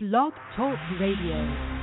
Blog Talk Radio.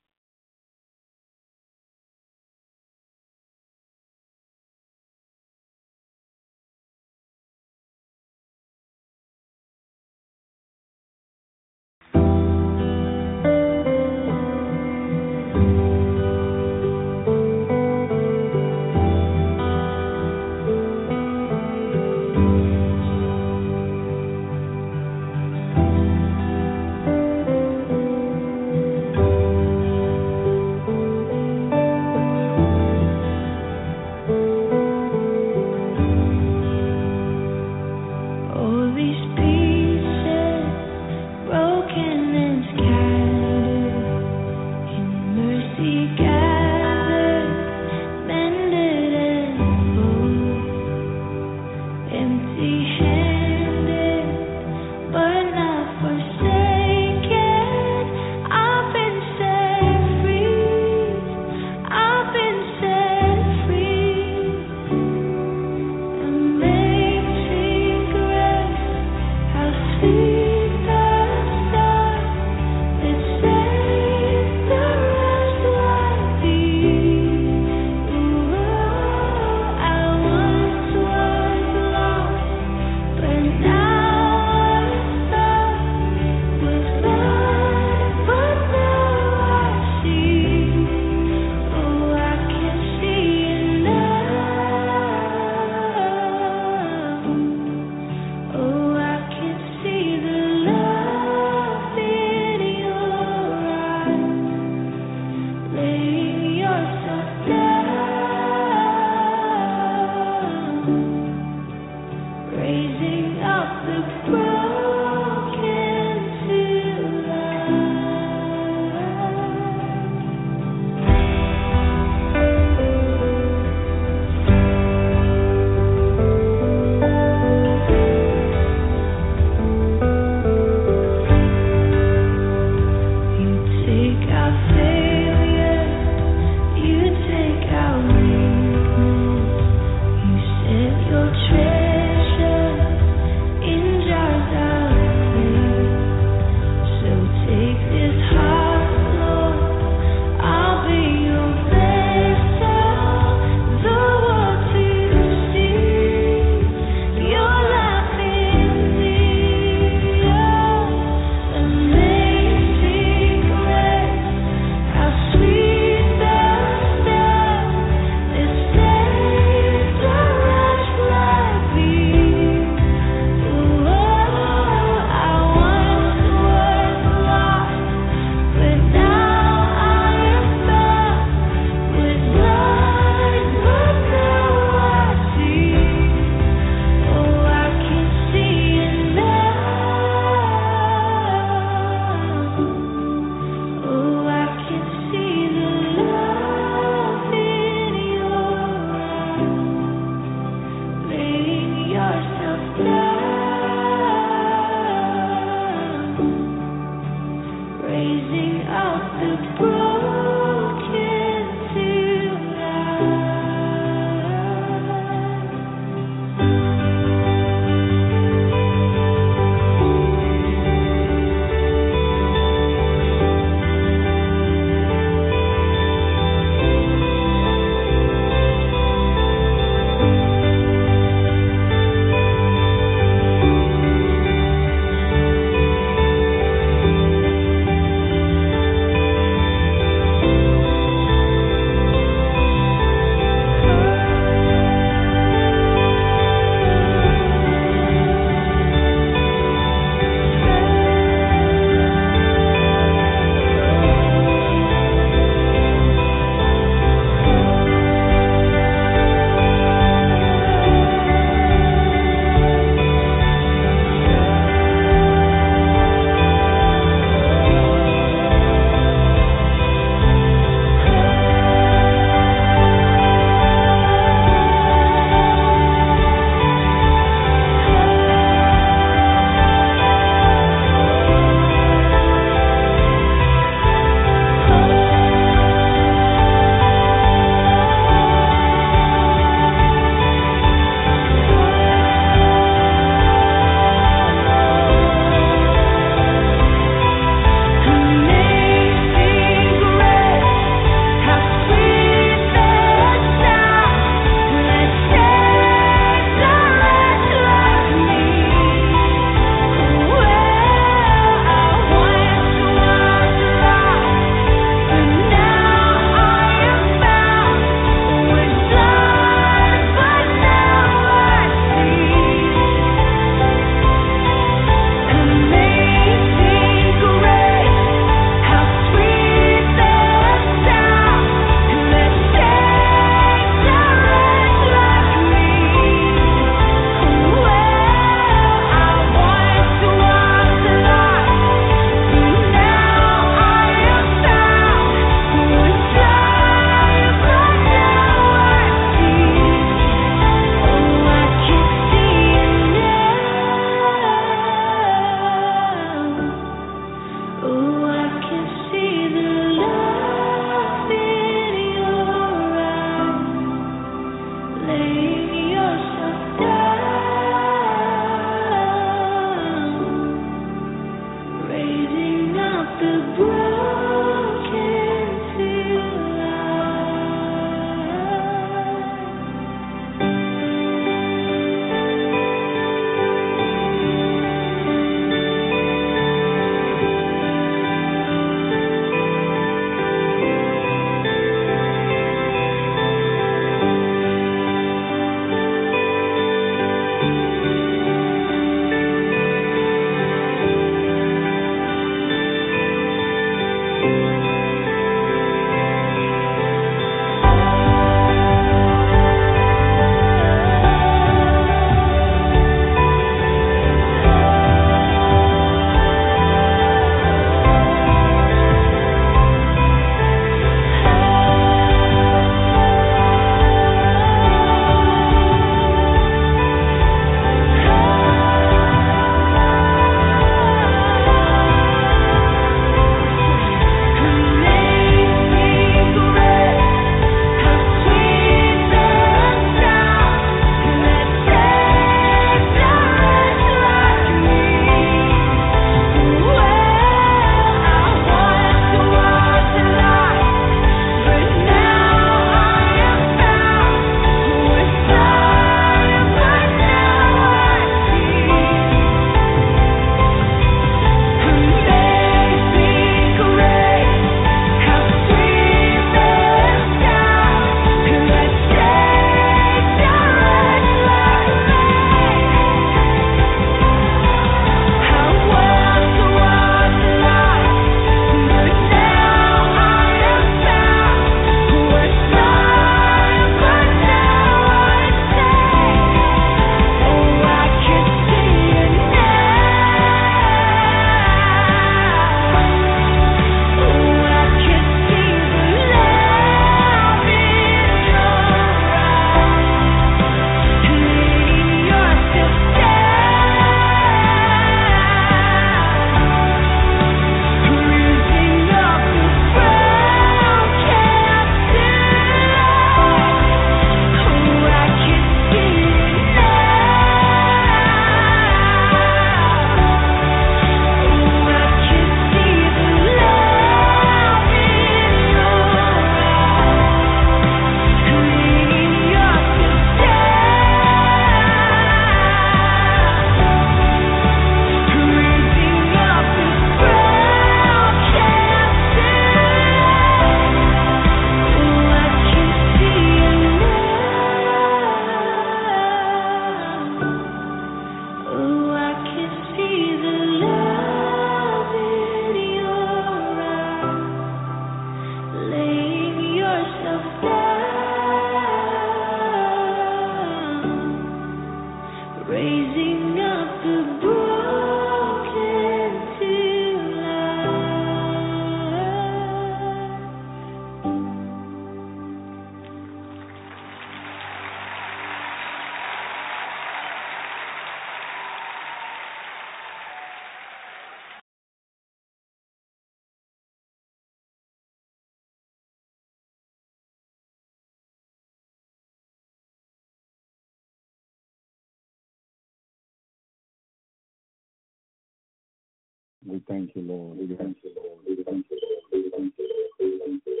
We thank you, Lord. We thank you, Lord. We thank you, Lord. We thank you, Lord. We thank you.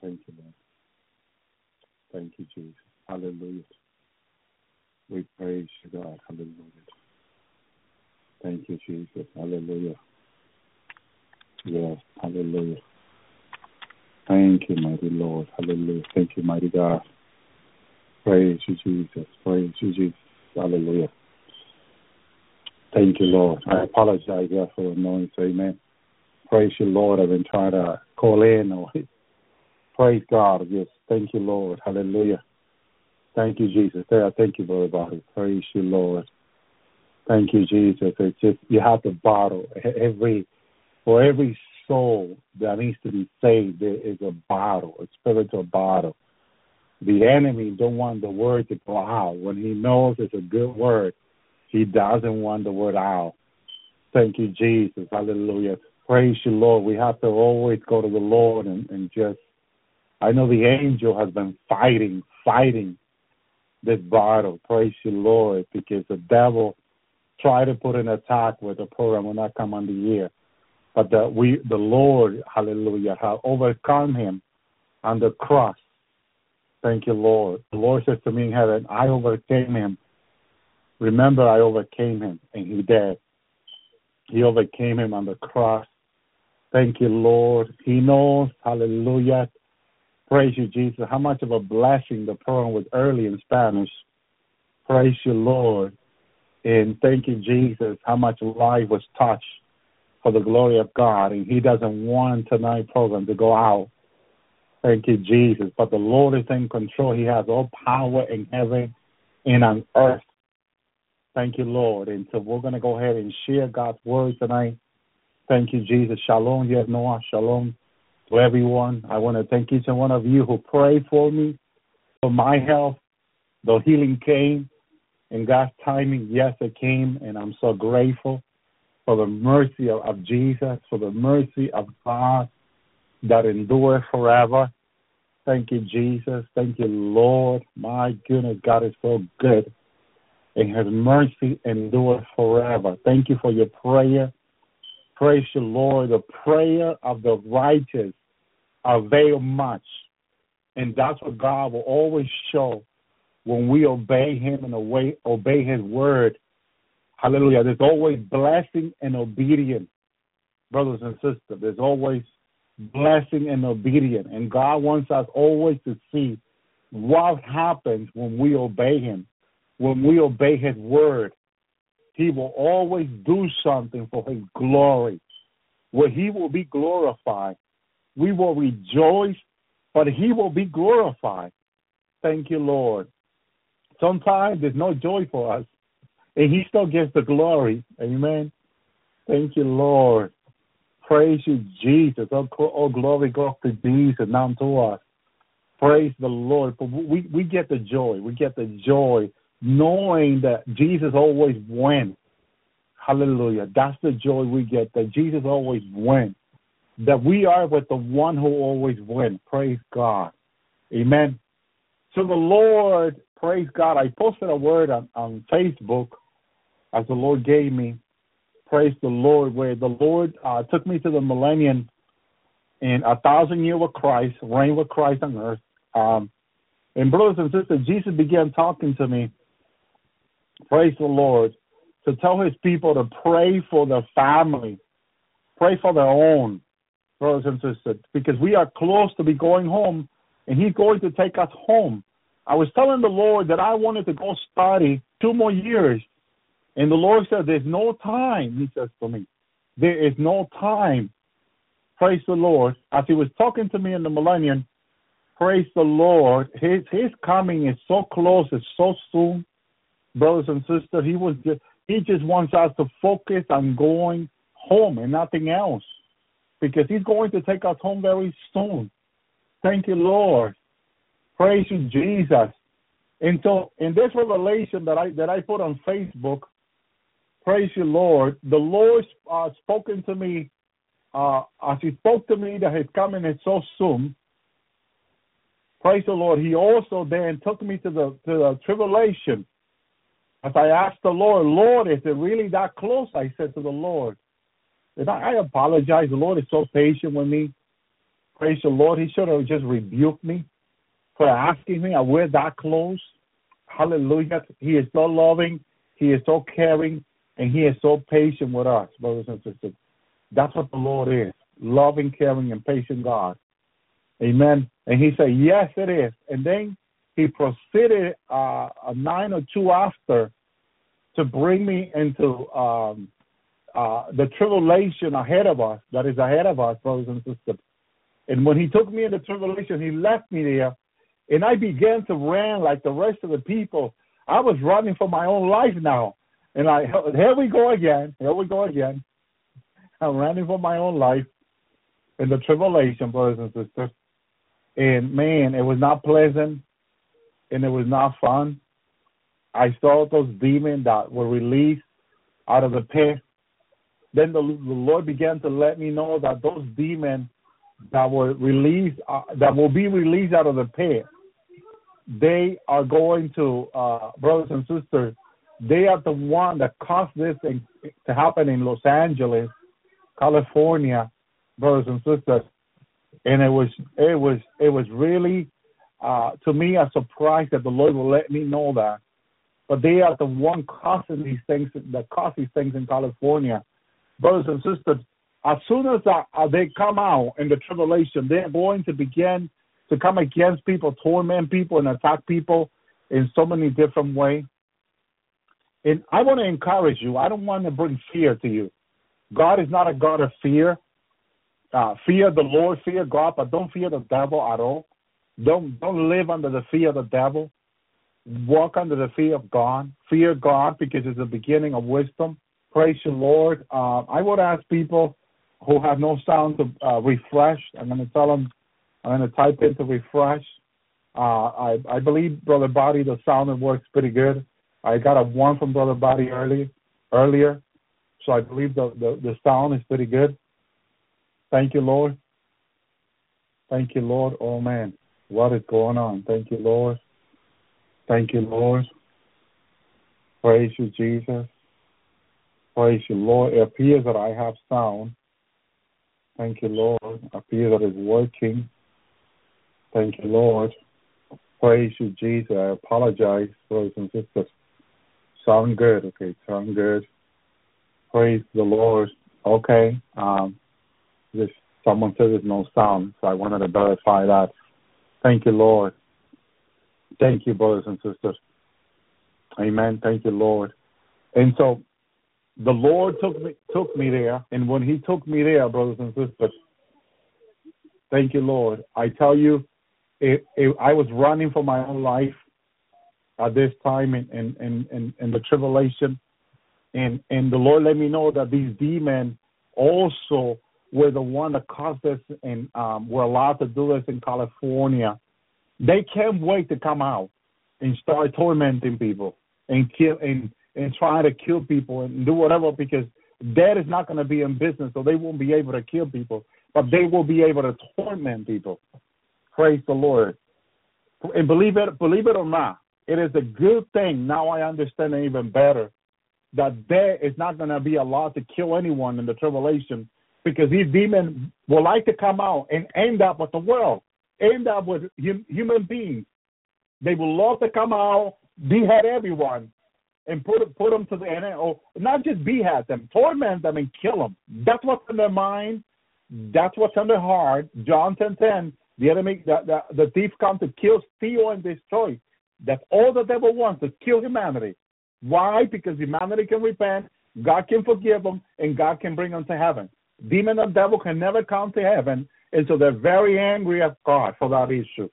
Thank you, Lord. Thank you, Jesus. Hallelujah. We praise you, God. Hallelujah. Thank you, Jesus. Hallelujah. Yes, hallelujah. Thank you, mighty Lord. Hallelujah. Thank you, mighty God. Praise you, Jesus. Praise you, Jesus. Hallelujah. Thank you, Lord. I apologize yeah, for the noise. Amen. Praise you, Lord. I've been trying to call in. Or praise God. Yes. Thank you, Lord. Hallelujah. Thank you, Jesus. Thank you, brother Bobby. Praise you, Lord. Thank you, Jesus. It's just you have to bottle every for every soul that needs to be saved. There is a bottle, a spiritual bottle. The enemy don't want the word to go out when he knows it's a good word. He doesn't want the word out. Thank you, Jesus. Hallelujah. Praise you, Lord. We have to always go to the Lord and, and just. I know the angel has been fighting, fighting this battle. Praise you, Lord, because the devil tried to put an attack with the program will not come on the air. But the, we, the Lord, hallelujah, have overcome him on the cross. Thank you, Lord. The Lord says to me in heaven, I overcame him. Remember, I overcame him, and he did. He overcame him on the cross. Thank you, Lord. He knows, hallelujah. Praise you, Jesus. How much of a blessing the program was early in Spanish. Praise you, Lord. And thank you, Jesus, how much life was touched for the glory of God. And He doesn't want tonight's program to go out. Thank you, Jesus. But the Lord is in control. He has all power in heaven and on earth. Thank you, Lord. And so we're going to go ahead and share God's word tonight. Thank you, Jesus. Shalom, yes, Noah. Shalom to everyone. I want to thank each and one of you who prayed for me, for my health. The healing came in God's timing. Yes, it came, and I'm so grateful for the mercy of, of Jesus, for the mercy of God that endure forever. Thank you, Jesus. Thank you, Lord. My goodness, God is so good. And his mercy endures forever. Thank you for your prayer. Praise you, Lord. The prayer of the righteous avail much. And that's what God will always show when we obey him and obey, obey his word. Hallelujah. There's always blessing and obedience, brothers and sisters. There's always blessing and obedience. And God wants us always to see what happens when we obey him, when we obey his word. He will always do something for his glory, where he will be glorified. We will rejoice, but he will be glorified. Thank you, Lord. Sometimes there's no joy for us, and he still gets the glory. Amen. Thank you, Lord. Praise you, Jesus. Oh, oh glory goes to Jesus, not to us. Praise the Lord. But we, we get the joy. We get the joy knowing that Jesus always wins. Hallelujah. That's the joy we get, that Jesus always wins. That we are with the one who always wins. Praise God. Amen. So the Lord, praise God. I posted a word on, on Facebook as the Lord gave me. Praise the Lord, where the Lord uh, took me to the millennium and a thousand year with Christ, reign with Christ on earth. Um, and brothers and sisters, Jesus began talking to me, praise the Lord, to tell his people to pray for their family, pray for their own, brothers and sisters, because we are close to be going home, and he's going to take us home. I was telling the Lord that I wanted to go study two more years, and the Lord said, There's no time, he says to me. There is no time. Praise the Lord. As he was talking to me in the millennium, praise the Lord. His his coming is so close, it's so soon, brothers and sisters. He was just, he just wants us to focus on going home and nothing else, because he's going to take us home very soon. Thank you, Lord. Praise you, Jesus. And so, in this revelation that I that I put on Facebook, praise you, Lord. The Lord uh, spoken to me uh, as He spoke to me that His coming is so soon. Praise the Lord. He also then took me to the to the tribulation, As I asked the Lord, Lord, is it really that close? I said to the Lord. And I, I apologize. The Lord is so patient with me. Praise the Lord. He should have just rebuked me for asking me, are we that close? Hallelujah. He is so loving. He is so caring. And he is so patient with us, brothers and sisters. That's what the Lord is. Loving, caring, and patient God. Amen. And he said, Yes, it is. And then he proceeded uh, a nine or two after to bring me into um, uh, the tribulation ahead of us, that is ahead of us, brothers and sisters. And when he took me into tribulation, he left me there, and I began to run like the rest of the people. I was running for my own life now. And I here we go again. Here we go again. I'm running for my own life in the tribulation, brothers and sisters. And man, it was not pleasant and it was not fun. I saw those demons that were released out of the pit. Then the, the Lord began to let me know that those demons that were released, uh, that will be released out of the pit, they are going to, uh, brothers and sisters, they are the one that caused this thing to happen in Los Angeles, California, brothers and sisters. And it was, it was, it was really, uh, to me, a surprise that the Lord will let me know that. But they are the one causing these things, that cause these things in California. Brothers and sisters, as soon as uh, they come out in the tribulation, they're going to begin to come against people, torment people, and attack people in so many different ways. And I want to encourage you. I don't want to bring fear to you. God is not a God of fear. Uh, fear the Lord, fear God, but don't fear the devil at all. Don't don't live under the fear of the devil. Walk under the fear of God. Fear God because it's the beginning of wisdom. Praise the Lord. Uh, I would ask people who have no sound to uh, refresh. I'm going to tell them. I'm going to type in to refresh. Uh, I I believe Brother Bobby the sound works pretty good. I got a one from Brother Bobby early earlier, so I believe the, the the sound is pretty good. Thank you, Lord. Thank you, Lord. Oh man, what is going on? Thank you, Lord. Thank you, Lord. Praise you, Jesus. Praise you, Lord. It appears that I have sound. Thank you, Lord. It appears that it's working. Thank you, Lord. Praise you, Jesus. I apologize, brothers and sisters. Sound good. Okay, sound good. Praise the Lord. Okay. Um, someone said there's no sound, so I wanted to verify that. Thank you, Lord. Thank you, brothers and sisters. Amen. Thank you, Lord. And so the Lord took me took me there, and when He took me there, brothers and sisters, thank you, Lord. I tell you, I was running for my own life at this time in in, in, in, the tribulation, and and the Lord let me know that these demons also were the one that caused this and um, were allowed to do this in California. They can't wait to come out and start tormenting people and kill and and trying to kill people and do whatever because that is not going to be in business, so they won't be able to kill people, but they will be able to torment people. Praise the Lord. And believe it, believe it or not, it is a good thing. Now I understand even better that there is not going to be a allowed to kill anyone in the tribulation because these demons will like to come out and end up with the world, end up with hum, human beings. They will love to come out, behead everyone, and put put them to the end, or oh, not just behead them, torment them and kill them. That's what's in their mind. That's what's in their heart. John ten ten. The enemy, the, the, the thief comes to kill, steal, and destroy. That's all the devil wants to kill humanity. Why? Because humanity can repent, God can forgive them, and God can bring them to heaven. Demon and devil can never come to heaven, and so they're very angry at God for that issue.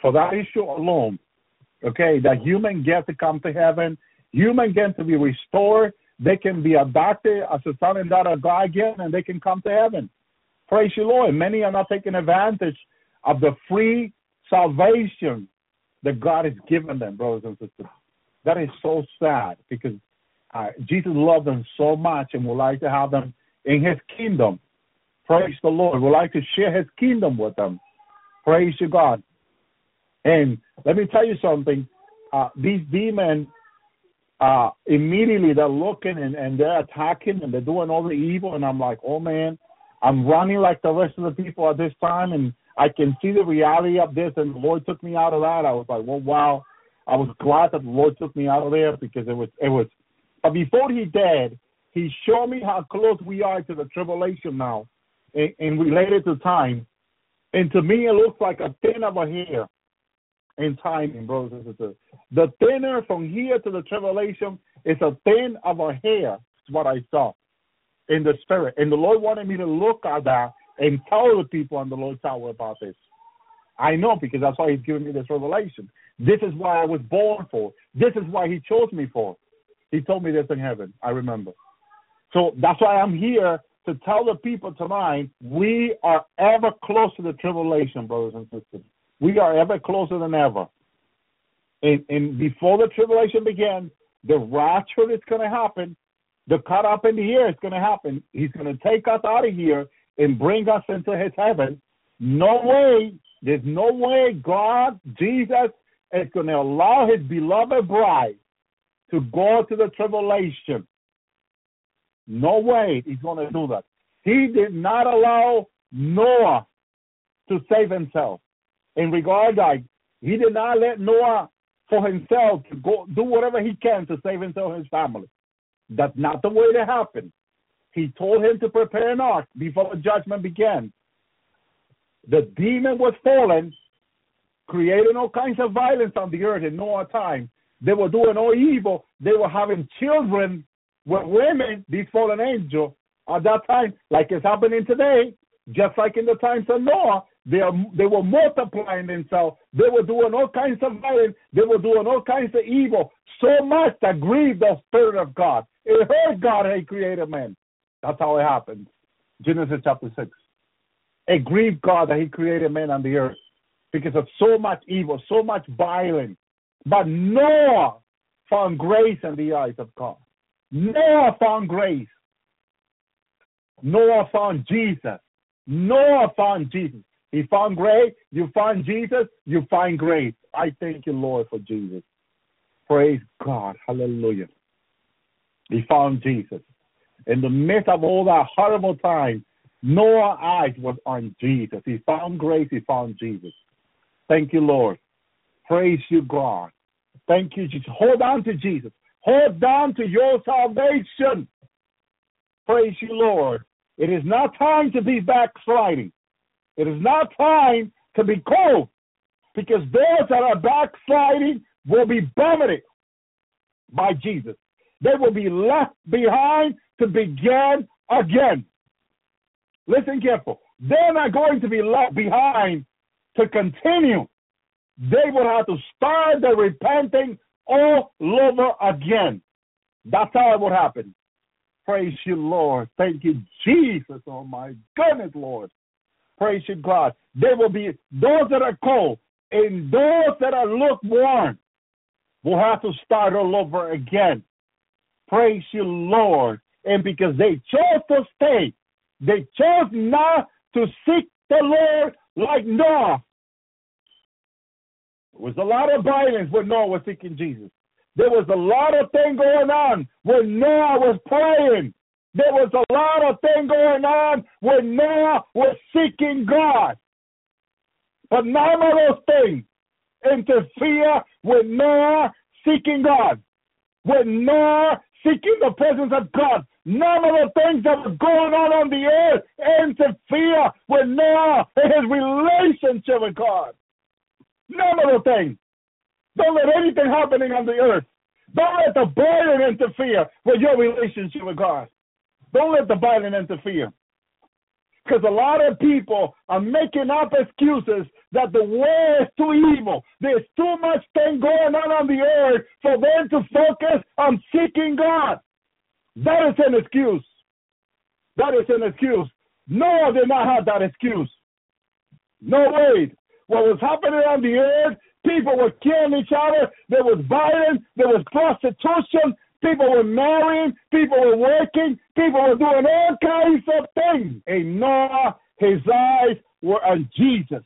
For that issue alone, okay, that human get to come to heaven, human get to be restored, they can be adopted as a son and daughter of God again, and they can come to heaven. Praise you, Lord. Many are not taking advantage of the free salvation that God has given them, brothers and sisters. That is so sad because uh, Jesus loved them so much and would like to have them in His kingdom. Praise the Lord. Would like to share His kingdom with them. Praise you, God. And let me tell you something. Uh, these demons uh, immediately they're looking and, and they're attacking and they're doing all the evil. And I'm like, oh man, I'm running like the rest of the people at this time. And I can see the reality of this. And the Lord took me out of that. I was like, well, wow. I was glad that the Lord took me out of there because it was, it was, but before he did, he showed me how close we are to the tribulation now and, related to time. And to me, it looks like a thin of a hair in timing, brothers and sisters. The thinner from here to the tribulation is a thin of a hair, is what I saw in the spirit. And the Lord wanted me to look at that and tell the people on the Lord's Hour about this. I know because that's why He's giving me this revelation. This is why I was born for. This is why He chose me for. He told me this in heaven. I remember. So that's why I'm here to tell the people tonight we are ever closer to the tribulation, brothers and sisters. We are ever closer than ever. And, and before the tribulation begins, the rapture is going to happen. The cut up in the air is going to happen. He's going to take us out of here and bring us into his heaven. No way, there's no way God, Jesus, is going to allow his beloved bride to go to the tribulation. No way he's going to do that. He did not allow Noah to save himself. In regard that he did not let Noah for himself to go do whatever he can to save himself and his family. That's not the way it happened. He told him to prepare an ark before the judgment began. The demon was fallen, creating all kinds of violence on the earth in Noah's time. They were doing all evil. They were having children with women, these fallen angels, at that time, like it's happening today, just like in the times of Noah. They are they were multiplying themselves. They were doing all kinds of violence. They were doing all kinds of evil. So much that grieved the spirit of God. It hurt God He created man. That's how it happened. Genesis chapter six. It grieved God that He created man on the earth because of so much evil, so much violence. But Noah found grace in the eyes of God. Noah found grace. Noah found Jesus. Noah found Jesus. He found grace. You find Jesus. You find grace. I thank you, Lord, for Jesus. Praise God. Hallelujah. He found Jesus. In the midst of all that horrible time, Noah's eyes was on Jesus. He found grace. He found Jesus. Thank you, Lord. Praise you, God. Thank you, Jesus. Hold on to Jesus. Hold on to your salvation. Praise you, Lord. It is not time to be backsliding. It is not time to be cold because those that are backsliding will be vomited by Jesus. They will be left behind to begin again. Listen careful. They're not going to be left behind to continue. They will have to start the repenting all over again. That's how it would happen. Praise you, Lord. Thank you, Jesus. Oh my goodness, Lord. Praise you, God. There will be those that are cold and those that are lukewarm will have to start all over again. Praise you, Lord. And because they chose to stay, they chose not to seek the Lord like Noah. There was a lot of violence when Noah was seeking Jesus. There was a lot of thing going on when Noah was praying. There was a lot of thing going on when Noah was seeking God. But none of those things interfere with Noah seeking God. When Noah seeking the presence of God, none of the things that were going on on the earth interfere with Noah and his relationship with God. None of the things. Don't let anything happening on the earth. Don't let the burden interfere with your relationship with God. Don't let the violence interfere. Because a lot of people are making up excuses that the world is too evil. There's too much thing going on on the earth for them to focus on seeking God. That is an excuse. That is an excuse. Noah did not have that excuse. No way. What was happening on the earth, people were killing each other. There was violence. There was prostitution. People were marrying, people were working, people were doing all kinds of things. And Noah, his eyes were on Jesus.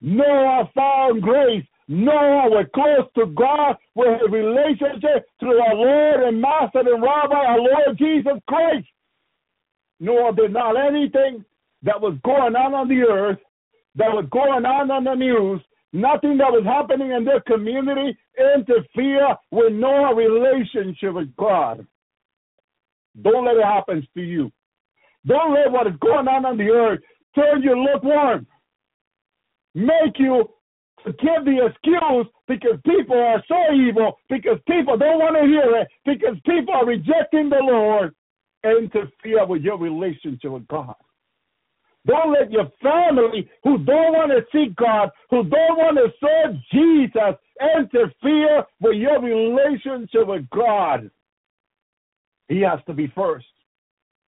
Noah found grace. Noah was close to God with a relationship through our Lord and Master and Rabbi, our Lord Jesus Christ. Noah did not anything that was going on on the earth, that was going on on the news, nothing that was happening in their community interfere with Noah's relationship with God. Don't let it happen to you. Don't let what is going on on the earth turn you lukewarm. Make you give the excuse because people are so evil, because people don't want to hear it, because people are rejecting the Lord, interfere with your relationship with God. Don't let your family who don't want to seek God, who don't want to serve Jesus, interfere with your relationship with God. He has to be first.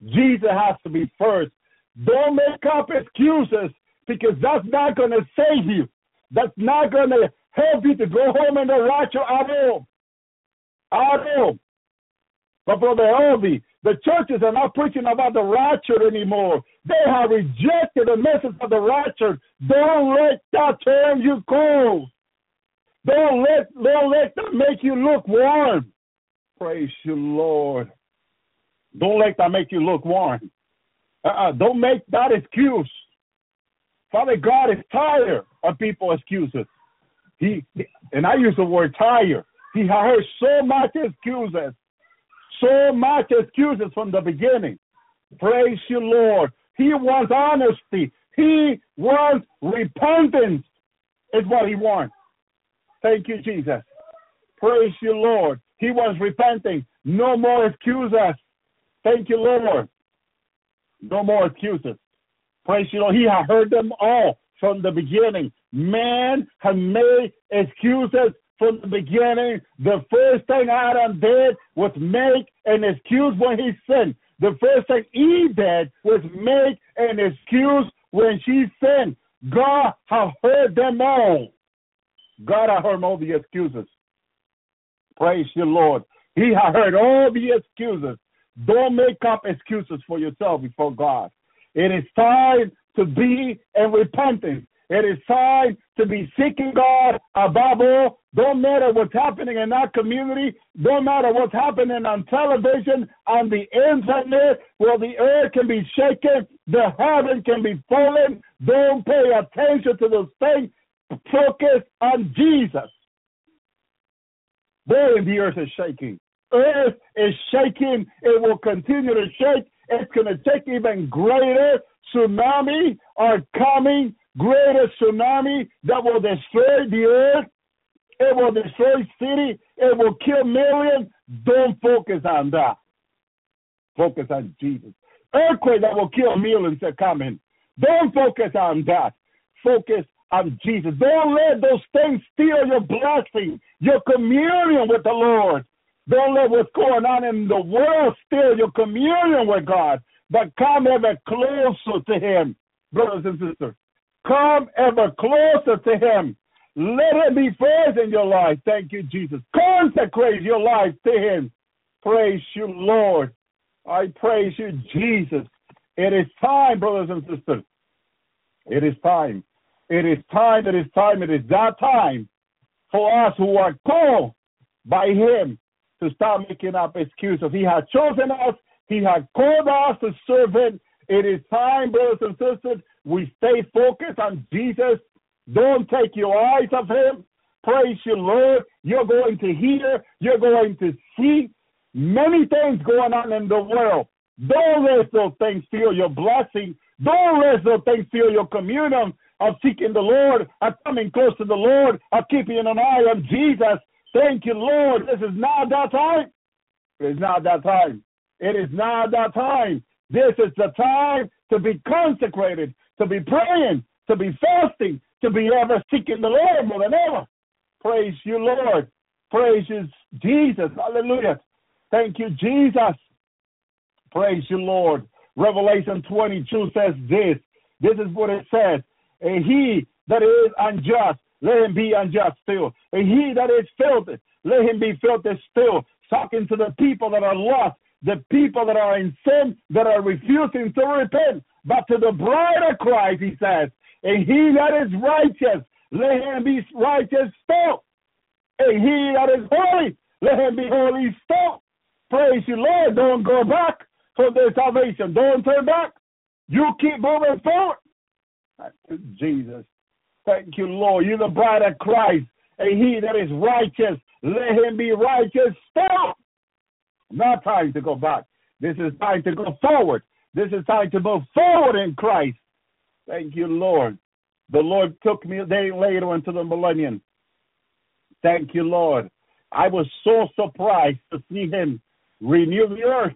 Jesus has to be first. Don't make up excuses because that's not going to save you. That's not going to help you to go home and the rapture at all. At all. But Brother Elvi, the churches are not preaching about the rapture anymore. They have rejected the message of the rapture. Don't let that turn you cold. Don't let don't let that make you look warm. Praise you, Lord. Don't let that make you look warm. Uh-uh. Don't make that excuse. Father God is tired of people excuses. He and I use the word tired. He heard so much excuses, so much excuses from the beginning. Praise you, Lord. He wants honesty. He wants repentance. Is what he wants. Thank you, Jesus. Praise you, Lord. He wants repenting. No more excuses. Thank you, Lord. No more excuses. Praise you, Lord. He had heard them all from the beginning. Man had made excuses from the beginning. The first thing Adam did was make an excuse when he sinned. The first thing Eve did was make an excuse when she sinned. God have heard them all. God have heard all the excuses. Praise you, Lord. He has heard all the excuses. Don't make up excuses for yourself before God. It is time to be in repentance. It is time to be seeking God above all. Don't matter what's happening in our community. Don't matter what's happening on television, on the internet, where the earth can be shaken, the heaven can be fallen. Don't pay attention to those things. Focus on Jesus. Boy, the earth is shaking. Earth is shaking. It will continue to shake. It's going to take even greater tsunami are coming, greater tsunami that will destroy the earth. It will destroy city. It will kill millions. Don't focus on that. Focus on Jesus. Earthquake that will kill millions are coming. Don't focus on that. Focus on Jesus. Don't let those things steal your blessing, your communion with the Lord. Don't let what's going on in the world steal your communion with God, but come ever closer to Him, brothers and sisters. Come ever closer to Him. Let Him be first in your life. Thank you, Jesus. Consecrate your life to Him. Praise you, Lord. I praise you, Jesus. It is time, brothers and sisters. It is time. It is time. It is time. It is that time for us who are called by Him to start making up excuses. He has chosen us. He has called us to serve Him. It is time, brothers and sisters, we stay focused on Jesus. Don't take your eyes off Him. Praise you, Lord. You're going to hear. You're going to see many things going on in the world. Don't let those things steal your blessing. Don't let those things steal your communion of seeking the Lord, of coming close to the Lord, of keeping an eye on Jesus. Thank you, Lord. This is not that time. It is not that time. It is not that time. This is the time to be consecrated, to be praying, to be fasting, to be ever seeking the Lord more than ever. Praise you, Lord. Praise you, Jesus. Hallelujah. Thank you, Jesus. Praise you, Lord. Revelation 22 says this. This is what it says. And he that is unjust, let him be unjust still. And he that is filthy, let him be filthy still. Talking to the people that are lost, the people that are in sin, that are refusing to repent. But to the bride of Christ, he says, and he that is righteous, let him be righteous still. And he that is holy, let him be holy still. Praise you, Lord. Don't go back for their salvation. Don't turn back. You keep moving forward. Jesus. Thank you, Lord. You're the bride of Christ. And he that is righteous, let him be righteous still. Not time to go back. This is time to go forward. This is time to move forward in Christ. Thank you, Lord. The Lord took me a day later into the millennium. Thank you, Lord. I was so surprised to see him renew the earth.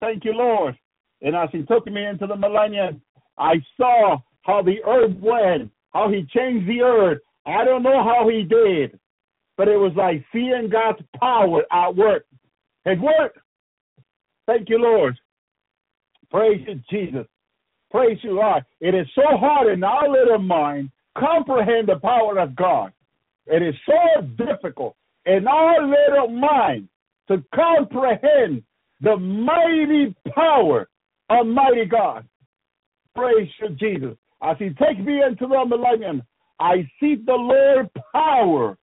Thank you, Lord. And as he took me into the millennium, I saw how the earth went, how he changed the earth. I don't know how he did, but it was like seeing God's power at work. It worked. Thank you, Lord. Praise you, Jesus. Praise you, Lord. It is so hard in our little mind comprehend the power of God. It is so difficult in our little mind to comprehend the mighty power of mighty God. Praise you, Jesus. As he takes me into the millennium, I see the Lord power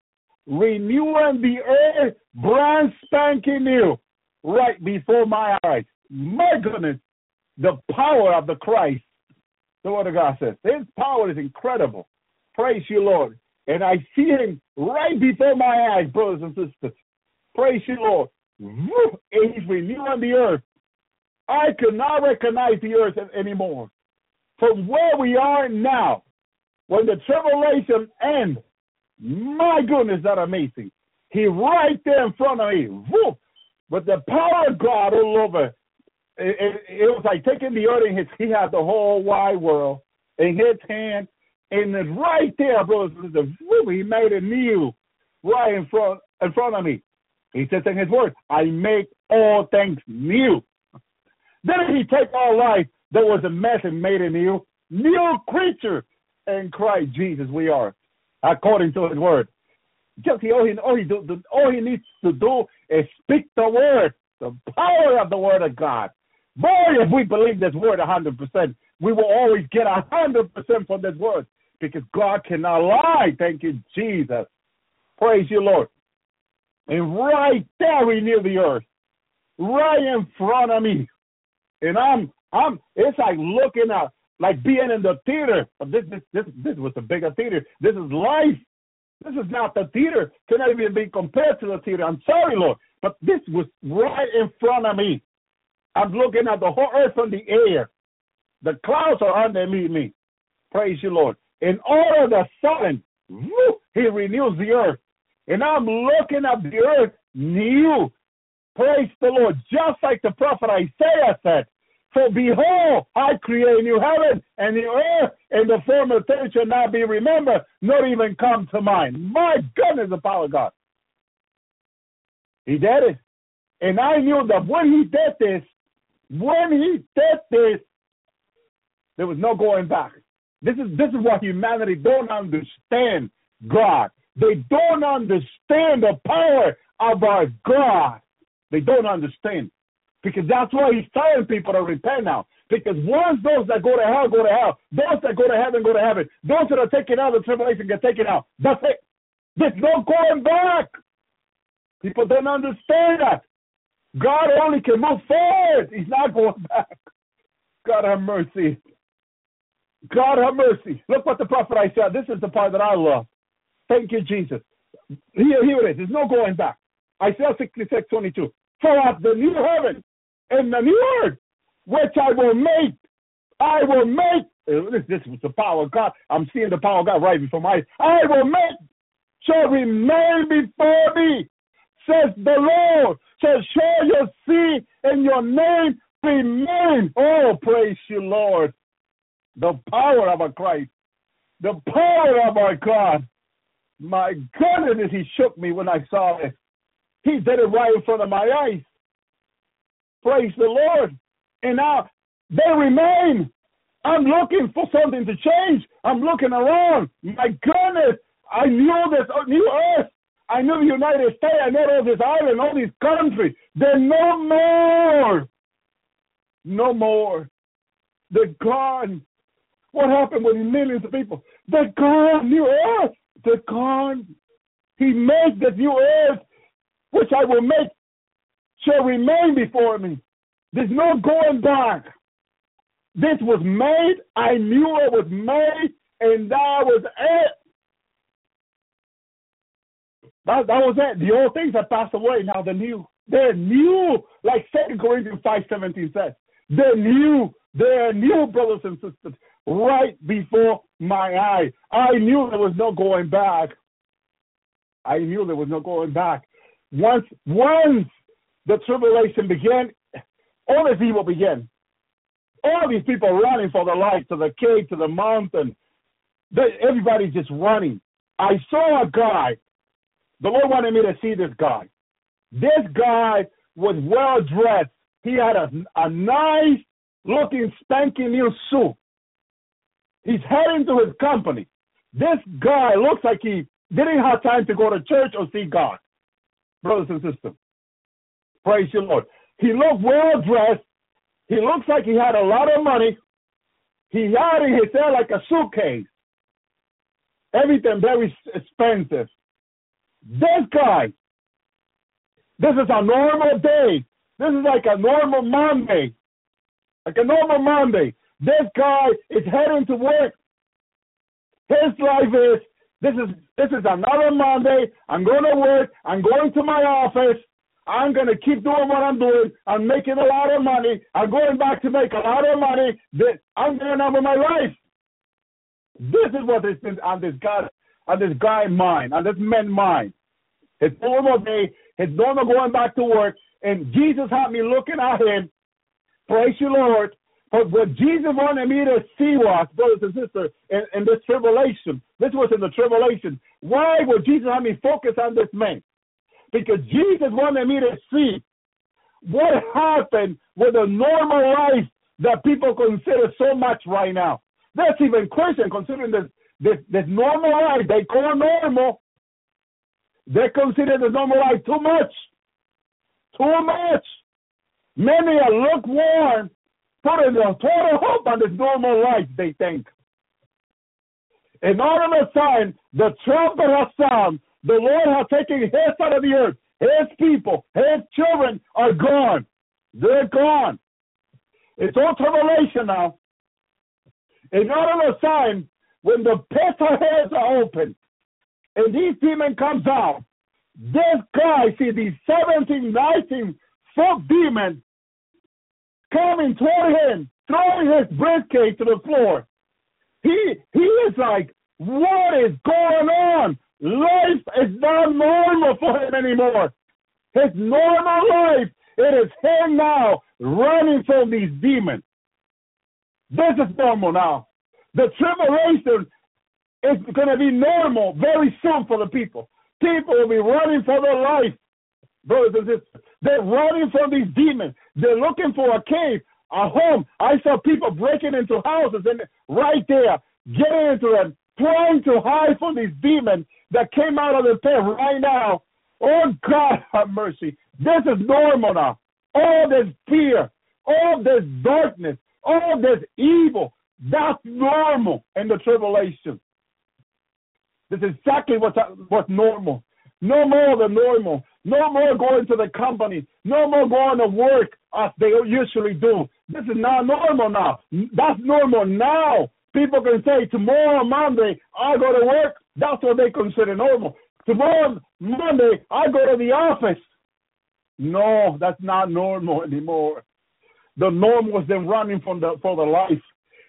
renewing the earth brand spanking new right before my eyes. My goodness, the power of the Christ. The word of God says his power is incredible. Praise you, Lord. And I see him right before my eyes, brothers and sisters. Praise you, Lord. And he's renewing the earth. I could not recognize the earth anymore. From where we are now, when the tribulation ends, my goodness, that amazing. He right there in front of me. Woo! With the power of God all over. It, it, it was like taking the earth in his, he had the whole wide world in his hand. And it's right there, brothers and sisters. Woo! He made it new right in front, in front of me. He says in his word, I make all things new. Didn't he take our life that was a mess and made it new? New creature in Christ Jesus we are, according to his word. Just all he, all he, do, all he needs to do is speak the word, the power of the word of God. Boy, if we believe this word 100%, we will always get 100% from this word because God cannot lie. Thank you, Jesus. Praise you, Lord. And right there, we near the earth, right in front of me. And I'm, I'm, it's like looking at, like being in the theater. This, this, this, this was a bigger theater. This is life. This is not the theater. Cannot even be compared to the theater. I'm sorry, Lord. But this was right in front of me. I'm looking at the whole earth from the air. The clouds are underneath me. Praise you, Lord. And all of a sudden, whoo, he renews the earth. And I'm looking at the earth new. Praise the Lord. Just like the prophet Isaiah said, For behold, I create a new heaven and new earth, and the former things shall not be remembered, nor even come to mind. My goodness, the power of God. He did it. And I knew that when he did this, when he did this, there was no going back. This is this is what humanity don't understand God. They don't understand the power of our God. They don't understand. Because that's why he's telling people to repent now. Because once those that go to hell go to hell, those that go to heaven go to heaven, those that are taken out of the tribulation get taken out. That's it. There's no going back. People don't understand that. God only can move forward. He's not going back. God have mercy. God have mercy. Look what the prophet Isaiah. Said. This is the part that I love. Thank you, Jesus. Here, here it is. There's no going back. Isaiah 66, 22. For at the new heaven and the new earth, which I will make, I will make. uh, This, this was the power of God. I'm seeing the power of God right before my eyes. I will make shall remain before me, says the Lord. Shall show your seed and your name remain. Oh, praise you, Lord. The power of our Christ, the power of our God. My goodness, he shook me when I saw it. He did it right in front of my eyes. Praise the Lord. And now they remain. I'm looking for something to change. I'm looking around. My goodness, I knew this uh, new earth. I knew the United States. I know all this island, all these countries. They're no more. No more. They're gone. What happened with millions of people? They're gone, new earth. They're gone. He made this new earth, which I will make, shall remain before me. There's no going back. This was made. I knew it was made, and that was it. That, that was it. The old things have passed away. Now the new. They're new, like Second Corinthians five seventeen says. They're new. They're new, brothers and sisters, right before my eye. I knew there was no going back. I knew there was no going back. Once, once the tribulation began, all this evil began. All these people running for their life to the cave, to the mountain. Everybody's just running. I saw a guy. The Lord wanted me to see this guy. This guy was well dressed. He had a, a nice looking spanking new suit. He's heading to his company. This guy looks like he didn't have time to go to church or see God. Brothers and sisters, praise the Lord. He looked well dressed. He looks like he had a lot of money. He had in his hair like a suitcase. Everything very expensive. This guy, this is a normal day. This is like a normal Monday. Like a normal Monday. This guy is heading to work. His life is this is this is another Monday. I'm going to work. I'm going to my office. I'm going to keep doing what I'm doing. I'm making a lot of money. I'm going back to make a lot of money. I'm going on with my life. This is what is on this guy on this guy mind, on this man mind. His normal day, his normal going back to work, and Jesus had me looking at him. Praise you, Lord. But what Jesus wanted me to see was, brothers and sisters, in, in this tribulation, this was in the tribulation. Why would Jesus have me focus on this man? Because Jesus wanted me to see what happened with the normal life that people consider so much right now. That's even question considering this, this, this normal life. They call normal. They consider the normal life too much. Too much. Many are lukewarm putting their total hope on this normal life, they think. And all of a sudden, the trumpet has sounded. The Lord has taken his side of the earth. His people, his children are gone. They're gone. It's all tribulation now. It's not a sudden, when the pit of heads are open, and these demon comes out, this guy see these 17, 19 foot demons coming toward him, throwing his briefcase to the floor. He he is like, what is going on? Life is not normal for him anymore. His normal life, it is him now running from these demons. This is normal now. The tribulation is going to be normal very soon for the people. People will be running for their life, brothers and sisters. They're running from these demons. They're looking for a cave, a home. I saw people breaking into houses and right there, getting into them, trying to hide from these demons that came out of the pit right now. Oh God, have mercy. This is normal now. All this fear, all this darkness, all this evil, that's normal in the tribulation. This is exactly what's, what's normal. No more than normal. No more going to the company. No more going to work as they usually do. This is not normal now. That's normal now. People can say tomorrow Monday I go to work. That's what they consider normal. Tomorrow Monday I go to the office. No, that's not normal anymore. The norm was them running from the for the life.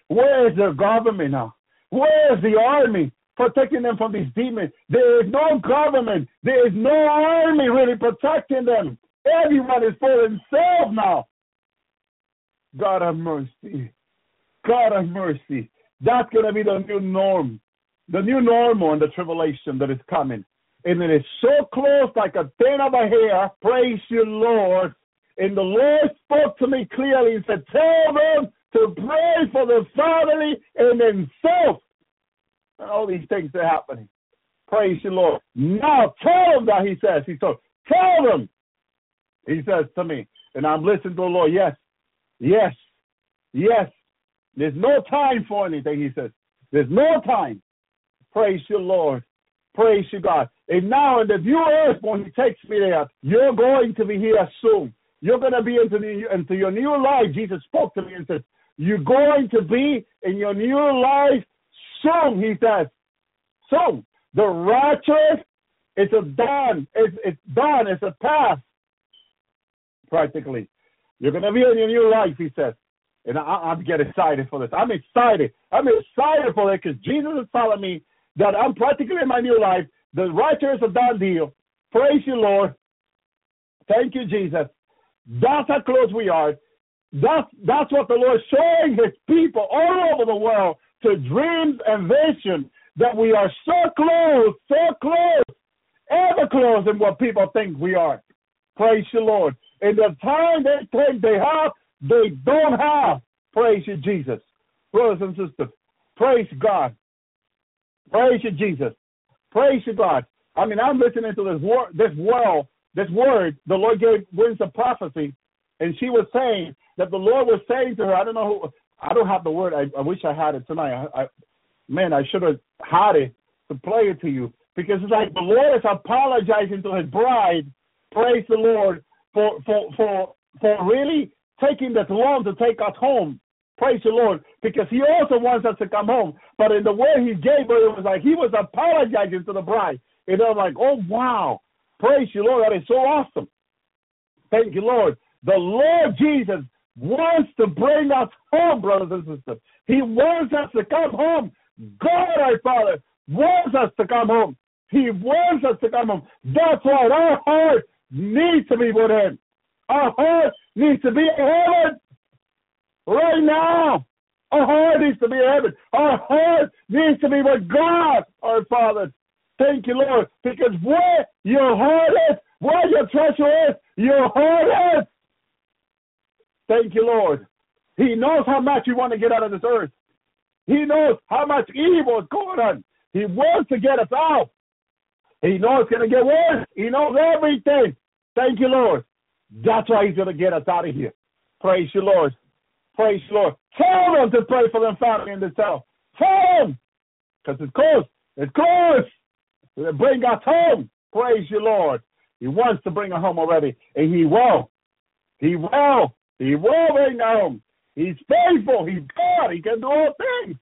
Where is the government now? Where is the army? protecting them from these demons. There is no government. There is no army really protecting them. Everyone is for themselves now. God have mercy. God have mercy. That's going to be the new norm, the new normal and the tribulation that is coming. And it is so close, like a thing of a hair. Praise you, Lord. And the Lord spoke to me clearly and said, Tell them to pray for the family and themselves and all these things are happening. Praise you, Lord. Now tell them that he says. He says, tell them. He says to me, and I'm listening to the Lord. Yes, yes, yes. There's no time for anything, he says. There's no time. Praise you, Lord. Praise you, God. And now in the new earth, when he takes me there, you're going to be here soon. You're going to be into, the, into your new life. Jesus spoke to me and said, You're going to be in your new life soon, he says. Soon. The righteous, it's a done. It's, it's done. It's a past, practically. You're going to be in your new life, he says. And I, I'm getting excited for this. I'm excited. I'm excited for it because Jesus is telling me that I'm practically in my new life. The rapture is a done deal. Praise you, Lord. Thank you, Jesus. That's how close we are. That's that's what the Lord is showing His people all over the world to dreams and vision that we are so close, so close, ever close than what people think we are. Praise you, Lord. In the time they think they have, they don't have. Praise you, Jesus. Brothers and sisters, praise God. Praise you, Jesus. Praise you, God. I mean, I'm listening to this word, this world, this word the Lord gave wins a prophecy, and she was saying that the Lord was saying to her, I don't know who, I don't have the word. I, I wish I had it tonight. I, I, man, I should have had it to play it to you because it's like the Lord is apologizing to His bride. Praise the Lord for for for for really taking this long to take us home. Praise the Lord, because He also wants us to come home. But in the way He gave her, it was like He was apologizing to the bride. And I'm like, oh wow, praise you, Lord, that is so awesome. Thank you, Lord. The Lord Jesus wants to bring us home, brothers and sisters. He wants us to come home. God, our Father, wants us to come home. He wants us to come home. That's why our heart needs to be with Him. Our heart needs to be in heaven right now. Our heart needs to be heaven. Our heart needs to be with God, our Father. Thank you, Lord, because where your heart is, where your treasure is, your heart is. Thank you, Lord. He knows how much you want to get out of this earth. He knows how much evil is going on. He wants to get us out. He knows it's going to get worse. He knows everything. Thank you, Lord. That's why he's going to get us out of here. Praise you, Lord. Praise you, Lord. Tell them to pray for them family in the cell. Tell them. Because it's close. It's close. Bring us home. Praise you, Lord. He wants to bring us home already. And he will. He will. He will bring us home. He's faithful. He's God. He can do all things.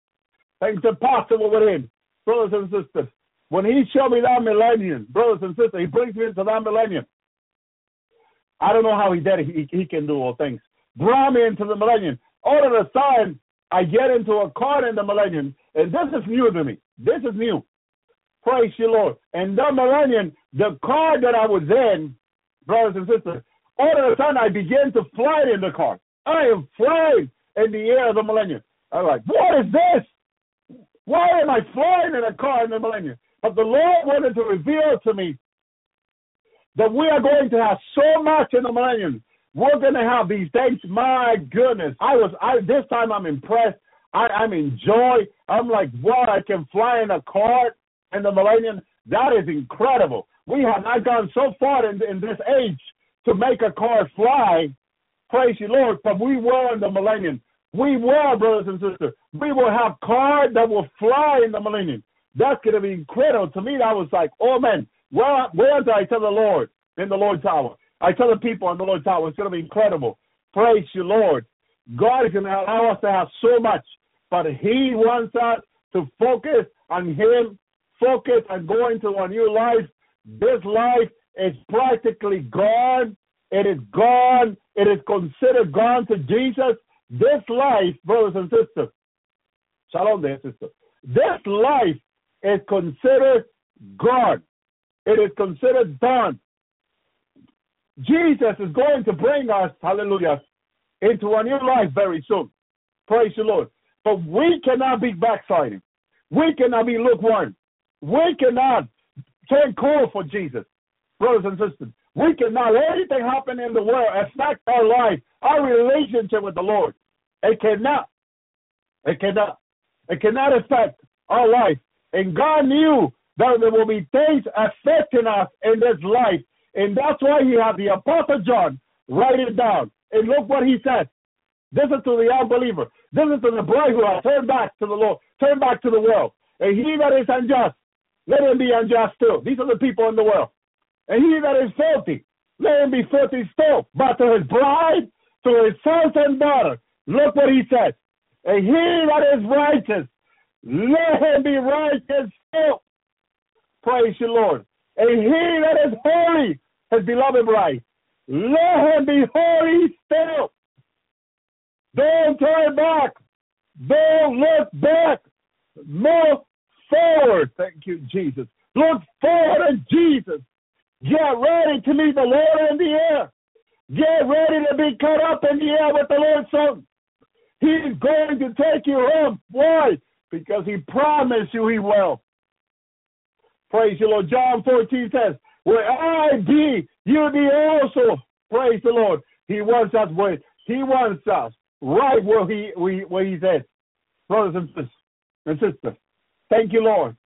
Things are possible with him. Brothers and sisters, when he showed me that millennium, brothers and sisters, he brings me into that millennium. I don't know how he did it. He, he can do all things. Brought me into the millennium. All of a sudden, I get into a car in the millennium, and this is new to me. This is new. Praise you, Lord. And the millennium, the car that I was in, brothers and sisters, all of a sudden I begin to fly in the car. I am flying in the air of the millennium. I'm like, what is this? Why am I flying in a car in the millennium? But the Lord wanted to reveal to me that we are going to have so much in the millennium. We're to have these things. My goodness, I was. I this time I'm impressed. I, I'm in joy. I'm like, wow, I can fly in a car in the millennium. That is incredible. We have not gone so far in, in this age to make a car fly. Praise you, Lord. But we were in the millennium. We were, brothers and sisters. We will have cars that will fly in the millennium. That's going to be incredible. To me, that was like, oh man, where, where do I tell the Lord in the Lord's hour? I tell the people in the Lord's hour, it's going to be incredible. Praise you, Lord. God is going to allow us to have so much, but He wants us to focus on Him, focus on going to a new life. This life is practically gone. It is gone. It is considered gone to Jesus. This life, brothers and sisters, shalom there, sister. This life is considered gone. It is considered done. Jesus is going to bring us, hallelujah, into a new life very soon. Praise the Lord. But we cannot be backsliding. We cannot be lukewarm. We cannot turn cold for Jesus, brothers and sisters. We cannot let anything happen in the world affect our life, our relationship with the Lord. It cannot. It cannot. It cannot affect our life. And God knew that there will be things affecting us in this life. And that's why he had the Apostle John write it down. And look what he said. This is to the unbeliever. This is to the bride who has turned back to the Lord, turned back to the world. And he that is unjust, let him be unjust too. These are the people in the world. And he that is filthy, let him be filthy still. But to his bride, to his sons and daughters, look what he says. And he that is righteous, let him be righteous still. Praise you, Lord. And he that is holy, his beloved bride, let him be holy still. Don't turn back. Don't look back. Look forward. Thank you, Jesus. Look forward in Jesus. Get ready to meet the Lord in the air. Get ready to be caught up in the air with the Lord's Son. He's going to take you home. Why? Because he promised you he will. Praise the Lord. John 14 says, Where I be, you be also. Praise the Lord. He wants us where he wants us right where he where he's at. Brothers and sisters and sisters. Thank you, Lord.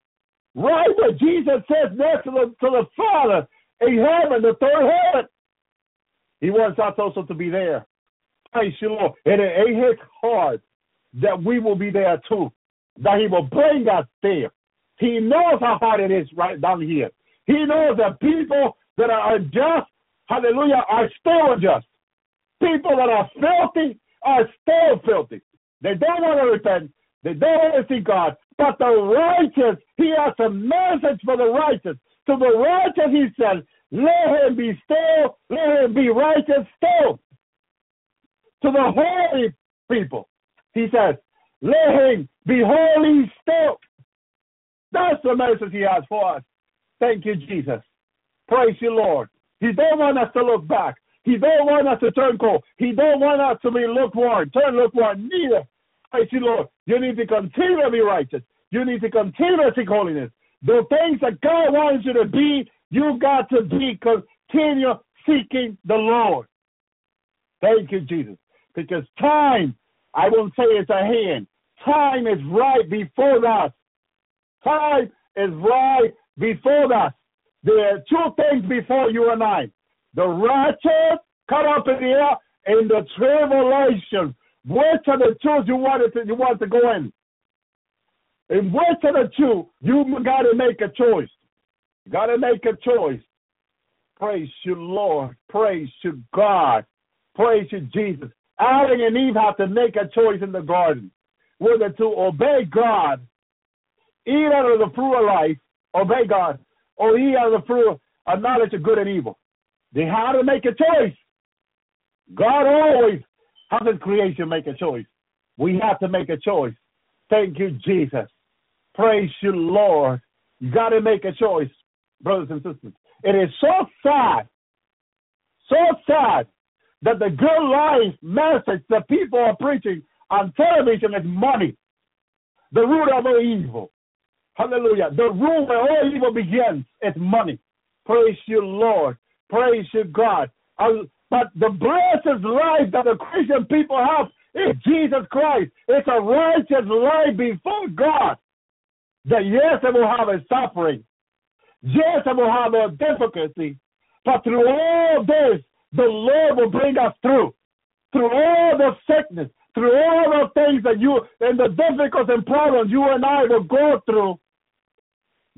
Right where Jesus says next to the to the Father in heaven, the third heaven. He wants us also to be there. Praise you, Lord. And it ain't his heart that we will be there too. That he will bring us there. He knows how hard it is right down here. He knows that people that are unjust, hallelujah, are still unjust. People that are filthy are still filthy. They don't want to repent. They don't want to see God. But the righteous, he has a message for the righteous. To the righteous, he says, let him be still, let him be righteous still. To the holy people, he says, let him be holy still. That's the message he has for us. Thank you, Jesus. Praise you, Lord. He don't want us to look back. He don't want us to turn cold. He don't want us to be lukewarm, turn lukewarm. Neither. Praise you, Lord. You need to continue to be righteous. You need to continue to seek holiness. The things that God wants you to be, you got to be continue seeking the Lord. Thank you, Jesus. Because time, I won't say it's a hand. Time is right before us. Time is right before us. There are two things before you and I. The righteous cut up in the air and the tribulation. Which are the two you wanted to you want to go in? And which of the two you got to make a choice? Got to make a choice. Praise you, Lord. Praise you, God. Praise you, Jesus. Adam and Eve have to make a choice in the garden whether to obey God, eat out of the fruit of life, obey God, or eat out of the fruit of knowledge of good and evil. They had to make a choice. God always has his creation make a choice. We have to make a choice. Thank you, Jesus. Praise you, Lord. You got to make a choice, brothers and sisters. It is so sad, so sad that the good life message that people are preaching on television is money, the root of all evil. Hallelujah. The root where all evil begins is money. Praise you, Lord. Praise you, God. But the blessed life that the Christian people have is Jesus Christ. It's a righteous life before God. That yes, they will have a suffering. Yes, they will have a difficulty. But through all this, the Lord will bring us through. Through all the sickness, through all the things that you and the difficulties and problems you and I will go through,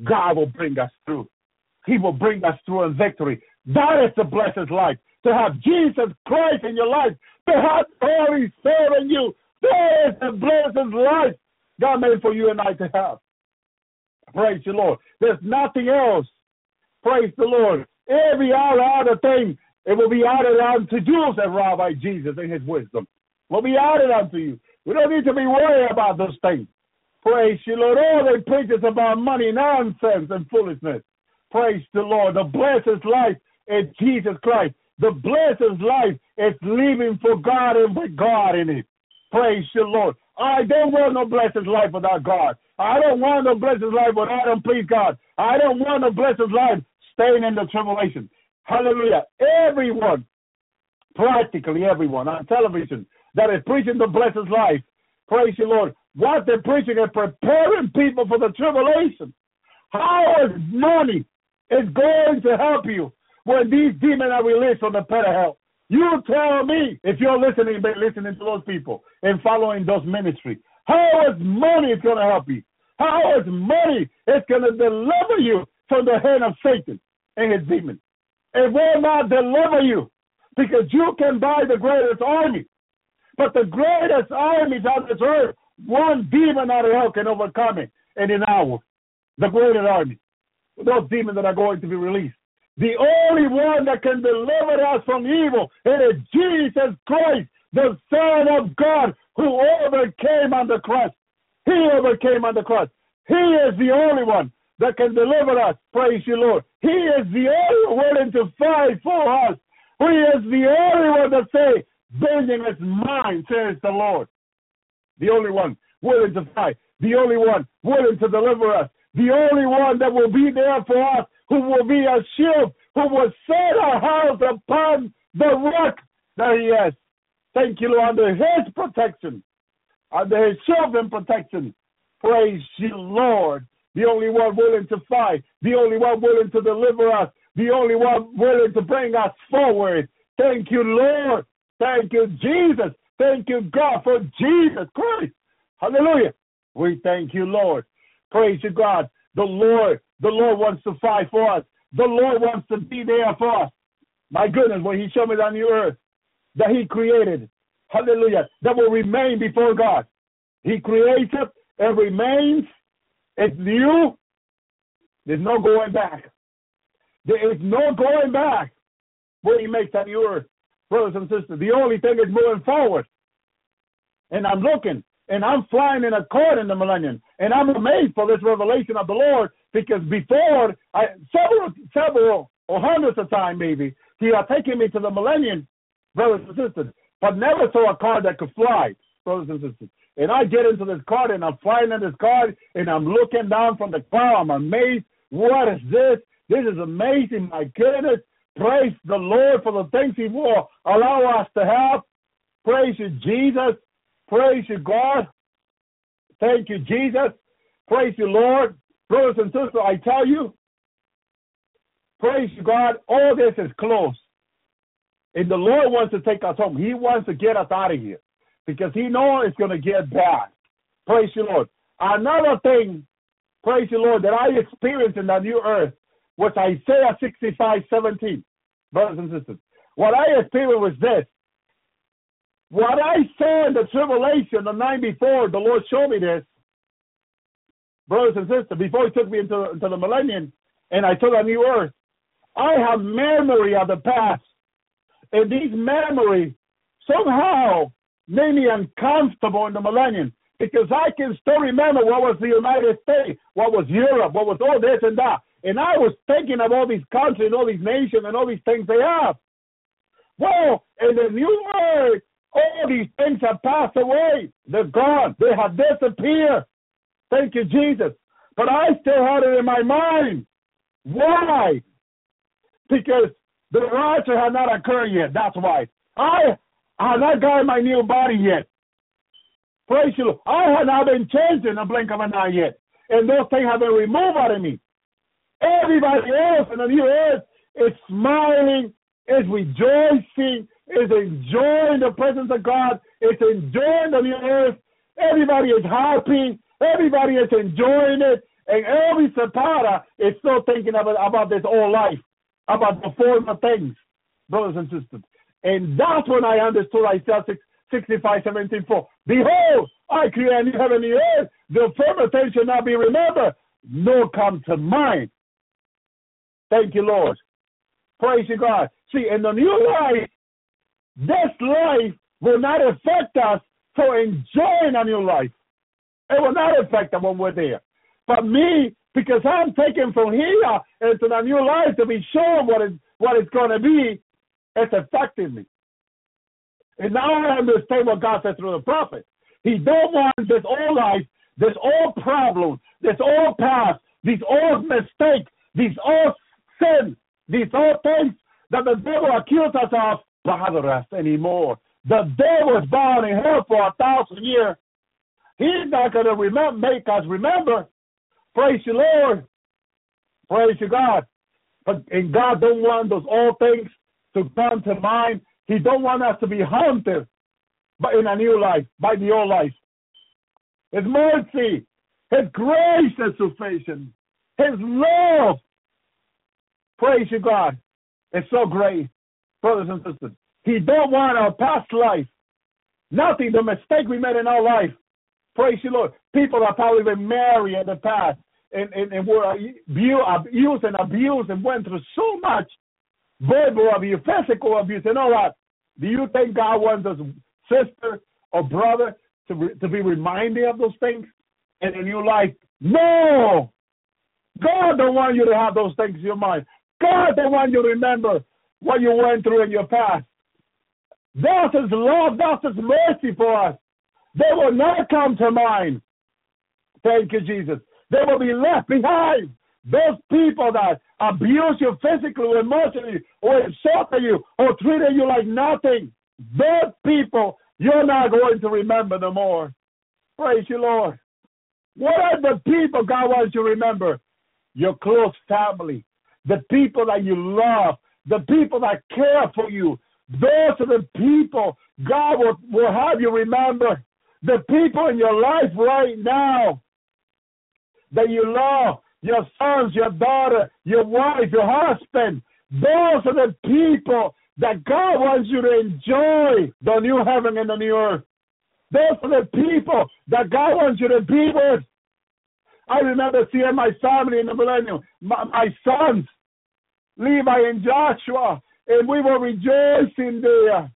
God will bring us through. He will bring us through in victory. That is the blessed life. To have Jesus Christ in your life, to have Holy Spirit in you. That is the blessed life God made for you and I to have. Praise the Lord. There's nothing else. Praise the Lord. Every other other thing, it will be added unto you, said Rabbi Jesus in his wisdom. Will be added unto you. We don't need to be worried about those things. Praise you, Lord. All they preach is about money, nonsense, and foolishness. Praise the Lord. The blessed life is Jesus Christ. The blessed life is living for God and with God in it. Praise the Lord. I don't want no blessed life without God. I don't want no blessed life without don't please God. I don't want no blessed life staying in the tribulation. Hallelujah. Everyone, practically everyone on television that is preaching the blessed life, praise the Lord. What they're preaching and preparing people for the tribulation. How is money is going to help you when these demons are released from the pit of hell? You tell me if you're listening, listening to those people and following those ministry. How is money is going to help you? How is money is going to deliver you from the hand of Satan and his demons? It will not deliver you because you can buy the greatest army. But the greatest armies on this earth, one demon out of hell can overcome it in an hour. The greatest army. Those demons that are going to be released. The only one that can deliver us from evil it is Jesus Christ, the Son of God, who overcame on the cross. He overcame on the cross. He is the only one that can deliver us. Praise you, Lord. He is the only one willing to fight for us. He is the only one that say, vengeance is mine, says the Lord. The only one willing to fight. The only one willing to deliver us. The only one that will be there for us, who will be a shield, who will set our house upon the rock that he has. Thank you, Lord, under his protection, under his shield and protection. Praise you, Lord. The only one willing to fight, the only one willing to deliver us, the only one willing to bring us forward. Thank you, Lord. Thank you, Jesus. Thank you, God, for Jesus Christ. Hallelujah. We thank you, Lord. Praise you, God. The Lord, the Lord wants to fight for us. The Lord wants to be there for us. My goodness, when He showed me on the earth that He created, hallelujah, that will remain before God. He creates it remains. It's new. There's no going back. There is no going back when He makes on the earth, brothers and sisters. The only thing is moving forward. And I'm looking and I'm flying in a car in the millennium. And I'm amazed for this revelation of the Lord because before, I, several, several, or hundreds of times maybe, He had taken me to the millennium, brothers and sisters, but never saw a car that could fly, brothers and sisters. And I get into this car and I'm flying in this car and I'm looking down from the car. I'm amazed. What is this? This is amazing. My goodness. Praise the Lord for the things He will allow us to have. Praise you, Jesus. Praise you, God. Thank you, Jesus. Praise you, Lord. Brothers and sisters, I tell you, praise you, God. All this is close. And the Lord wants to take us home. He wants to get us out of here because He knows it's going to get bad. Praise you, Lord. Another thing, praise you, Lord, that I experienced in the new earth was Isaiah 65 17. Brothers and sisters, what I experienced was this what I saw in the tribulation the night before, the Lord showed me this, brothers and sisters, before He took me into, into the millennium and I took a new earth. I have memory of the past. And these memories somehow made me uncomfortable in the millennium because I can still remember what was the United States, what was Europe, what was all this and that. And I was thinking of all these countries and all these nations and all these things they have. Well, in the new earth, all these things have passed away. They're gone. They have disappeared. Thank you, Jesus. But I still had it in my mind. Why? Because the rapture had not occurred yet. That's why. I had not gotten my new body yet. Praise you. I had not been changed in a blink of an eye yet. And those things have been removed out of me. Everybody else in the new earth is smiling, is rejoicing, is enjoying the presence of God, is enjoying the new earth. Everybody is happy. Everybody is enjoying it. And Elvi Zapata is still thinking about, about this old life, about the former things, brothers and sisters. And that's when I understood Isaiah 65, 17, 4. Behold, I create a new heaven and earth. The former things shall not be remembered, nor come to mind. Thank you, Lord. Praise you, God. See, in the new life, this life will not affect us for enjoying a new life. It will not affect us when we're there. But me, because I'm taken from here into the new life to be sure what is what it's going to be, it's affecting me. And now I understand what God said through the prophet. He don't want this old life, this old problem, this old past, these old mistakes, these old sins, these old things that the devil accused us of bother us anymore. The devil is bound in hell for a thousand years. He's not going to remember, make us remember. Praise you, Lord. Praise you, God. But and God don't want those old things to come to mind. He don't want us to be haunted but in a new life, by the old life. His mercy, His grace is sufficient. His love, praise you, God, It's so great, brothers and sisters. He don't want our past life, nothing, the mistake we made in our life. Praise you, Lord. People that probably been married in the past and, and, and were abused and abused and went through so much verbal abuse, physical abuse, and all that. Do you think God wants us, sister or brother, to, re, to be reminded of those things in new life? No! God don't want you to have those things in your mind. God don't want you remember what you went through in your past. That's His love, that's His mercy for us. They will not come to mind. Thank you, Jesus. They will be left behind. Those people that abuse you physically or emotionally or insulted you or treated you like nothing, those people you're not going to remember no more. Praise you, Lord. What are the people God wants you to remember? Your close family, the people that you love, the people that care for you. Those are the people God will, will have you remember. The people in your life right now that you love, your sons, your daughter, your wife, your husband. Those are the people that God wants you to enjoy the new heaven and the new earth. Those are the people that God wants you to be with. I remember seeing my family in the millennium, my, my sons, Levi and Joshua, and we were rejoicing there.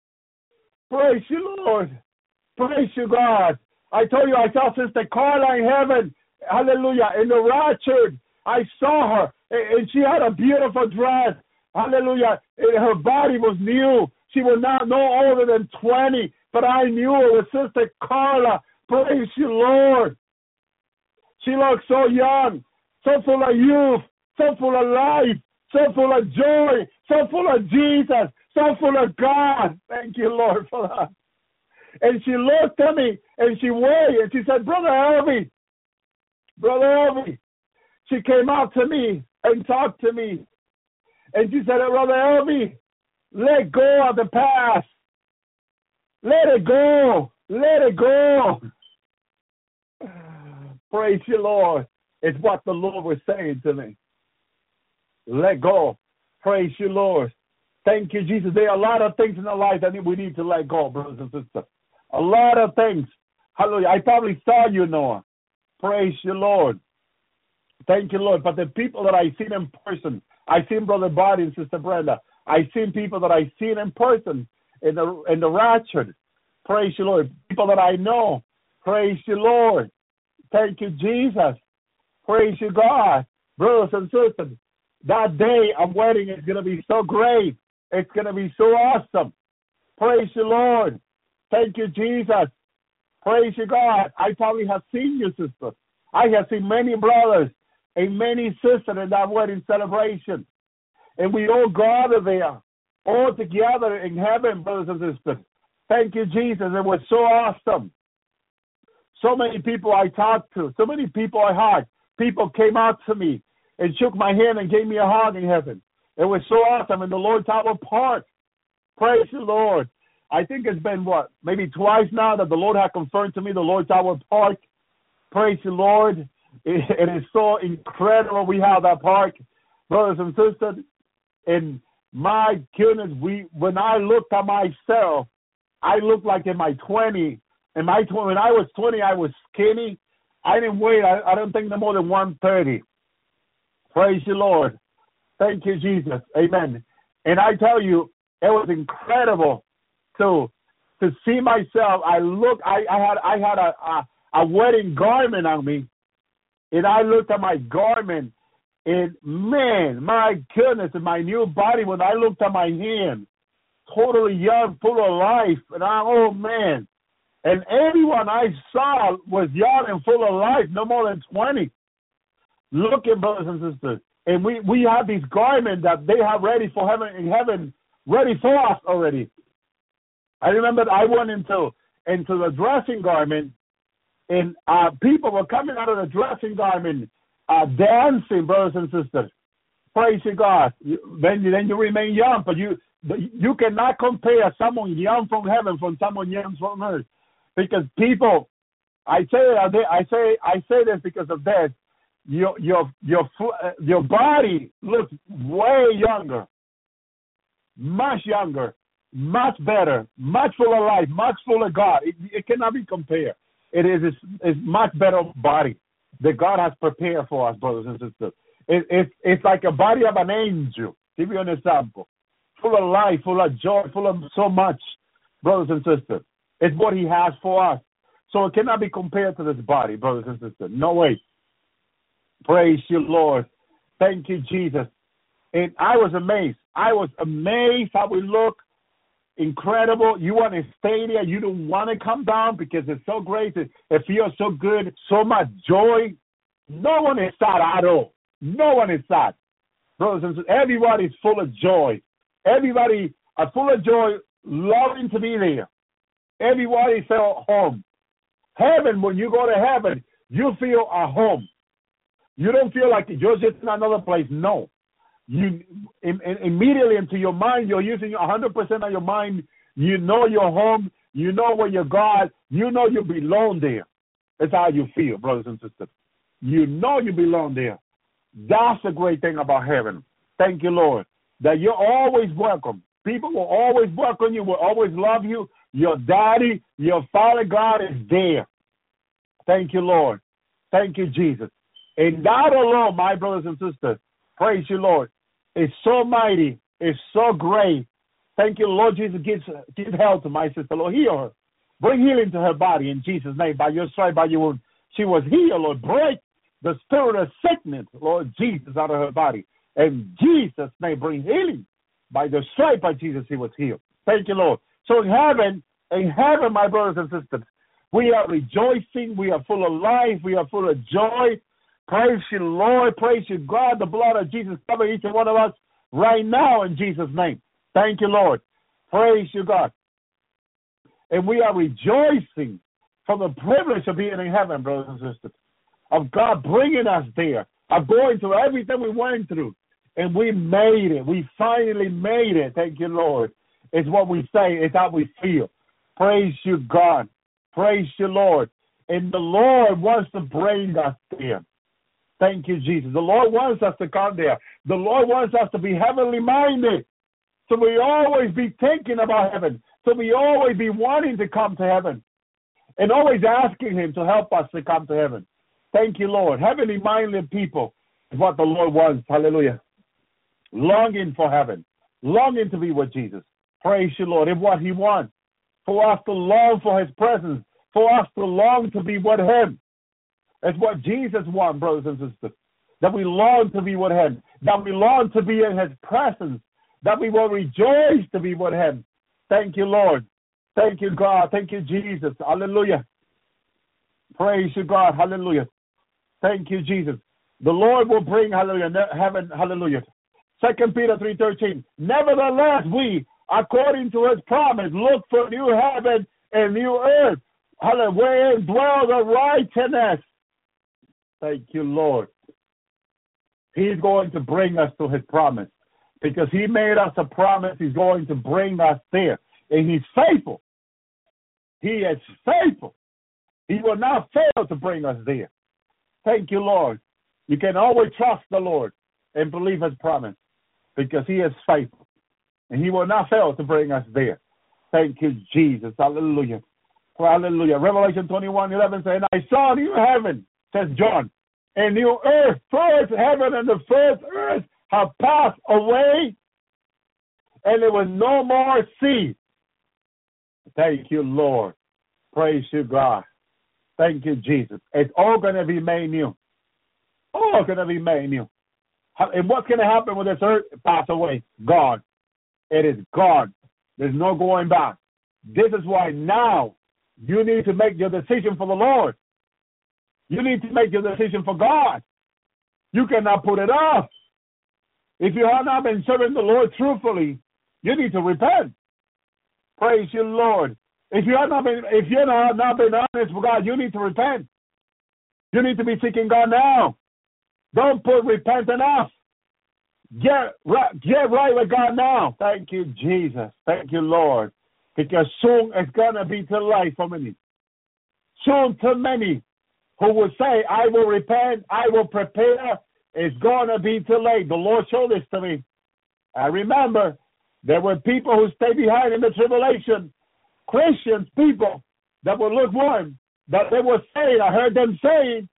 Praise you, Lord. Praise you, God. I told you I saw Sister Carla in heaven. Hallelujah. In the rapture, I saw her, and she had a beautiful dress. Hallelujah. Her body was new. She was not no older than 20, but I knew it was Sister Carla. Praise you, Lord. She looked so young, so full of youth, so full of life, so full of joy, so full of Jesus, so full of God. Thank you, Lord, for that. And she looked at me and she waved and she said, Brother Elvi, Brother Elvi. She came out to me and talked to me. And she said, Brother Elvi, let go of the past. Let it go. Let it go. Praise you, Lord. It's what the Lord was saying to me. Let go. Praise you, Lord. Thank you, Jesus. There are a lot of things in our life that we need to let go, brothers and sisters. A lot of things. Hallelujah. I probably saw you, Noah. Praise you, Lord. Thank you, Lord. But the people that I seen in person, I seen Brother Bobby and Sister Brenda. I seen people that I seen in person in the in the rapture. Praise you, Lord. People that I know. Praise you, Lord. Thank you, Jesus. Praise you, God. Brothers and sisters, that day of wedding is going to be so great. It's going to be so awesome. Praise you, Lord. Thank you, Jesus. Praise you, God. I probably have seen you, sister. I have seen many brothers and many sisters in that wedding celebration. And we all gather there, all together in heaven, brothers and sisters. Thank you, Jesus. It was so awesome. So many people I talked to, so many people I hugged. People came out to me and shook my hand and gave me a hug in heaven. It was so awesome in the Lord's Hour Park. Praise the Lord. I think it's been what, maybe twice now that the Lord had confirmed to me the Lord's Hour Park. Praise the Lord. It, it is so incredible we have that park, brothers and sisters. And my goodness, we when I looked at myself, I looked like in my 20. In my 20, when I was 20, I was skinny. I didn't weigh, I, I don't think no more than 130. Praise the Lord. Thank you, Jesus. Amen. And I tell you, it was incredible to to see myself. I look. I, I had I had a, a a wedding garment on me, and I looked at my garment, and man, my goodness, and my new body. When I looked at my hand, totally young, full of life, and I oh man, and everyone I saw was young and full of life, no more than twenty. Looking, brothers and sisters, and we we have these garments that they have ready for heaven in heaven, ready for us already. I remember I went into into the dressing garment, and uh, people were coming out of the dressing garment, uh, dancing, brothers and sisters. Praise God. You, then you then you remain young, but you you cannot compare someone young from heaven from someone young from earth, because people. I say I say I say this because of this. Your your your uh, your body looks way younger, much younger, much better, much full of life, much full of God. It, it cannot be compared. It is it's, it's much better body that God has prepared for us, brothers and sisters. It, it's it's like a body of an angel. Give you an example, full of life, full of joy, full of so much, brothers and sisters. It's what He has for us. So it cannot be compared to this body, brothers and sisters. No way. Praise you, Lord. Thank you, Jesus. And I was amazed. I was amazed how we look. Incredible. You want to stay there. You don't want to come down because it's so great. It, it feels so good. So much joy. No one is sad at all. No one is sad. Brothers and sisters, everybody's full of joy. Everybody are full of joy, loving to be there. Everybody felt home. Heaven, when you go to heaven, you feel at home. You don't feel like you're just in another place. No. You in, in, immediately into your mind, you're using 100% of your mind. You know your home. You know where you're God. You know you belong there. That's how you feel, brothers and sisters. You know you belong there. That's the great thing about heaven. Thank you, Lord, that you're always welcome. People will always welcome you, will always love you. Your daddy, your Father God is there. Thank you, Lord. Thank you, Jesus. And that alone, my brothers and sisters, praise you, Lord, is so mighty, is so great. Thank you, Lord Jesus. Give, give health to my sister, Lord. Heal her. Bring healing to her body in Jesus' name. By your stripe, by your wound, she was healed, Lord. Break the spirit of sickness, Lord Jesus, out of her body. In Jesus' name, bring healing. By the stripe by Jesus, he was healed. Thank you, Lord. So in heaven, in heaven, my brothers and sisters, we are rejoicing. We are full of life. We are full of joy. Praise you, Lord. Praise you, God. The blood of Jesus cover each and one of us right now in Jesus' name. Thank you, Lord. Praise you, God. And we are rejoicing for the privilege of being in heaven, brothers and sisters, of God bringing us there, of going through everything we went through. And we made it. We finally made it. Thank you, Lord. It's what we say, it's how we feel. Praise you, God. Praise you, Lord. And the Lord wants to bring us there. Thank you, Jesus. The Lord wants us to come there. The Lord wants us to be heavenly minded. So we always be thinking about heaven. So we always be wanting to come to heaven. And always asking Him to help us to come to heaven. Thank you, Lord. Heavenly minded people is what the Lord wants. Hallelujah. Longing for heaven. Longing to be with Jesus. Praise you, Lord. And what He wants. For us to long for His presence. For us to long to be with Him. It's what Jesus wants, brothers and sisters. That we long to be with Him. That we long to be in His presence. That we will rejoice to be with Him. Thank you, Lord. Thank you, God. Thank you, Jesus. Hallelujah. Praise you, God. Hallelujah. Thank you, Jesus. The Lord will bring hallelujah heaven. Hallelujah. Second Peter three thirteen. Nevertheless, we, according to His promise, look for new heaven and new earth, hallelujah, wherein dwell the righteousness. Thank you, Lord. He's going to bring us to His promise because He made us a promise. He's going to bring us there, and He's faithful. He is faithful. He will not fail to bring us there. Thank you, Lord. You can always trust the Lord and believe His promise because He is faithful and He will not fail to bring us there. Thank you, Jesus. Hallelujah. Hallelujah. Revelation 21 11 says, I saw new heaven, says John, a new earth. First heaven and the first earth have passed away, and there was no more sea. Thank you, Lord. Praise you, God. Thank you, Jesus. It's all going to be made new. All going to be made new. And what's going to happen when this earth pass away? God. It is God. There's no going back. This is why now you need to make your decision for the Lord. You need to make your decision for God. You cannot put it off. If you have not been serving the Lord truthfully, you need to repent. Praise you, Lord. If you have not been, if you have not been honest with God, you need to repent. You need to be seeking God now. Don't put repenting off. Get right, get right with God now. Thank you, Jesus. Thank you, Lord. Because soon it's gonna be too late for many. Soon too many who will say, I will repent, I will prepare. It's gonna be too late. The Lord showed this to me. I remember there were people who stayed behind in the tribulation, Christians, people that were lukewarm, that they were saying, I heard them saying,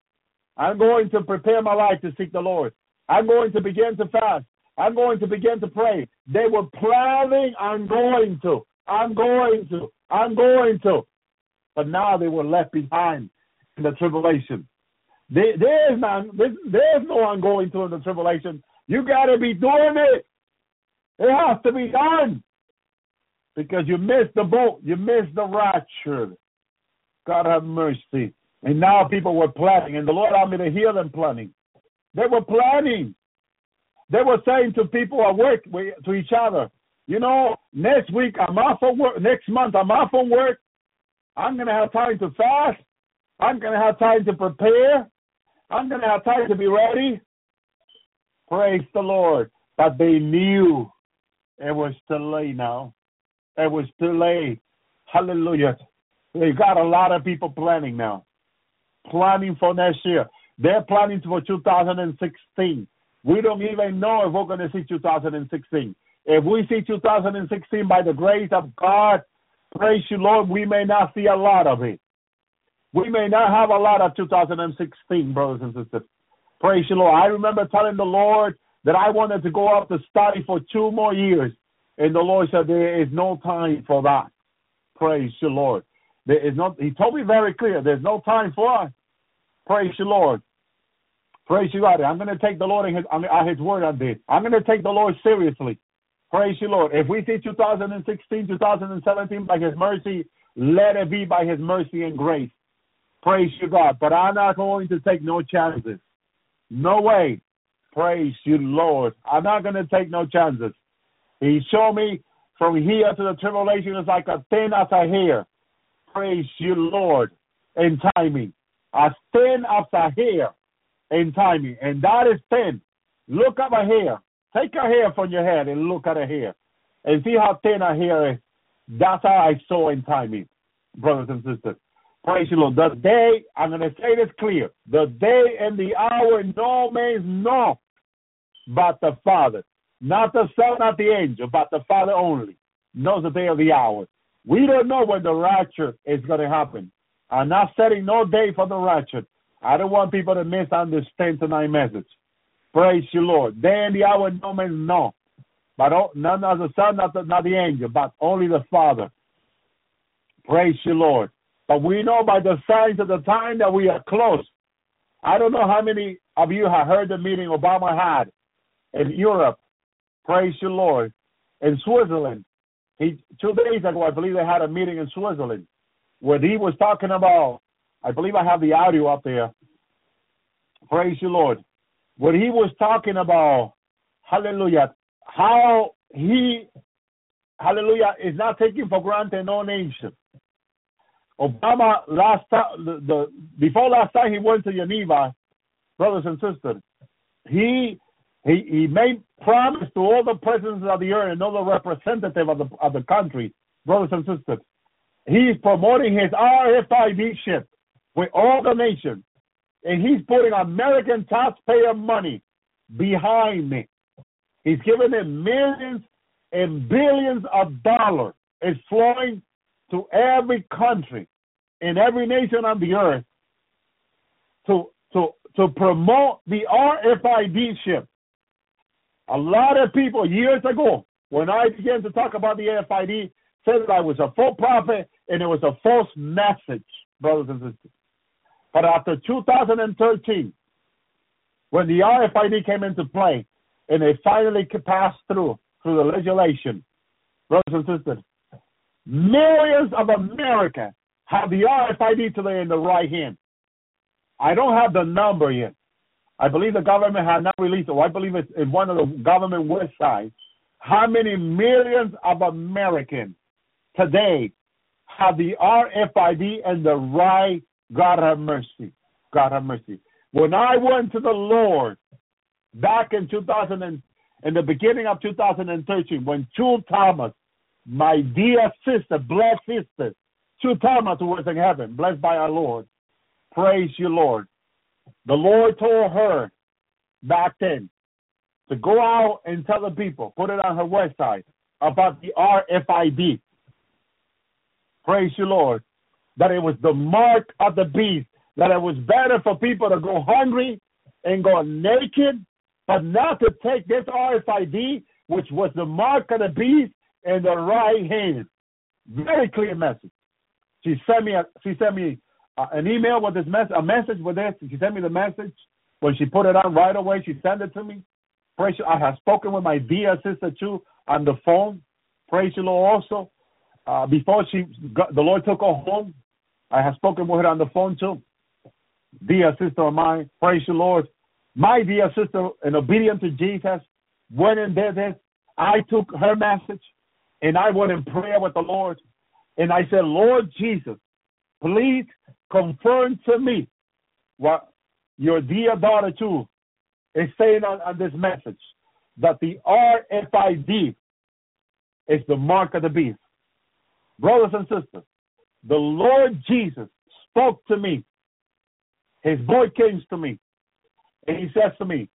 I'm going to prepare my life to seek the Lord. I'm going to begin to fast. I'm going to begin to pray. They were planning, I'm going to. I'm going to. I'm going to. But now they were left behind in the tribulation. There, there's, none, there's, there's no one going in the tribulation. You got to be doing it. It has to be done. Because you missed the boat. You missed the rapture. God have mercy. And now people were planning, and the Lord allowed me to hear them planning. They were planning. They were saying to people at work, to each other, you know, next week I'm off from work, next month I'm off from work. I'm to have time to fast. I'm going to have time to prepare. I'm going to have time to be ready. Praise the Lord. But they knew it was too late now. It was too late. Hallelujah. They got a lot of people planning now. Planning for next year. They're planning for 2016. We don't even know if we're going to see 2016. If we see 2016 by the grace of God, praise you, Lord, we may not see a lot of it. We may not have a lot of 2016, brothers and sisters. Praise you, Lord. I remember telling the Lord that I wanted to go up to study for two more years. And the Lord said, There is no time for that. Praise you, Lord. There is not, he told me very clear, there's no time for us. Praise you, Lord. Praise you, God. I'm going to take the Lord at his, I at his word on this. I'm going to take the Lord seriously. Praise you, Lord. If we see 2016, 2017 by his mercy, let it be by his mercy and grace. Praise you, God. But I'm not going to take no chances. No way. Praise you, Lord. I'm not going to take no chances. He showed me from here to the tribulation is like a thin as a hair. Praise you, Lord, in timing. As thin as a hair in timing. And that is thin. Look at a hair. Take a hair from your head and look at a hair. And see how thin a hair is. That's how I saw in timing, brothers and sisters. Praise the Lord. The day, I'm going to say this clear. The day and the hour no man know but the Father. Not the Son, not the angel, but the Father only knows the day of the hour. We don't know when the rapture is going to happen. I'm not setting no day for the rapture. I don't want people to misunderstand tonight's message. Praise you, Lord. Day and the hour no man know. But none of the Son, not the, not the angel, but only the Father. Praise you, Lord. But we know by the signs of the time that we are close. I don't know how many of you have heard the meeting Obama had in Europe. Praise you, Lord. In Switzerland. He two days ago, I believe they had a meeting in Switzerland where he was talking about. I believe I have the audio up there. Praise you, Lord. Where he was talking about, Hallelujah, how he, Hallelujah, is not taking for granted no nation. Obama last time, the, the before last time he went to Geneva, brothers and sisters, he he he made promise to all the presidents of the earth and all the representatives of the of the country, brothers and sisters. He's promoting his RFID chip with all the nations, and he's putting American taxpayer money behind it. He's giving them millions and billions of dollars. It's flowing to every country in every nation on the earth to to to promote the RFID chip. A lot of people years ago, when I began to talk about the RFID, said that I was a full prophet and it was a false message, brothers and sisters. But after 2013, when the RFID came into play and it finally passed through through the legislation, brothers and sisters, millions of Americans have the RFID today in the right hand. I don't have the number yet. I believe the government has not released it. I believe it's in one of the government websites. How many millions of Americans today have the RFID and the right? God have mercy. God have mercy. When I went to the Lord back in 2000 and in the beginning of 2013 when June Thomas, my dear sister, blessed sister, June Thomas who was in heaven, blessed by our Lord. Praise you, Lord. The Lord told her back then to go out and tell the people, put it on her website about the RFID. Praise you, Lord. That it was the mark of the beast. That it was better for people to go hungry and go naked, but not to take this RFID, which was the mark of the beast, in the right hand. Very clear message. She sent me a, she sent me an email with this message, a message with this. She sent me the message when she put it on right away. She sent it to me. Praise you. I have spoken with my dear sister too on the phone. Praise you, Lord. Also, uh, before she got, the Lord took her home, I have spoken with her on the phone too. Dear sister of mine, praise you, Lord. My dear sister, in obedience to Jesus, went and did this. I took her message and I went in prayer with the Lord. And I said, Lord Jesus, please confirm to me what your dear daughter too is saying on, on this message that the RFID is the mark of the beast. Brothers and sisters, the Lord Jesus spoke to me. His voice came to me. And he says to me,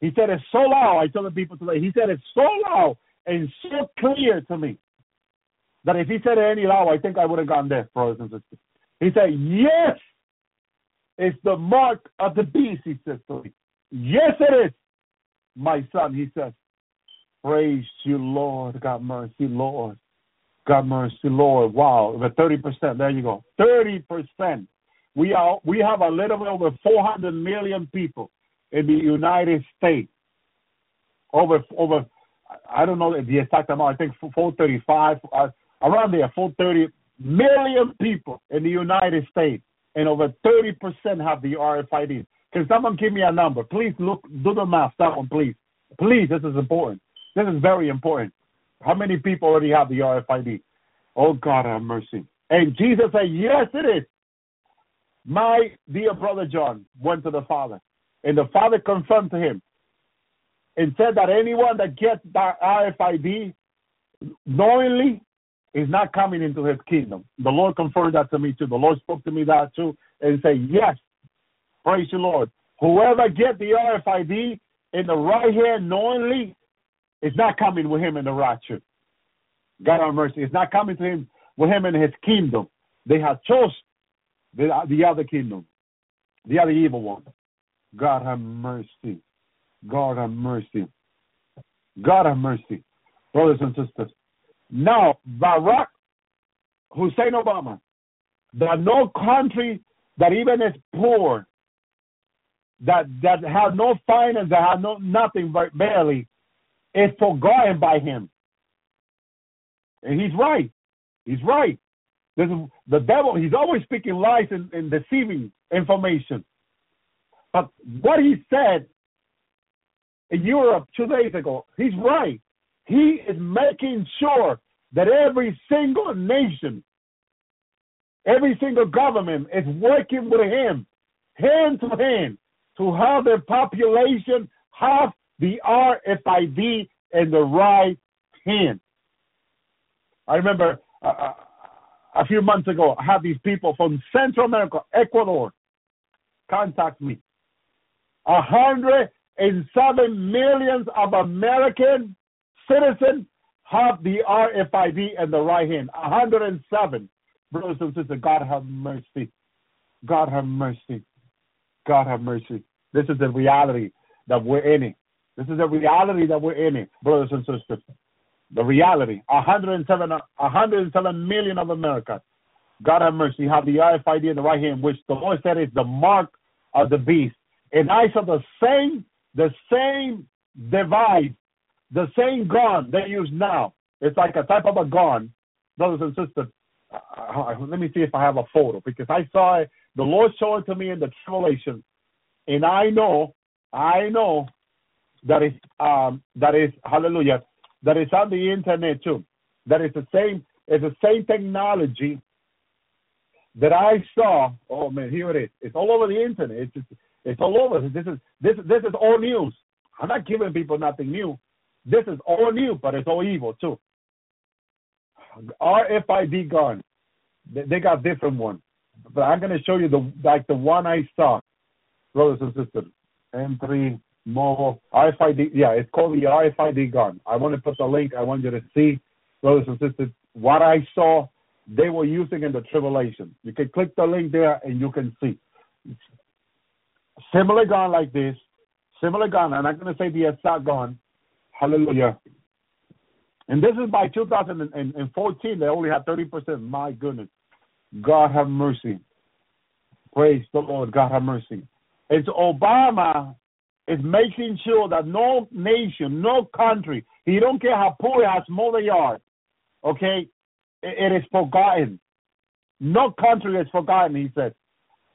he said it's so loud, I tell the people today, he said it's so loud and so clear to me that if he said any loud, I think I would have gone deaf, brothers and sisters. He said, Yes, it's the mark of the beast, he says to me. Yes, it is, my son, he says. Praise you, Lord. God mercy, Lord. God mercy, Lord. Wow, thirty percent. There you go. Thirty percent. We are we have a little bit over four hundred million people in the United States. Over over, I don't know the exact amount. I think four thirty five, uh, around there, four thirty million people in the United States, and over thirty percent have the RFID. Can someone give me a number? Please look, do the math. Someone, please, please. This is important. This is very important. How many people already have the RFID? Oh God, have mercy. And Jesus said, Yes, it is. My dear brother John went to the Father, and the Father confirmed to him and said that anyone that gets that RFID knowingly is not coming into his kingdom. The Lord confirmed that to me too. The Lord spoke to me that too and said, Yes, praise the Lord. Whoever get the RFID in the right hand knowingly is not coming with him in the rapture. God have mercy. It's not coming to him with him in his kingdom. They have chose the, the other kingdom, the other evil one. God have mercy. God have mercy. God have mercy. Brothers and sisters. Now, Barack Hussein Obama, that no country that even is poor, that that have no finance, that have no nothing but barely, is forgotten by him. And he's right. He's right. This is, the devil, he's always speaking lies and, and deceiving information. But what he said in Europe two days ago, he's right. He is making sure that every single nation, every single government is working with him, hand to hand, to have their population have the RFID in the right hand. I remember uh, a few months ago, I had these people from Central America, Ecuador, contact me. A hundred and seven millions of American citizens have the RFID in the right hand. Hundred and seven. Brothers and sisters, God have mercy. God have mercy. God have mercy. This is the reality that we're in. It. This is the reality that we're in, it, brothers and sisters. The reality. 107, 107 million of America. God have mercy. Have the RFID in the right hand, which the Lord said is the mark of the beast. And I saw the same, the same device, the same gun they use now. It's like a type of a gun, brothers and sisters. Uh, let me see if I have a photo because I saw it. The Lord showed it to me in the tribulation, and I know, I know that is um, that is hallelujah that is on the internet too. That is the same it's the same technology that I saw. Oh man, here it is. It's all over the internet. It's it's, it's all over. This is this this is all news. I'm not giving people nothing new. This is all new, but it's all evil too. RFID gun. They, got different ones, but I'm gonna show you the like the one I saw, brothers and sisters. M3 mobile RFID. Yeah, it's called the RFID gun. I want to put the link. I want you to see, brothers and sisters, what I saw they were using in the tribulation. You can click the link there and you can see. Similar gun like this, similar gun. I'm not going to say the exact gun. Hallelujah. And this is by 2014. They only had 30%. My goodness. God have mercy. Praise the Lord. God have mercy. It's Obama is making sure that no nation, no country, he don't care how poor, how small they are, okay, it, it is forgotten. No country is forgotten, he said,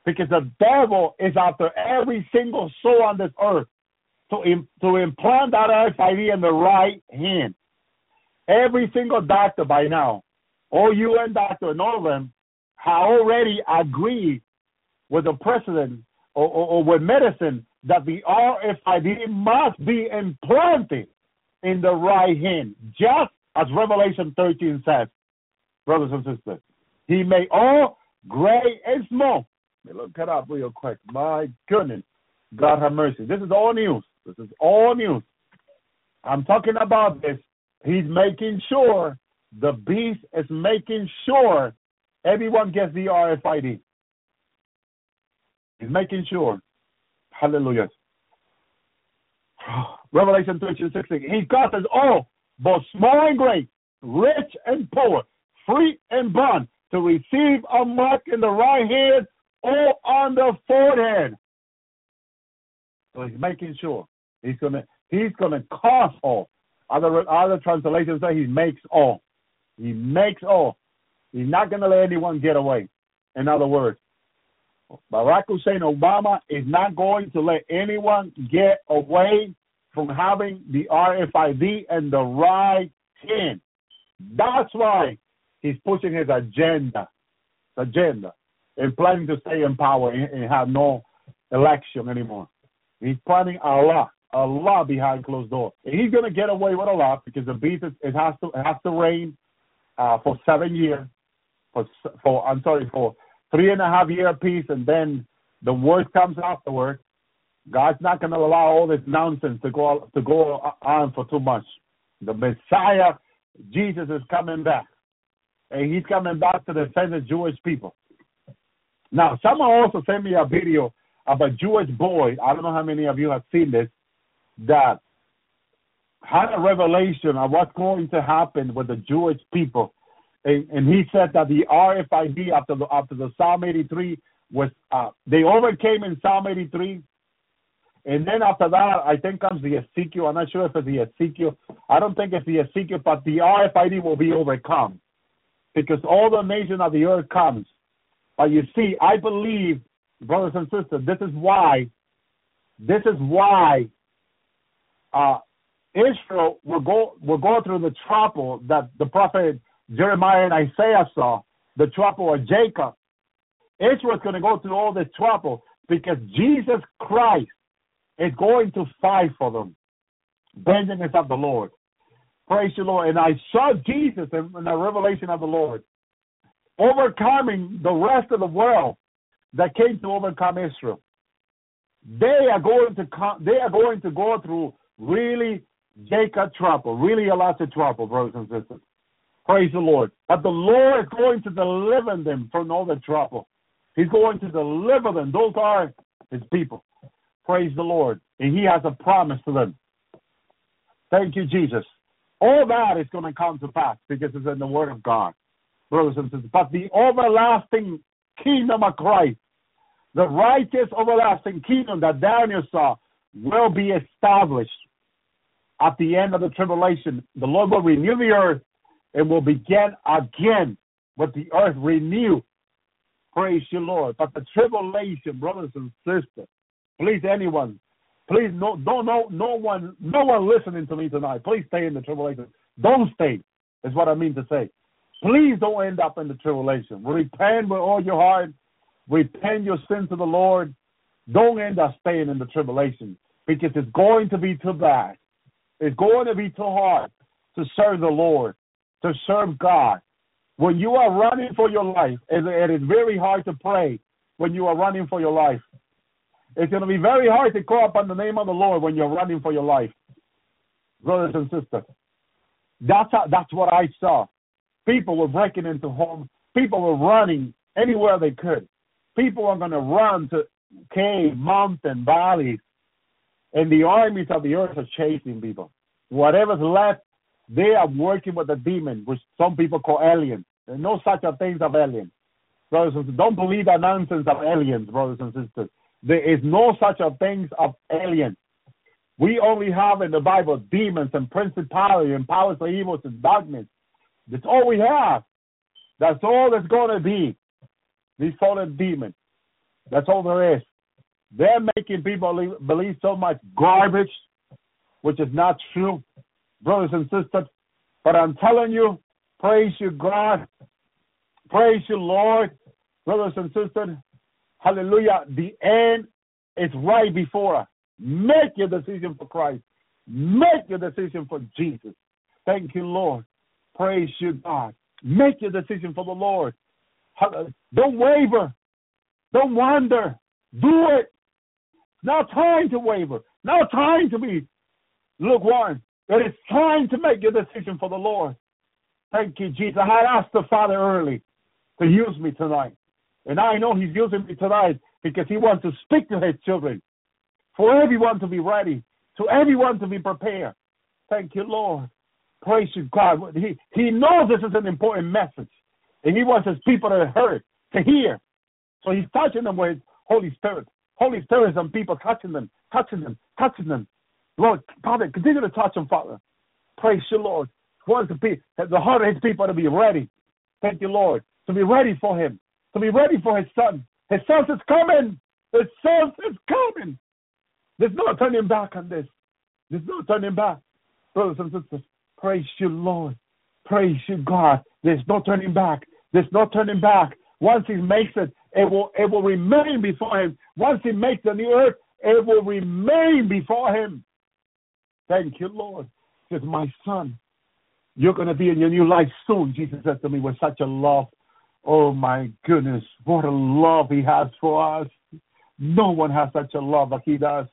because the devil is after every single soul on this earth to, im- to implant that RFID in the right hand. Every single doctor by now, all UN doctor and all of them, have already agreed with the president or, or, or with medicine that the RFID must be implanted in the right hand, just as Revelation 13 says, brothers and sisters. He made all great and small. Look it up real quick. My goodness. God have mercy. This is all news. This is all news. I'm talking about this. He's making sure, the beast is making sure everyone gets the RFID. He's making sure. Hallelujah. Revelation 13, 16. He got us all, both small and great, rich and poor, free and bond, to receive a mark in the right hand or on the forehead. So he's making sure. He's gonna he's gonna cause all. Other other translations say he makes all. He makes all. He's not gonna let anyone get away. In other words, Barack Hussein Obama is not going to let anyone get away from having the RFID and the right hand. That's why he's pushing his agenda, agenda, and planning to stay in power and, and have no election anymore. He's planning a lot, a lot behind closed doors. And he's going to get away with a lot because the beast is, it has to it has to reign uh, for seven years. For for I'm sorry for three and a half year peace, and then the worst comes afterward. God's not going to allow all this nonsense to go to go on for too much. The Messiah, Jesus, is coming back, and He's coming back to defend the Jewish people. Now, someone also sent me a video of a Jewish boy. I don't know how many of you have seen this. That had a revelation of what's going to happen with the Jewish people and, and he said that the RFID after the after the Psalm 83 was uh, they overcame in Psalm 83, and then after that I think comes the Ezekiel. I'm not sure if it's the Ezekiel. I don't think it's the Ezekiel, but the RFID will be overcome because all the nation of the earth comes. But you see, I believe, brothers and sisters, this is why, this is why uh, Israel will go will go through the trouble that the prophet Jeremiah and Isaiah saw, the trouble of Jacob. Israel's going to go through all this trouble because Jesus Christ is going to fight for them. Vengeance of the Lord. Praise the Lord. And I saw Jesus in, in the revelation of the Lord overcoming the rest of the world that came to overcome Israel. They are going to come, they are going to go through really Jacob trouble, really a lot of trouble, brothers and sisters. Praise the Lord. But the Lord is going to deliver them from all the trouble. He's going to deliver them. Those are his people. Praise the Lord. And he has a promise to them. Thank you, Jesus. All that is going to come to pass because it's in the Word of God, brothers and sisters. But the everlasting kingdom of Christ, the righteous everlasting kingdom that Daniel saw, will be established at the end of the tribulation. The Lord will renew the earth and will begin again with the earth renewed. Praise you, Lord. But the tribulation, brothers and sisters, please, anyone, please, no, don't, no, no one, no one listening to me tonight. Please stay in the tribulation. Don't stay. Is what I mean to say. Please don't end up in the tribulation. Repent with all your heart. Repent your sin to the Lord. Don't end up staying in the tribulation because it's going to be too bad. It's going to be too hard to serve the Lord, to serve God. When you are running for your life, it is very hard to pray when you are running for your life. It's going to be very hard to call upon the name of the Lord when you're running for your life, brothers and sisters. That's how, that's what I saw. People were breaking into homes. People were running anywhere they could. People are going to run to cave, mountain, valleys, and the armies of the earth are chasing people. Whatever's left, they are working with the demon, which some people call aliens. No such a thing as aliens. Brothers and sisters, don't believe that nonsense of aliens, brothers and sisters. There is no such a thing of aliens. We only have in the Bible demons and principality and powers of evil and darkness. That's all we have. That's all that's going to be. These fallen demons. That's all there is. They're making people believe, so much garbage, which is not true, brothers and sisters. But I'm telling you, praise you, God. Praise you, Lord. Brothers and sisters, hallelujah. The end is right before us. Make your decision for Christ. Make your decision for Jesus. Thank you, Lord. Praise you, God. Make your decision for the Lord. Don't waver. Don't wander. Do it. Now time to waver. Now time to be lukewarm. But It is time to make your decision for the Lord. Thank you, Jesus. I asked the Father early to use me tonight. And I know He's using me tonight because He wants to speak to His children. For everyone to be ready, to everyone to be prepared. Thank you, Lord. Praise you, God. He, he knows this is an important message. And He wants His people to hear, to hear. So He's touching them with Holy Spirit. Holy Spirit is on people touching them, touching them, touching them. Lord, Father, continue to touch them, Father. Praise you, Lord. Wants to be the heart of his people to be ready. Thank you, Lord. To be ready for him. To be ready for his son. His son is coming. His son is coming. There's no turning back on this. There's no turning back. Brothers and sisters, praise you, Lord. Praise you, God. There's no turning back. There's no turning back. Once he makes it, it will it will remain before him. Once he makes the new earth, it will remain before him. Thank you, Lord. He says, My son, you're going to be in your new life soon. Jesus said to me with such a love. Oh, my goodness. What a love he has for us. No one has such a love like he does.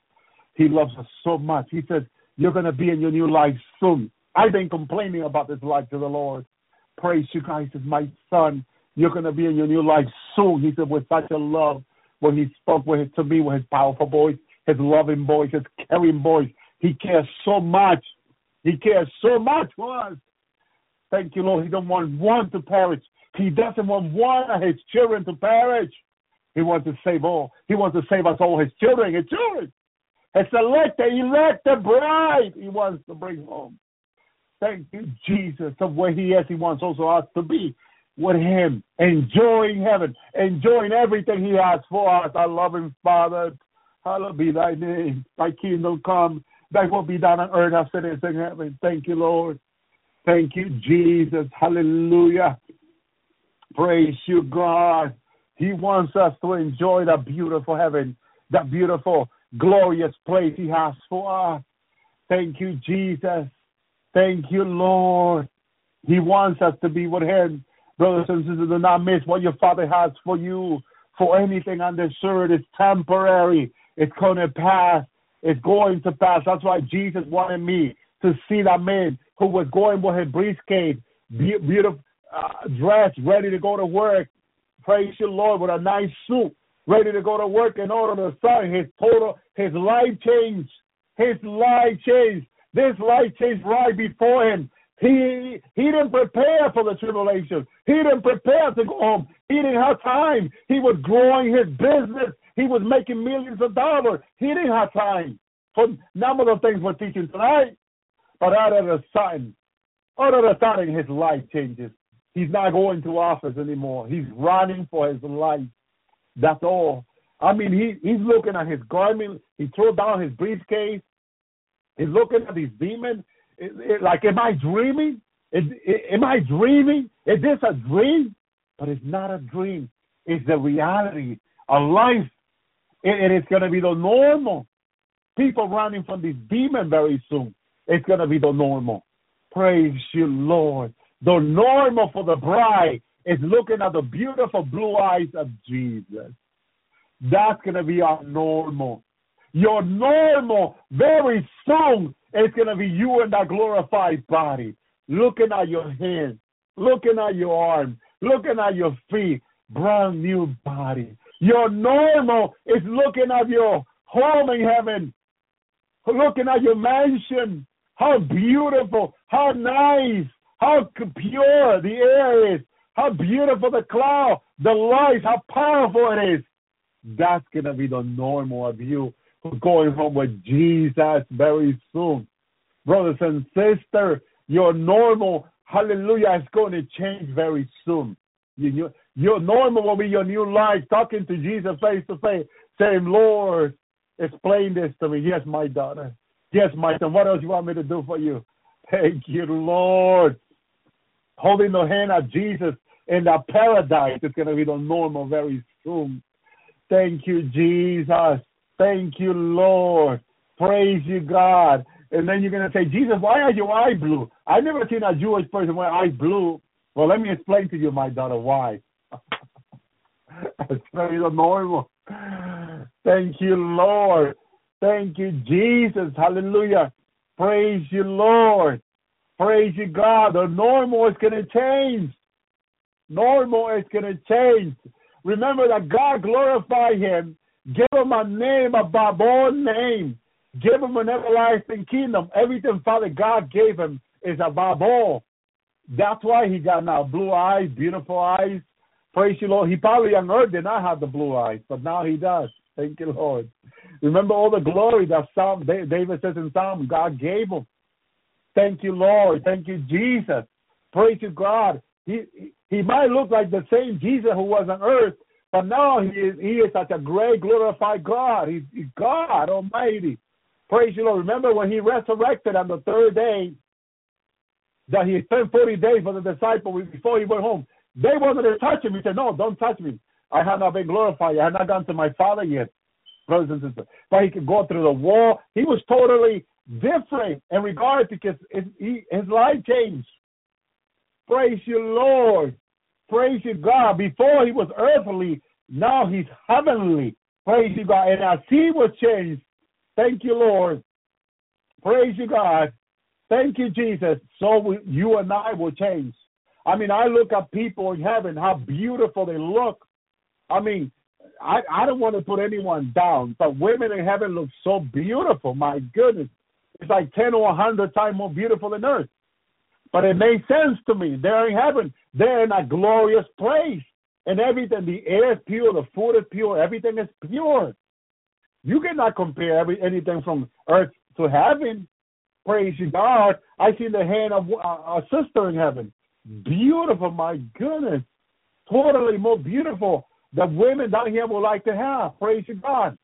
He loves us so much. He says, You're going to be in your new life soon. I've been complaining about this life to the Lord. Praise you. He says, My son, you're going to be in your new life soon. He said, with such a love when he spoke with to me with his powerful voice, his loving voice, his caring voice. He cares so much. He cares so much for us. Thank you, Lord. He don't want one to perish. He doesn't want one of his children to perish. He wants to save all. He wants to save us all, his children, his children. His elected, elected bride. He wants to bring home. Thank you, Jesus. The way he is, he wants also us to be with him, enjoying heaven, enjoying everything he has for us. Love him, Father. Hallowed be thy name. Thy kingdom come. Thy will be done on earth as it is in heaven. Thank you, Lord. Thank you, Jesus. Hallelujah. Praise you, God. He wants us to enjoy that beautiful heaven, that beautiful, glorious place He has for us. Thank you, Jesus. Thank you, Lord. He wants us to be with Him. Brothers and sisters, do not miss what your Father has for you. For anything this earth is temporary. It's going to pass. It's going to pass. That's why Jesus wanted me to see that man who was going with his briefcase, be- beautiful, uh, dressed, ready to go to work. Praise you, Lord, with a nice suit, ready to go to work. All of a sudden, his total, his life changed. His life changed. This life changed right before him. He he didn't prepare for the tribulation. He didn't prepare to go home. He didn't have time. He was growing his business. He was making millions of dollars. He didn't have time for none of the things we're teaching tonight. But out of a sudden, out of a sudden, his life changes. He's not going to office anymore. He's running for his life. That's all. I mean, he he's looking at his garment. He threw down his briefcase. He's looking at his demon. It, it, like, am I dreaming? Am I dreaming? Is this a dream? But it's not a dream. It's the reality of life. It, it is going to be the normal. People running from this demon very soon. it's going to be the normal. Praise you, Lord. The normal for the bride is looking at the beautiful blue eyes of Jesus. That's going to be our normal. Your normal, very soon, it's going to be you in that glorified body, looking at your hands, looking at your arms, looking at your feet, brand new body. Your normal is looking at your home in heaven, looking at your mansion, how beautiful, how nice, how pure the air is, how beautiful the cloud, the light, how powerful it is. That's going to be the normal of you going home with Jesus very soon. Brothers and sisters, your normal, hallelujah, is going to change very soon. You, you, your normal will be your new life, talking to Jesus face to face, saying, Lord, explain this to me. Yes, my daughter. Yes, my son. What else you want me to do for you? Thank you, Lord. Holding the hand of Jesus in the paradise is going to be the normal very soon. Thank you, Jesus. Thank you, Lord. Praise you, God. And then you're going to say, Jesus, why are your eyes blue? I've never seen a Jewish person with eyes blue. Well, let me explain to you, my daughter, why. it's very normal. Thank you, Lord. Thank you, Jesus. Hallelujah. Praise you, Lord. Praise you, God. The normal is going to change. Normal is going to change. Remember that God glorified him, give him a name above all names, give him an everlasting kingdom. Everything Father God gave him is above all. That's why he got now blue eyes, beautiful eyes. Praise you, Lord. He probably on earth did not have the blue eyes, but now he does. Thank you, Lord. Remember all the glory that Psalm David says in Psalm God gave him. Thank you, Lord. Thank you, Jesus. Praise you, God. He he might look like the same Jesus who was on earth, but now he is he is such a great glorified God. He's, he's God Almighty. Praise you, Lord. Remember when he resurrected on the third day that he spent 40 days with the disciples before he went home. They wanted to touch him. He said, No, don't touch me. I have not been glorified. I have not gone to my Father yet, brothers and sisters. But he could go through the wall. He was totally different in regard because his, his life changed. Praise you, Lord. Praise you, God. Before he was earthly, now he's heavenly. Praise you, God. And as he was changed, thank you, Lord. Praise you, God. Thank you, Jesus. So we, you and I will change. I mean, I look at people in heaven, how beautiful they look. I mean, I, I don't want to put anyone down, but women in heaven look so beautiful. My goodness. It's like 10 or 100 times more beautiful than earth. But it made sense to me. They're in heaven. They're in a glorious place. And everything, the air is pure, the food is pure, everything is pure. You cannot compare every, anything from earth to heaven. Praise you, God. I see the hand of a, a sister in heaven. Beautiful, my goodness. Totally more beautiful that women down here would like to have. Praise you, God.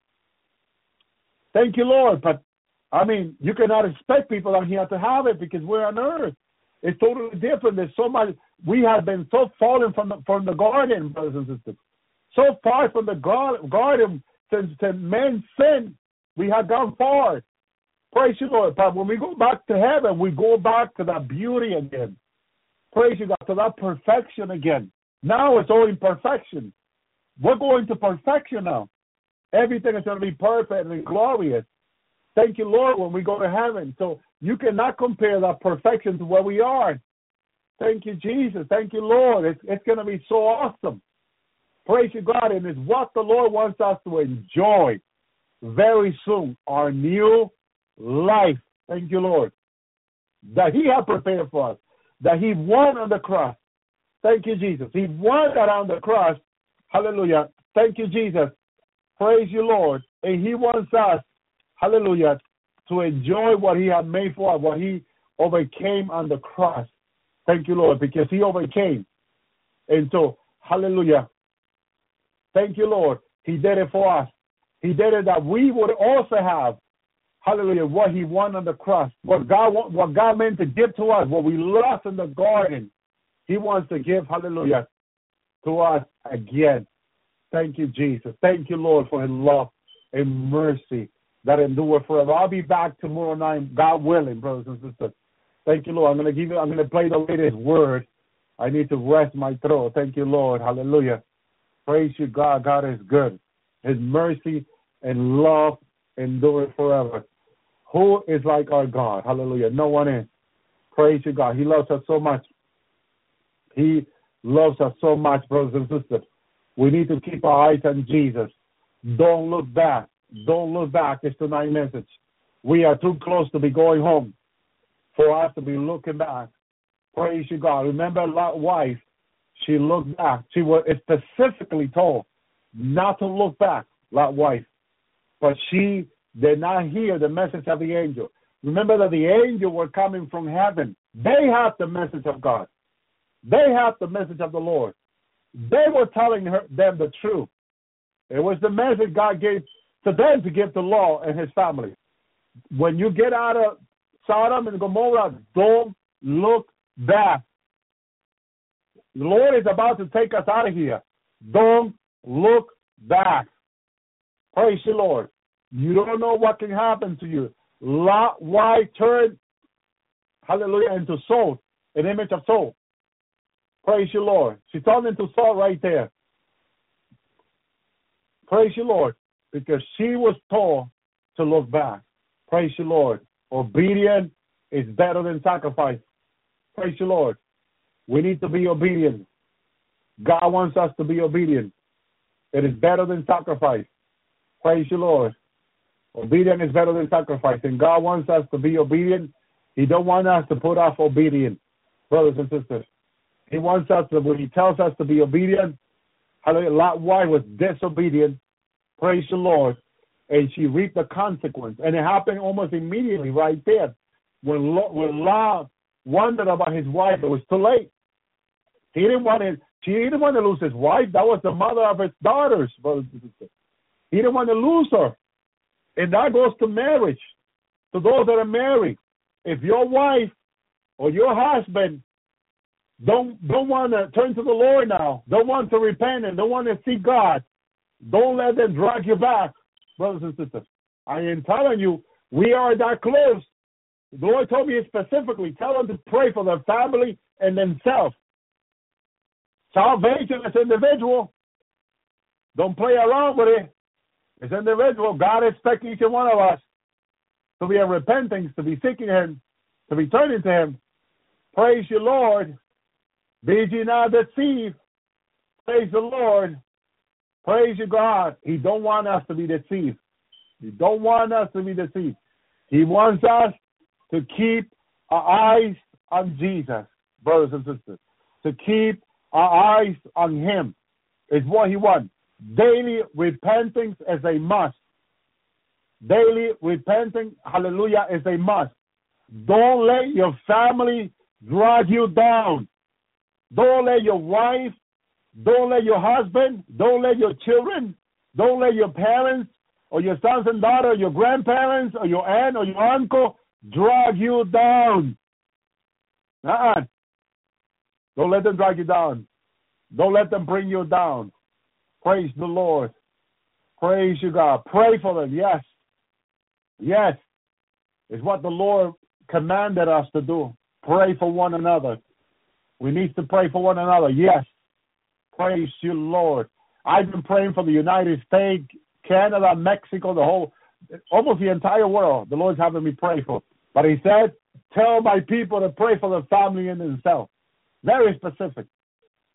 Thank you, Lord. But I mean, you cannot expect people down here to have it because we're on earth. It's totally different. There's so much. We have been so fallen from the from the garden, brothers and sisters. So far from the garden since since men sinned, we have gone far. Praise you, Lord. But when we go back to heaven, we go back to that beauty again. Praise you, God, to that perfection again. Now it's all in perfection. We're going to perfection now. Everything is going to be perfect and glorious. Thank you, Lord, when we go to heaven. So you cannot compare that perfection to where we are. Thank you, Jesus. Thank you, Lord. It's, it's going to be so awesome. Praise you, God. And it's what the Lord wants us to enjoy very soon our new life. Thank you, Lord. That He has prepared for us, that He won on the cross. Thank you, Jesus. He won that on the cross. Hallelujah. Thank you, Jesus. Praise you, Lord. And He wants us, hallelujah, to enjoy what He had made for us, what He overcame on the cross. Thank you, Lord, because He overcame. And so, hallelujah. Thank you, Lord. He did it for us. He did it that we would also have, hallelujah, what He won on the cross, what God what God meant to give to us, what we lost in the garden. He wants to give, hallelujah, to us again. Thank you, Jesus. Thank you, Lord, for His love and mercy that endure forever. I'll be back tomorrow night, God willing, brothers and sisters. Thank you, Lord. I'm gonna give you I'm gonna play the latest word. I need to rest my throat. Thank you, Lord. Hallelujah. Praise you, God. God is good. His mercy and love endure forever. Who is like our God? Hallelujah. No one is. Praise you, God. He loves us so much. He loves us so much, brothers and sisters. We need to keep our eyes on Jesus. Don't look back. Don't look back. It's tonight's message. We are too close to be going home for us to be looking back. Praise you, God. Remember Lot's wife. She looked back. She was specifically told not to look back, Lot's wife. But she did not hear the message of the angel. Remember that the angel were coming from heaven. They have the message of God. They have the message of the Lord. They were telling her, them the truth. It was the message God gave to them to give to Lot and his family. When you get out of Sodom and Gomorrah, don't look back. The Lord is about to take us out of here. Don't look back. Praise the Lord. You don't know what can happen to you. Lot, why turn, hallelujah, into salt, an image of salt. Praise the Lord. She turned into salt right there. Praise the Lord, because she was told to look back. Praise the Lord. Obedience is better than sacrifice. Praise the Lord. We need to be obedient. God wants us to be obedient. It is better than sacrifice. Praise the Lord. Obedience is better than sacrifice. And God wants us to be obedient. He don't want us to put off obedience, brothers and sisters. He wants us to, when he tells us to be obedient, hallelujah, Lot was disobedient. Praise the Lord. And she reaped the consequence. And it happened almost immediately right there. When, Lot, when Lot wondered about his wife, it was too late. He didn't want to, she didn't want to lose his wife. That was the mother of his daughters. He didn't want to lose her. And that goes to marriage. To those that are married. If your wife or your husband don't don't want to turn to the Lord now, don't want to repent and don't want to seek God, don't let them drag you back, brothers and sisters. I am telling you, we are that close. The Lord told me specifically, tell them to pray for their family and themselves. Salvation is individual. Don't play around with it. It's individual. God expects each one of us to be in repentance, to be seeking Him, to be turning to Him. Praise you, Lord. Be ye not deceived. Praise the Lord. Praise you, God. He don't want us to be deceived. He don't want us to be deceived. He wants us to keep our eyes on Jesus, brothers and sisters. To keep our eyes on Him is what He wants. Daily repentance is a must. Daily repentance, hallelujah, is a must. Don't let your family drag you down. Don't let your wife, don't let your husband, don't let your children, don't let your parents or your sons and daughters, your grandparents or your aunt or your uncle drag you down. Uh-uh. Don't let them drag you down. Don't let them bring you down. Praise the Lord. Praise you, God. Pray for them. Yes. Yes. It's what the Lord commanded us to do. Pray for one another. We need to pray for one another. Yes. Praise you, Lord. I've been praying for the United States, Canada, Mexico, the whole, almost the entire world. The Lord's having me pray for. But He said, tell my people to pray for the family and themselves. Very specific.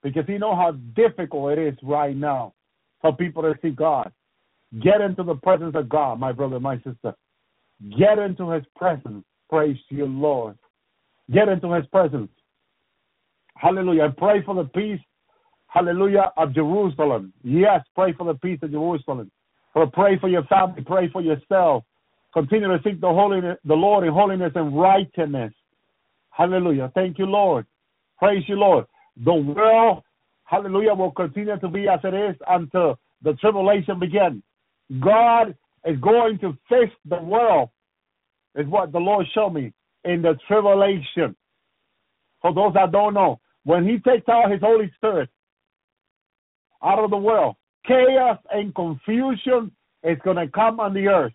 Because He knows how difficult it is right now for people to see God. Get into the presence of God, my brother, my sister. Get into His presence. Praise you, Lord. Get into His presence. Hallelujah. And pray for the peace, hallelujah, of Jerusalem. Yes, pray for the peace of Jerusalem. Pray for your family. Pray for yourself. Continue to seek the holiness, the Lord in holiness and righteousness. Hallelujah. Thank you, Lord. Praise you, Lord. The world, hallelujah, will continue to be as it is until the tribulation begins. God is going to fix the world, is what the Lord showed me in the tribulation. For those that don't know, when He takes out His Holy Spirit out of the world, chaos and confusion is going to come on the earth.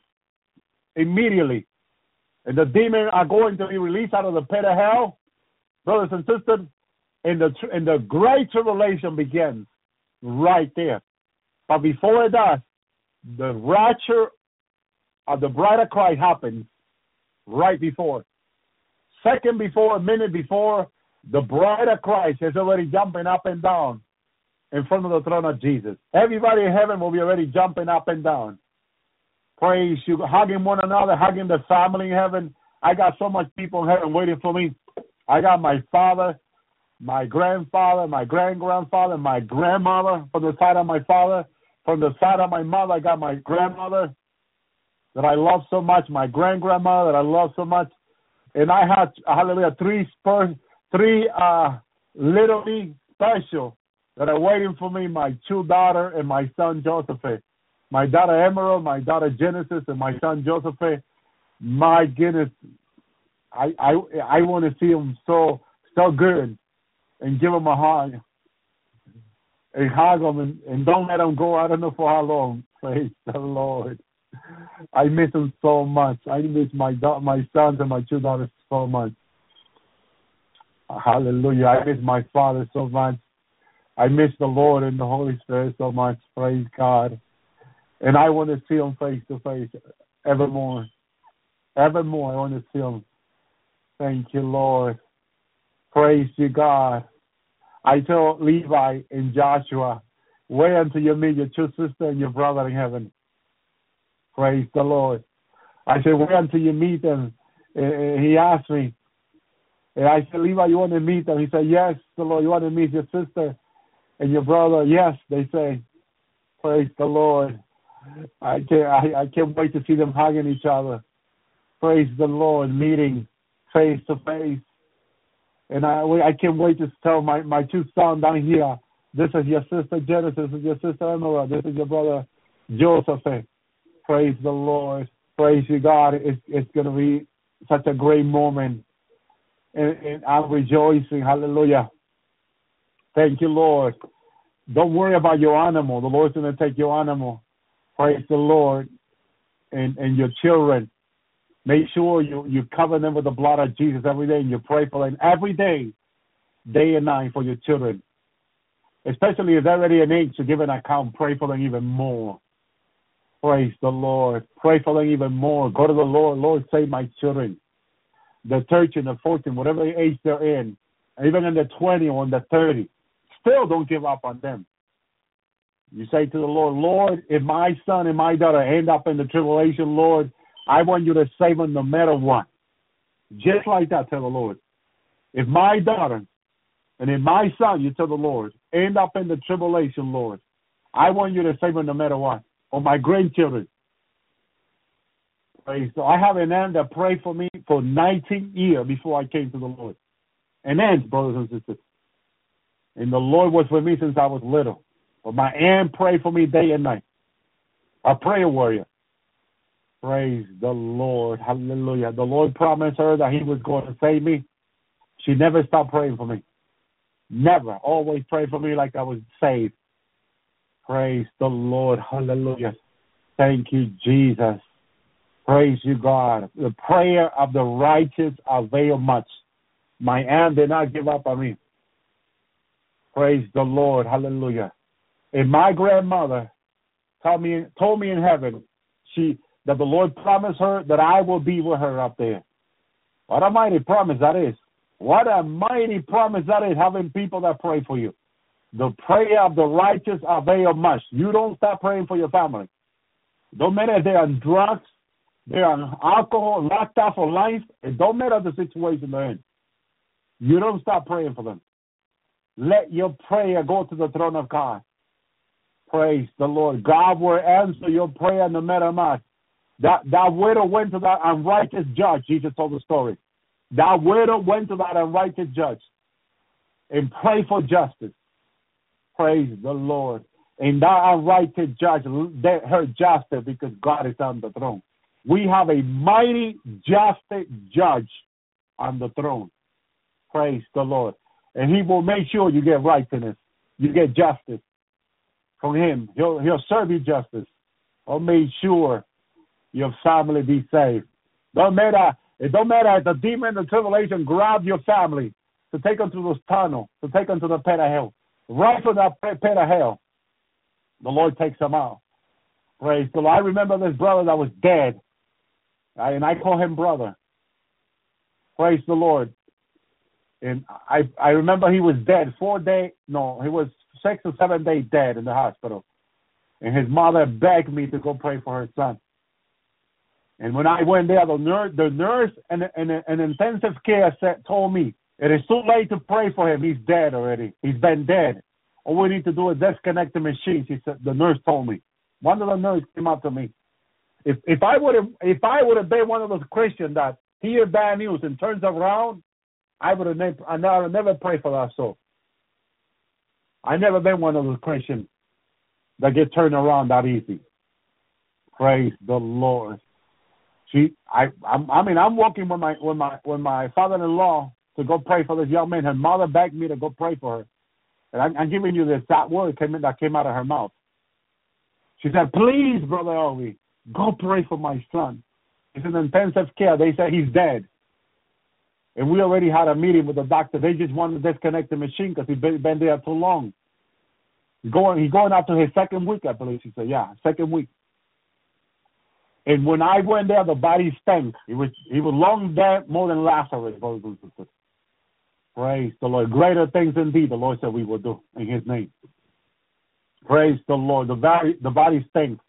immediately. And the demons are going to be released out of the pit of hell, brothers and sisters. And the and the great tribulation begins right there. But before it does, the rapture of the bride of Christ happens right before. Second before, a minute before, the bride of Christ is already jumping up and down in front of the throne of Jesus. Everybody in heaven will be already jumping up and down. Praise you, hugging one another, hugging the family in heaven. I got so much people in heaven waiting for me. I got my father, my grandfather, my grand grandfather, my grandmother from the side of my father. From the side of my mother, I got my grandmother that I love so much, my grand grandmother that I love so much. And I had, hallelujah, three spurs, three uh, little league special that are waiting for me my two daughter and my son Joseph. My daughter Emerald, my daughter Genesis, and my son Joseph. My goodness, I I I want to see them so so good, and give them a hug, and hug them, and, and don't let them go. I don't know for how long. Praise the Lord. I miss them so much. I miss my da- my sons and my two daughters so much. Hallelujah. I miss my father so much. I miss the Lord and the Holy Spirit so much. Praise God. And I want to see him face to face evermore. Evermore, I want to see him. Thank you, Lord. Praise you, God. I told Levi and Joshua, wait until you meet your true sister and your brother in heaven. Praise the Lord. I said, wait until you meet them. And he asked me, and I said, Levi, you want to meet them? He said, yes, the Lord. You want to meet your sister and your brother? Yes, they say. Praise the Lord. I can't, I, I can't wait to see them hugging each other. Praise the Lord, meeting face to face. And I, I can't wait to tell my, my two sons down here, this is your sister Genesis, this is your sister Emerald, this is your brother Joseph. Praise the Lord. Praise you, God. It's, it's going to be such a great moment. And, and I'm rejoicing. Hallelujah. Thank you, Lord. Don't worry about your animal. The Lord's going to take your animal. Praise the Lord. And, and your children. Make sure you, you cover them with the blood of Jesus every day and you pray for them every day, day and night for your children. Especially if they're already an age to give an account, pray for them even more. Praise the Lord. Pray for them even more. Go to the Lord. Lord, save my children. The 13, the 14, whatever age they're in, even in the 20 or in the 30, still don't give up on them. You say to the Lord, Lord, if my son and my daughter end up in the tribulation, Lord, I want you to save them no matter what. Just like that, tell the Lord. If my daughter and if my son, you tell the Lord, end up in the tribulation, Lord, I want you to save them no matter what. Or my grandchildren. So I have an aunt that prayed for me for 19 years before I came to the Lord. An aunt, brothers and sisters. And the Lord was with me since I was little. But my aunt prayed for me day and night. A prayer warrior. Praise the Lord. Hallelujah. The Lord promised her that He was going to save me. She never stopped praying for me. Never. Always prayed for me like I was saved. Praise the Lord. Hallelujah. Thank you, Jesus. Praise you, God. The prayer of the righteous avail much. My aunt did not give up on me. Praise the Lord. Hallelujah. And my grandmother told me told me in heaven, she that the Lord promised her that I will be with her up there. What a mighty promise that is. What a mighty promise that is having people that pray for you. The prayer of the righteous avail much. You don't stop praying for your family. Don't matter they're on drugs, they're on alcohol, locked up for life. It don't matter the situation they're in. You don't stop praying for them. Let your prayer go to the throne of God. Praise the Lord. God will answer your prayer no matter what. That that widow went to that unrighteous judge. Jesus told the story. That widow went to that unrighteous judge and prayed for justice. Praise the Lord. And that unrighteous judge heard justice because God is on the throne. We have a mighty justice judge on the throne. Praise the Lord. And he will make sure you get righteousness. You get justice from him. He'll he'll serve you justice. I'll make sure your family be saved. Don't matter. It don't matter if the demon, the tribulation grab your family to take them to this tunnel, to take them to the pit of hell. Right from that pit of hell, the Lord takes them out. Praise the Lord. I remember this brother that was dead, and I call him brother. Praise the Lord. And I I remember he was dead four day no he was six or seven days dead in the hospital, and his mother begged me to go pray for her son. And when I went there, the nurse, the nurse and and an intensive care said, told me it is too late to pray for him. He's dead already. He's been dead. All we need to do is disconnect the machine. She said the nurse told me. One of the nurses came up to me. If if I would have if I would have been one of those Christians that hear bad news and turns around, I would have never I never never pray for that soul. I never been one of those Christians that get turned around that easy. Praise the Lord. She, I, I'm, I mean, I'm walking with my, with my, with my father-in-law to go pray for this young man. Her mother begged me to go pray for her, and I'm, I'm giving you this that word came in, that came out of her mouth. She said, "Please, brother Elvi, go pray for my son. He's in intensive care. They say he's dead." And we already had a meeting with the doctor. They just wanted to disconnect the machine because he's been, there too long. He's going, he's going after his second week, I believe. She said, "Yeah, second week." And when I went there, the body stank. He was he was long dead, more than Lazarus. brothers. Praise the Lord. Greater things indeed, the Lord said we will do in His name. Praise the Lord. The body the body stinks.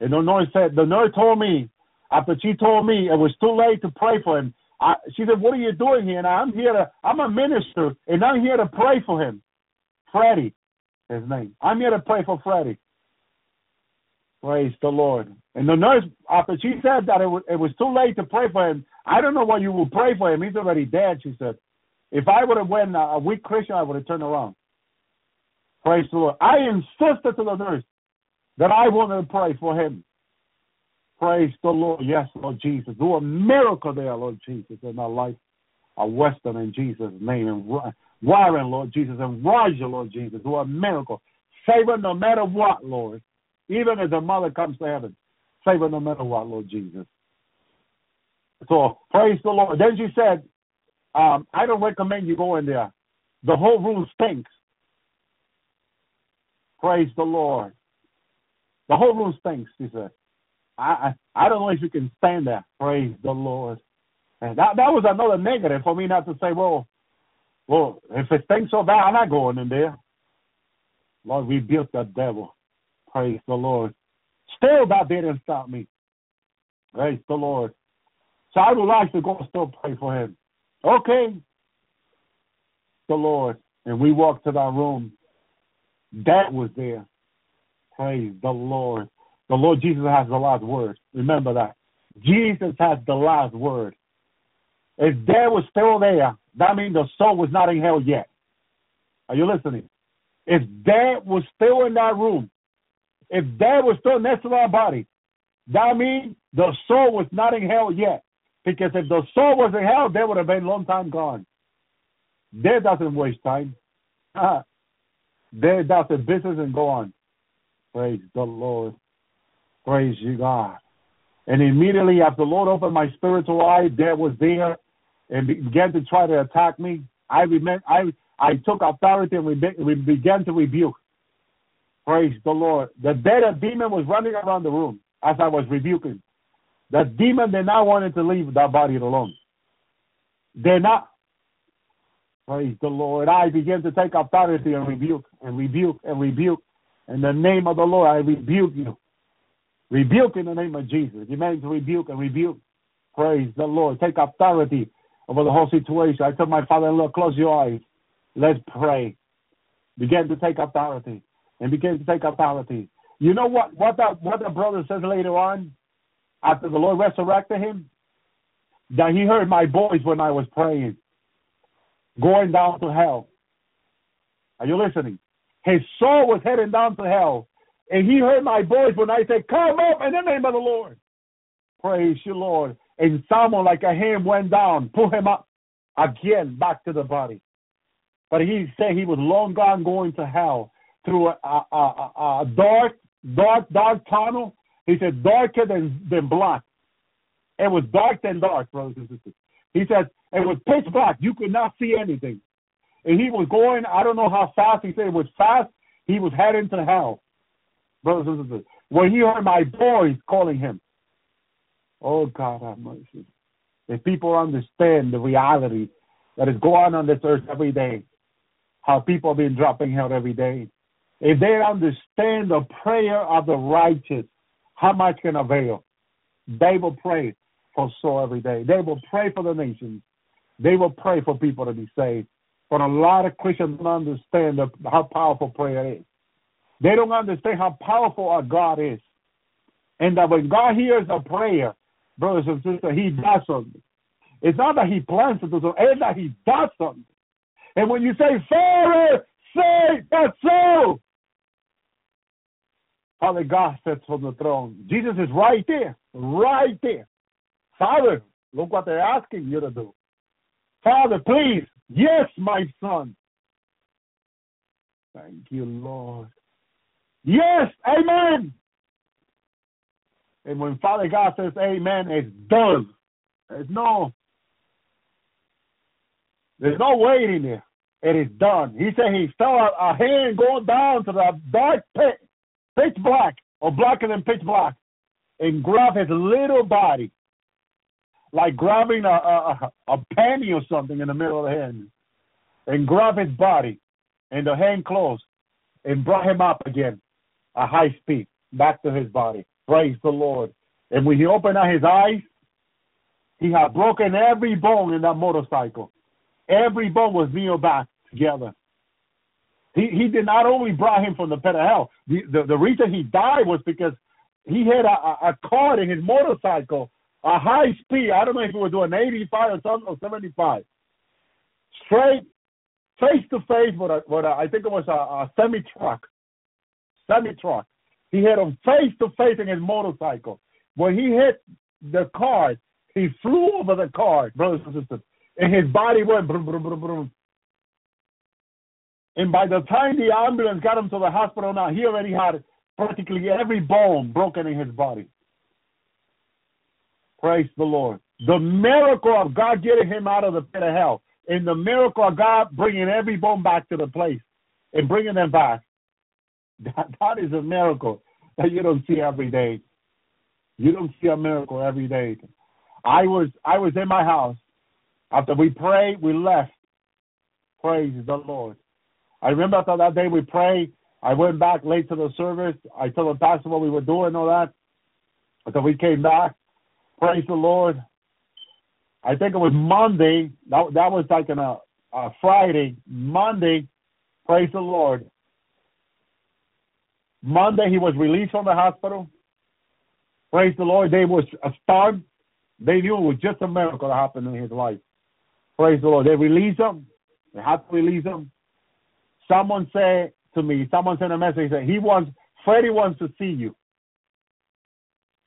And the nurse said the nurse told me after she told me it was too late to pray for him. I, she said, "What are you doing here?" And I'm here to I'm a minister, and I'm here to pray for him. Freddie, his name. I'm here to pray for Freddie. Praise the Lord. And the nurse, after she said that it was, it was too late to pray for him, I don't know why you will pray for him. He's already dead, she said. If I would have been uh, a weak Christian, I would have turned around. Praise the Lord. I insisted to the nurse that I wanted to pray for him. Praise the Lord. Yes, Lord Jesus. Do a miracle there, Lord Jesus, in our life. A Western in Jesus' name. And Warren, Lord Jesus. And Roger, Lord Jesus. Do a miracle. Save her no matter what, Lord. Even as a mother comes to heaven. Save her no matter what, Lord Jesus. So praise the Lord. Then she said, um, I don't recommend you go in there. The whole room stinks. Praise the Lord. The whole room stinks, she said. I, I don't know if you can stand that. Praise the Lord. And that that was another negative for me not to say, well, well, if it stinks so bad, I'm not going in there. Lord, rebuke the devil. Praise the Lord. Still, that didn't stop me. Praise the Lord. So I would like to go and still pray for him. Okay. The Lord. And we walked to that room. That was there. Praise the Lord. The Lord Jesus has the last word. Remember that. Jesus has the last word. If dad was still there, that means the soul was not in hell yet. Are you listening? If dad was still in that room, if dad was still next to our body, that means the soul was not in hell yet. Because if the soul was in hell, they would have been a long time gone. Dead doesn't waste time. Dead does the business and go on. Praise the Lord. Praise you, God. And immediately after the Lord opened my spiritual eye, there was there and began to try to attack me. I remember, I I took authority and we, be, we began to rebuke. Praise the Lord. The dead demon was running around the room as I was rebuking. The demon did not wanted to leave that body alone. They're not. Praise the Lord. I began to take authority and rebuke and rebuke and rebuke. In the name of the Lord, I rebuke you. Rebuke in the name of Jesus. You meant to rebuke and rebuke. Praise the Lord. Take authority over the whole situation. I told my father-in-law, close your eyes. Let's pray. Begin to take authority and begin to take authority. You know what? What what the brother says later on, after the Lord resurrected him, that he heard my voice when I was praying, going down to hell. Are you listening? His soul was heading down to hell, and he heard my voice when I said, "Come up in the name of the Lord." Praise you, Lord. And someone like a hand went down, pull him up again back to the body. But he said he was long gone going to hell through a, a, a, a dark, dark, dark tunnel. He said, darker than, than black. It was dark than dark, brothers and sisters. He said, it was pitch black. You could not see anything. And he was going, I don't know how fast. He said it was fast. He was heading to hell, brothers and sisters. When he heard my voice calling him, oh God have mercy. If people understand the reality that is going on this earth every day, how people are being dropping out every day. If they understand the prayer of the righteous, how much can avail? They will pray for soul every day. They will pray for the nations. They will pray for people to be saved. But a lot of Christians don't understand how powerful prayer is. They don't understand how powerful our God is. And that when God hears a prayer, brothers and sisters, he does something. It's not that he plans to do something, it's that he does something. And when you say, Father, say that's so. Father God sits on the throne. Jesus is right there, right there. Father, look what they're asking you to do. Father, please, yes, my son. Thank you, Lord. Yes, amen. And when Father God says amen, it's done. There's no there's no waiting there. It is done. He said he saw a, hand going down to the dark pit, pitch black, or blacker than pitch black, and grab his little body, like grabbing a, a, a or something in the middle of the hand, and grab his body, and the hand closed, and brought him up again, a high speed, back to his body. Praise the Lord. And when he opened up his eyes, he had broken every bone in that motorcycle. Every bone was nailed back together. He he did not only brought him from the pit of hell. The the, the reason he died was because he had a, a, car in his motorcycle, a high speed. I don't know if he was doing 85 or something or 75. Straight, face to face with a with a I think it was a, a semi truck, semi truck. He hit him face to face in his motorcycle. When he hit the car, he flew over the car, brothers and sisters, and his body went brum, brum, brum, brum. And by the time the ambulance got him to the hospital now, he already had practically every bone broken in his body. Praise the Lord. The miracle of God getting him out of the pit of hell, and the miracle of God bringing every bone back to the place and bringing them back. That, that is a miracle that you don't see every day. You don't see a miracle every day. I was I was in my house after we prayed. We left. Praise the Lord. I remember after that day we prayed. I went back late to the service. I told the pastor what we were doing all that. Until we came back. Praise the Lord. I think it was Monday. That that was like on a, a Friday. Monday. Praise the Lord. Monday he was released from the hospital. Praise the Lord. They was stunned. They knew it was just a miracle that happened in his life. Praise the Lord. They released him. They had to release him. Someone said to me, someone sent a message that he wants, Freddie wants to see you.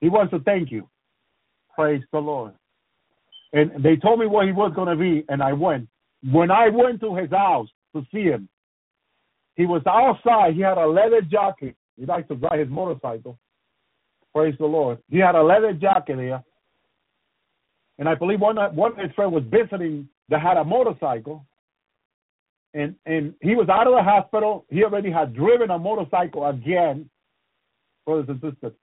He wants to thank you. Praise the Lord. And they told me where he was going to be, and I went. When I went to his house to see him, he was outside. He had a leather jacket. He likes to ride his motorcycle. Praise the Lord. He had a leather jacket there. And I believe one one of his friends was visiting that had a motorcycle. And and he was out of the hospital. He already had driven a motorcycle again, brothers and sisters.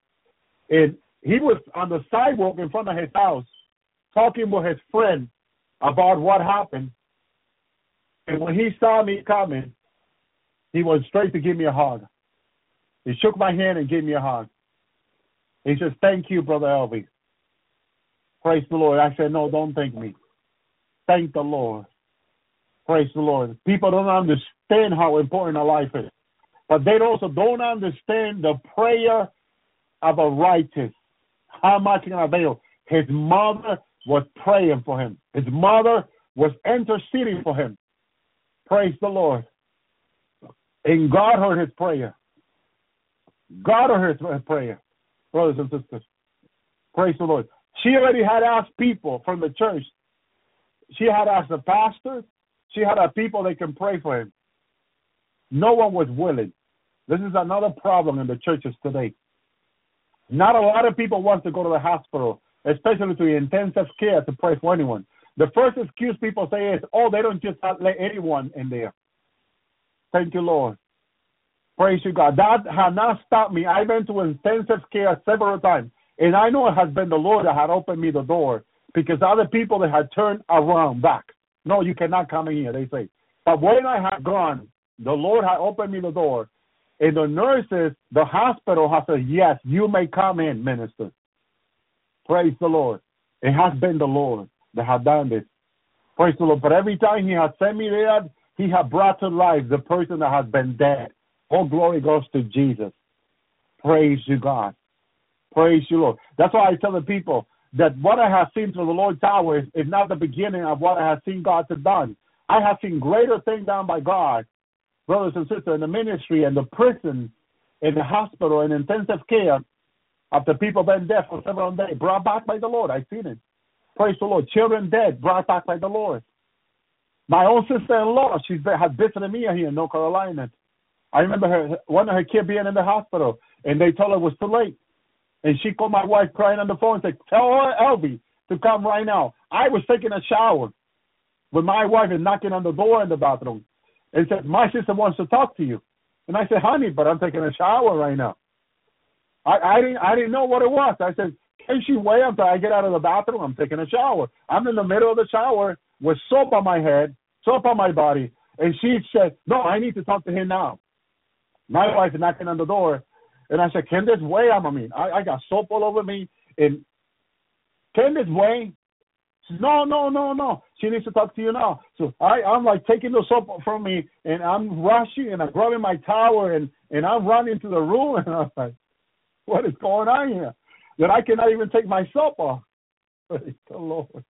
And he was on the sidewalk in front of his house talking with his friend about what happened. And when he saw me coming, he went straight to give me a hug. He shook my hand and gave me a hug. He says, Thank you, Brother Elvis. Praise the Lord. I said, No, don't thank me. Thank the Lord. Praise the Lord. People don't understand how important a life is. But they also don't understand the prayer of a righteous. How much can avail? His mother was praying for him. His mother was interceding for him. Praise the Lord. And God heard his prayer. God heard her prayer, brothers and sisters. Praise the Lord. She already had asked people from the church. She had asked the pastor. She had asked people that can pray for him. No one was willing. This is another problem in the churches today. Not a lot of people want to go to the hospital, especially to intensive care to pray for anyone. The first excuse people say is, oh, they don't just let anyone in there. Thank you, Lord. Praise you, God. That has not stopped me. I've been to intensive care several times, and I know it has been the Lord that had opened me the door because other people that had turned around back. No, you cannot come in here, they say. But when I had gone, the Lord had opened me the door, and the nurses, the hospital has said, yes, you may come in, minister. Praise the Lord. It has been the Lord that had done this. Praise the Lord. But every time he has sent me there, he had brought to life the person that has been dead. All glory goes to Jesus. Praise you, God. Praise you, Lord. That's why I tell the people that what I have seen through the Lord's hour is, is not the beginning of what I have seen God have done. I have seen greater things done by God, brothers and sisters, in the ministry and the prison, in the hospital, in intensive care, after people been dead for several days, brought back by the Lord. I've seen it. Praise the Lord. Children dead, brought back by the Lord. My own sister-in-law, she's been, has visited me here in North Carolina. I remember her, one of her kids being in the hospital, and they told her it was too late. And she called my wife crying on the phone and said, Tell her, Elvi, to come right now. I was taking a shower with my wife and knocking on the door in the bathroom and said, My sister wants to talk to you. And I said, Honey, but I'm taking a shower right now. I, I didn't I didn't know what it was. I said, Can she wait until I get out of the bathroom? I'm taking a shower. I'm in the middle of the shower with soap on my head, soap on my body. And she said, No, I need to talk to him now. My wife knocking on the door and I said, Can this wait? I mean, I, I got soap all over me and can this wait? She said, no, no, no, no. She needs to talk to you now. So I, I'm like taking the soap from me and I'm rushing and I'm grabbing my towel and, and I'm running to the room and I'm like, what is going on here? That I cannot even take my soap off. Praise the Lord.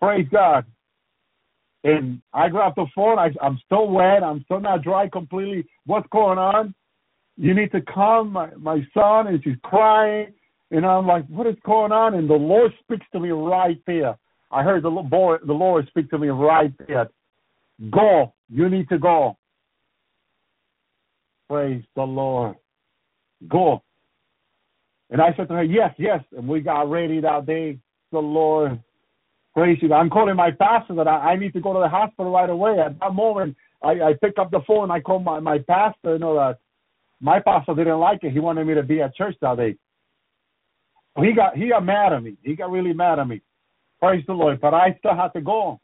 Praise God. And I grabbed the phone. I, I'm still wet. I'm still not dry completely. What's going on? You need to come, my, my son. And she's crying. And I'm like, what is going on? And the Lord speaks to me right there. I heard the Lord, the Lord speak to me right there. Go. You need to go. Praise the Lord. Go. And I said to her, yes, yes. And we got ready that day. The Lord. You. I'm calling my pastor that I, I need to go to the hospital right away. At that moment, I, I pick up the phone. I call my, my pastor, you know, that my pastor didn't like it. He wanted me to be at church that day. He got he got mad at me. He got really mad at me. Praise the Lord. But I still had to go.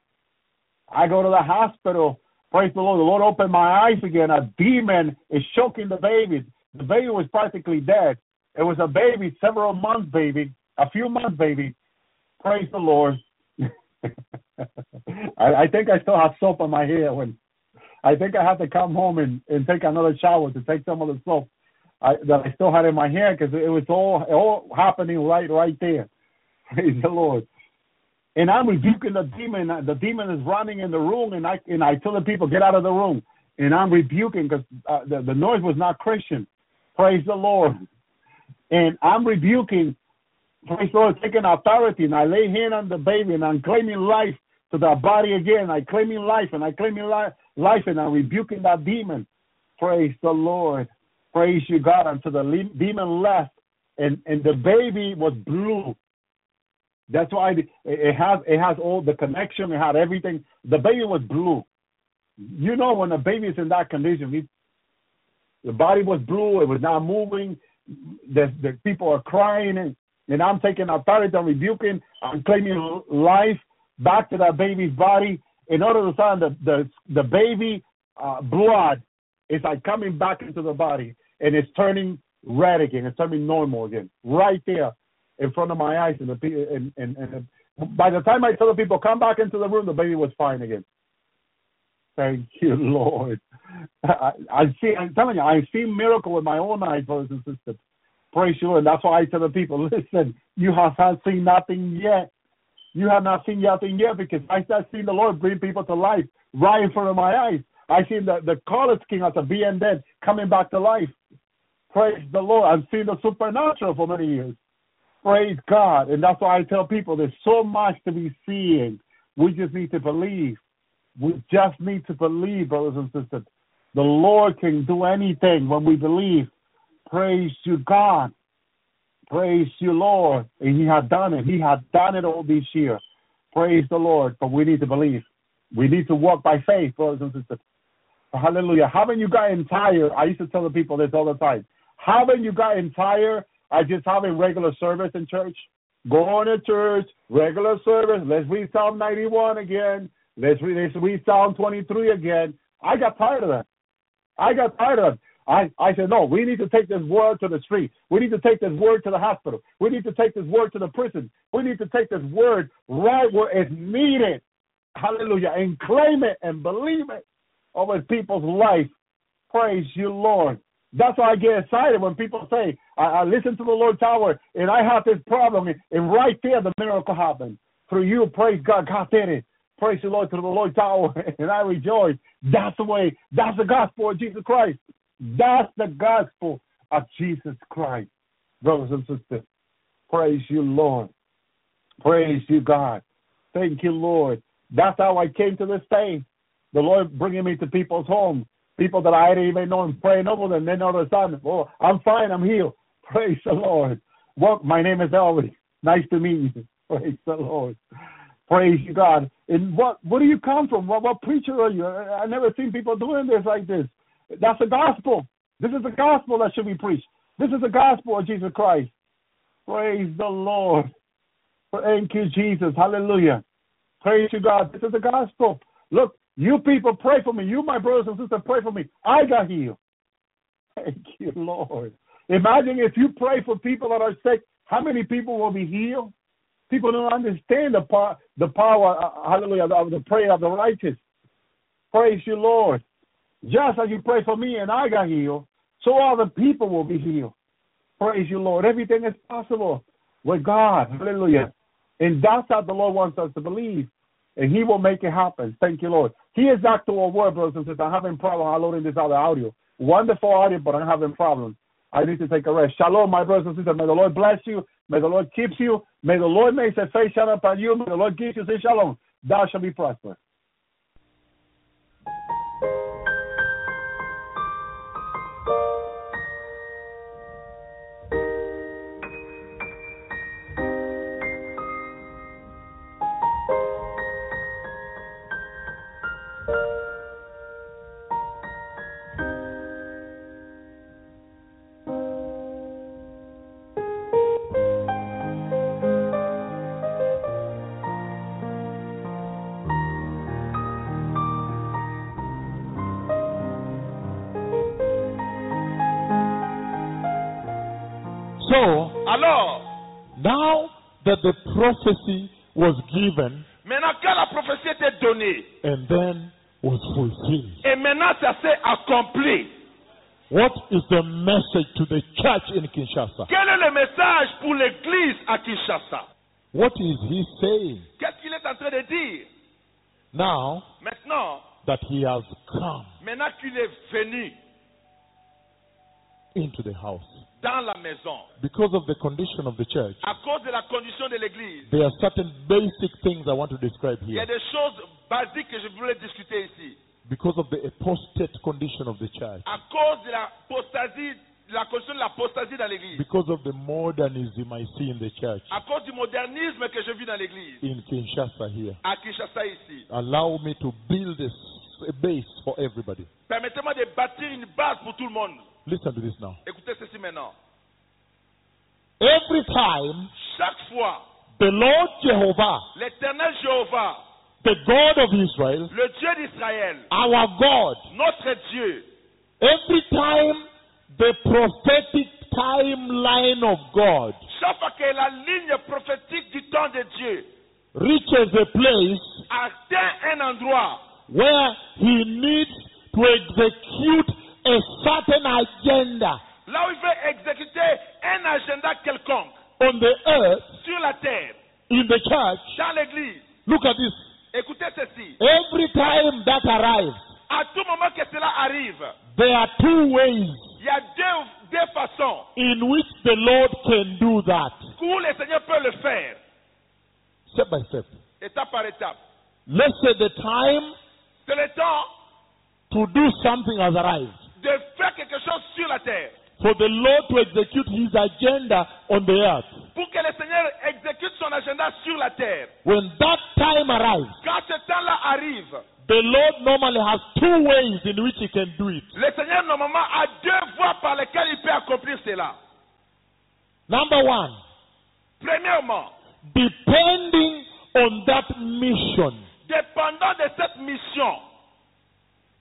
I go to the hospital. Praise the Lord. The Lord opened my eyes again. A demon is choking the baby. The baby was practically dead. It was a baby, several months baby, a few months baby. Praise the Lord. I, I think I still have soap on my hair when I think I have to come home and, and take another shower to take some of the soap I, that I still had in my hair because it was all all happening right right there. Praise the Lord. And I'm rebuking the demon. The demon is running in the room, and I and I tell the people get out of the room. And I'm rebuking because uh, the the noise was not Christian. Praise the Lord. And I'm rebuking. Praise the Lord, taking authority, and I lay hand on the baby, and I'm claiming life to that body again. I claiming life, and I claiming life, life, and I'm rebuking that demon. Praise the Lord. Praise you, God. Until the demon left, and and the baby was blue. That's why it, has it has all the connection. It had everything. The baby was blue. You know when a baby is in that condition, he, the body was blue. It was not moving. The the people are crying, and, and I'm taking authority. I'm rebuking. I'm claiming life back to that baby's body. In order to sign the the the baby uh, blood is like coming back into the body, and it's turning red again. It's turning normal again, right there in front of my eyes. And, the, and, and, and by the time I tell the people, come back into the room, the baby was fine again. Thank you, Lord. I, I see, I'm telling you, I see miracle with my own eyes, brothers and sisters. Praise you, and that's why I tell the people, listen, you have not seen nothing yet. You have not seen nothing yet because I have seen the Lord bring people to life right in front of my eyes. I seen the, the college king after being dead coming back to life. Praise the Lord. I've seen the supernatural for many years. Praise God. And that's why I tell people there's so much to be seeing. We just need to believe. We just need to believe, brothers and sisters. The Lord can do anything when we believe. Praise you, God. Praise you, Lord. And He had done it. He had done it all this year. Praise the Lord. But we need to believe. We need to walk by faith, brothers and sisters. Hallelujah. Haven't you gotten tired? I used to tell the people this all the time. Haven't you gotten tired of just having regular service in church? Going to church, regular service. Let's read Psalm 91 again. Let's read, let's read Psalm 23 again. I got tired of that. I got tired of. I, I said, no, we need to take this word to the street. We need to take this word to the hospital. We need to take this word to the prison. We need to take this word right where it's needed. Hallelujah. And claim it and believe it over people's life. Praise you, Lord. That's why I get excited when people say, I, I listen to the Lord's Hour and I have this problem, and, right there the miracle happened. Through you, praise God, God did it. Praise the Lord to the Lord's Hour, and I rejoice. That's the way, that's the gospel of Jesus Christ. That's the gospel of Jesus Christ, brothers and sisters. Praise you, Lord. Praise you, God. Thank you, Lord. That's how I came to this faith. The Lord bringing me to people's homes, people that I didn't even know and praying over them. Then all of a sudden, oh, I'm fine, I'm healed. Praise the Lord. Well, my name is Elvis. Nice to meet you. Praise the Lord. Praise you, God. And what where do you come from? What what preacher are you? I, I never seen people doing this like this. That's the gospel. This is the gospel that should be preached. This is the gospel of Jesus Christ. Praise the Lord. Thank you, Jesus. Hallelujah. Praise you, God. This is the gospel. Look, you people pray for me. You, my brothers and sisters, pray for me. I got healed. Thank you, Lord. Imagine if you pray for people that are sick, how many people will be healed? People don't understand the power, the power, uh, hallelujah, of the prayer of the righteous. Praise you, Lord. Just as you pray for me and I got healed, so other people will be healed. Praise you, Lord. Everything is possible with God. Hallelujah. And that's how the Lord wants us to believe. And He will make it happen. Thank you, Lord. He is back to our word, brothers and sisters. I'm having problems loading this other audio. Wonderful audio, but I'm having problems. I need to take a rest. Shalom, my brothers and sisters. May the Lord bless you. May the Lord keep you. May the Lord make his face shine upon you. May the Lord give you say shalom. Thou shalt be prosperous. That the prophecy was given maintenant que la prophétie était donnée, and then was fulfilled, et maintenant ça s'est accompli, what is the message to the church in Kinshasa? quel est le message pour l'église à Kinshasa? What is he saying? Qu'est-ce qu'il est en train de dire? Now Maintenant, that he has come maintenant qu'il est venu into the house? Dans la maison, Because of the condition of the church, à cause de la condition de l'église, there are certain basic things I want to describe here. il y a des choses basiques que je voulais discuter ici. Because of the apostate condition of the church, À cause de la apostasie, de la condition de l'apostasie dans l'église, because of the modernism I see in the church à cause du modernisme que je vis dans l'église, in Kinshasa here. à Kinshasa ici. Allow me to build a, a base for everybody. Permettez-moi de bâtir une base pour tout le monde. Listen to this now. Écoutez ceci maintenant. Every time Chaque fois, the Lord Jehovah, l'éternel Jéhovah, the God of Israel, le Dieu d'Israël, our God, notre Dieu, every time the prophetic timeline of God chaque fois que la ligne prophétique du temps de Dieu reaches a place atteint un endroit where he needs to execute a certain agenda là où il veut exécuter un agenda quelconque on the earth, sur la terre, in the church, dans l'église. look at this. Écoutez ceci. Every time that arrives, À tout moment que cela arrive, there are two ways il y a deux, deux façons in which the Lord can do that. où le Seigneur peut le faire, Step by step. étape par étape. Let's say the time C'est le temps to do something has arrived. de faire quelque chose sur la terre. for the Lord to execute his agenda on the earth. pour que le Seigneur exécute son agenda sur la terre. When that time arrives, Quand ce temps-là arrive, the Lord normally has two ways in which he can do it. le Seigneur normalement a deux voies par lesquelles il peut accomplir cela. Number one, Premièrement, depending on that mission, dépendant de cette mission,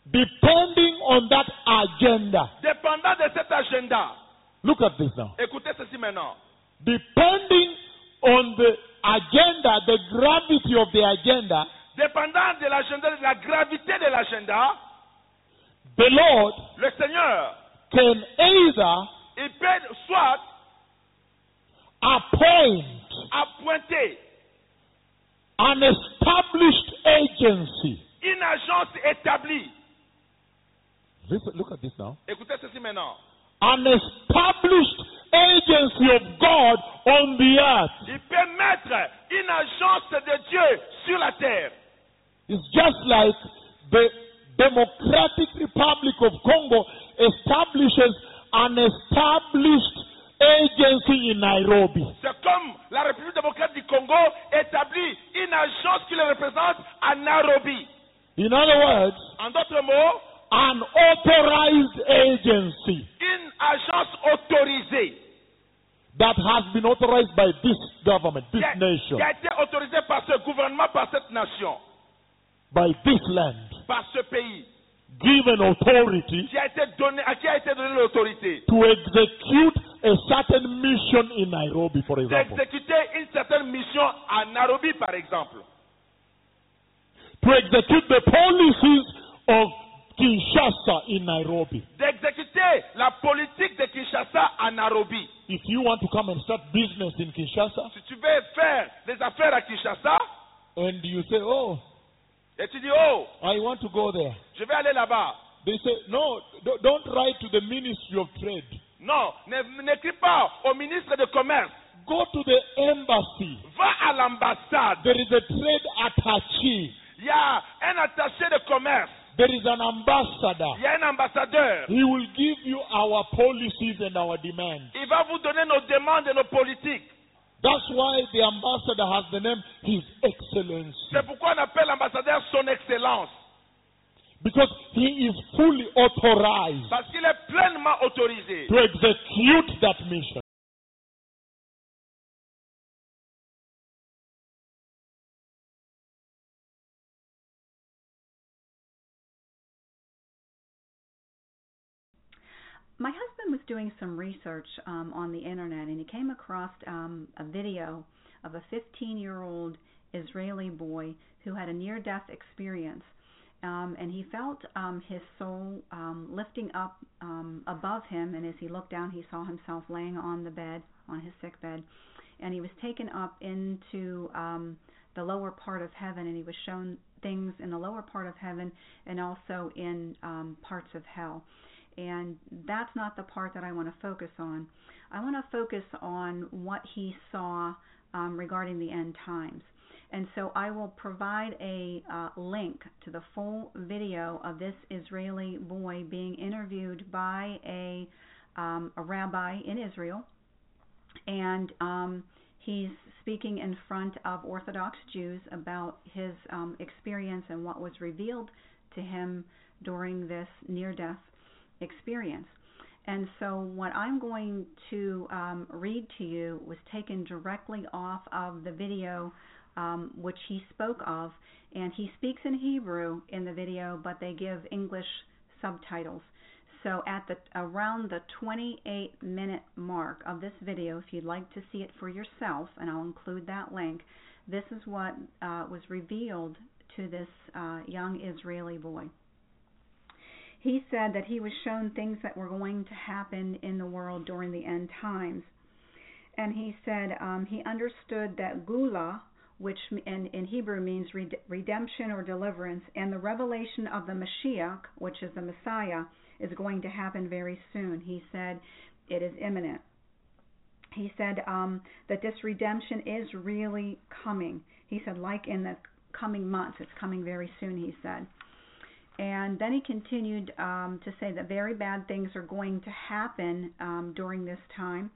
depending on that agenda. dépendant de cet agenda, Look at this now. écoutez ceci maintenant. Depending on the agenda, the gravity of the agenda, Dépendant de l'agenda, de la gravité de l'agenda, the Lord le Seigneur, can either il peut soit appoint appointer an established agency. une agence établie. Listen, look at this now. Écoutez ceci maintenant. An established agency of God on the earth. Il peut mettre une agence de Dieu sur la terre. It's just like the Democratic Republic of Congo establishes an established agency in Nairobi. C'est comme la République démocratique du Congo établit une agence qui le représente à Nairobi. In other words, En d'autres mots, an authorized agency une agence autorisée. that has been authorized by this government, this qui nation, qui a été autorisée par ce gouvernement, par cette nation, by this land, par ce pays, given authority qui a été donné, à qui a été donnée l'autorité. to execute a certain mission in Nairobi, for example. d'exécuter une certaine mission à Nairobi, par exemple. To execute the policies of Kinshasa in Nairobi. D'exécuter la politique de Kinshasa à Nairobi. If you want to come and start business in Kinshasa, Si tu veux faire des affaires à Kinshasa, and you say, Oh, et tu dis, oh, I want to go there. je vais aller là-bas. They say, No, do- don't write to the Ministry of Trade. Non, ne- n'écris pas au ministre de Commerce. Go to the embassy. Va à l'ambassade. There is a trade attaché. Il y a un attaché de commerce. There is an ambassador. Il y a un ambassadeur. He will give you our policies and our demands. Il va vous donner nos demandes et nos politiques. That's why the ambassador has the name His Excellency. C'est pourquoi on appelle l'ambassadeur son excellence. Because he is fully authorized Parce qu'il est pleinement autorisé to execute that mission. My husband was doing some research um, on the internet and he came across um, a video of a 15 year old Israeli boy who had a near death experience. Um, and he felt um, his soul um, lifting up um, above him. And as he looked down, he saw himself laying on the bed, on his sick bed. And he was taken up into um, the lower part of heaven, and he was shown things in the lower part of heaven and also in um, parts of hell and that's not the part that I want to focus on. I want to focus on what he saw um, regarding the end times. And so I will provide a uh, link to the full video of this Israeli boy being interviewed by a, um, a rabbi in Israel. And um, he's speaking in front of Orthodox Jews about his um, experience and what was revealed to him during this near death experience. And so, what I'm going to um, read to you was taken directly off of the video um, which he spoke of. And he speaks in Hebrew in the video, but they give English subtitles. So, at the around the 28 minute mark of this video, if you'd like to see it for yourself, and I'll include that link, this is what uh, was revealed to this uh, young Israeli boy he said that he was shown things that were going to happen in the world during the end times. And he said um, he understood that Geula, which in, in Hebrew means red- redemption or deliverance, and the revelation of the Mashiach, which is the Messiah, is going to happen very soon. He said it is imminent. He said um, that this redemption is really coming. He said, like in the coming months, it's coming very soon, he said. And then he continued um, to say that very bad things are going to happen um, during this time.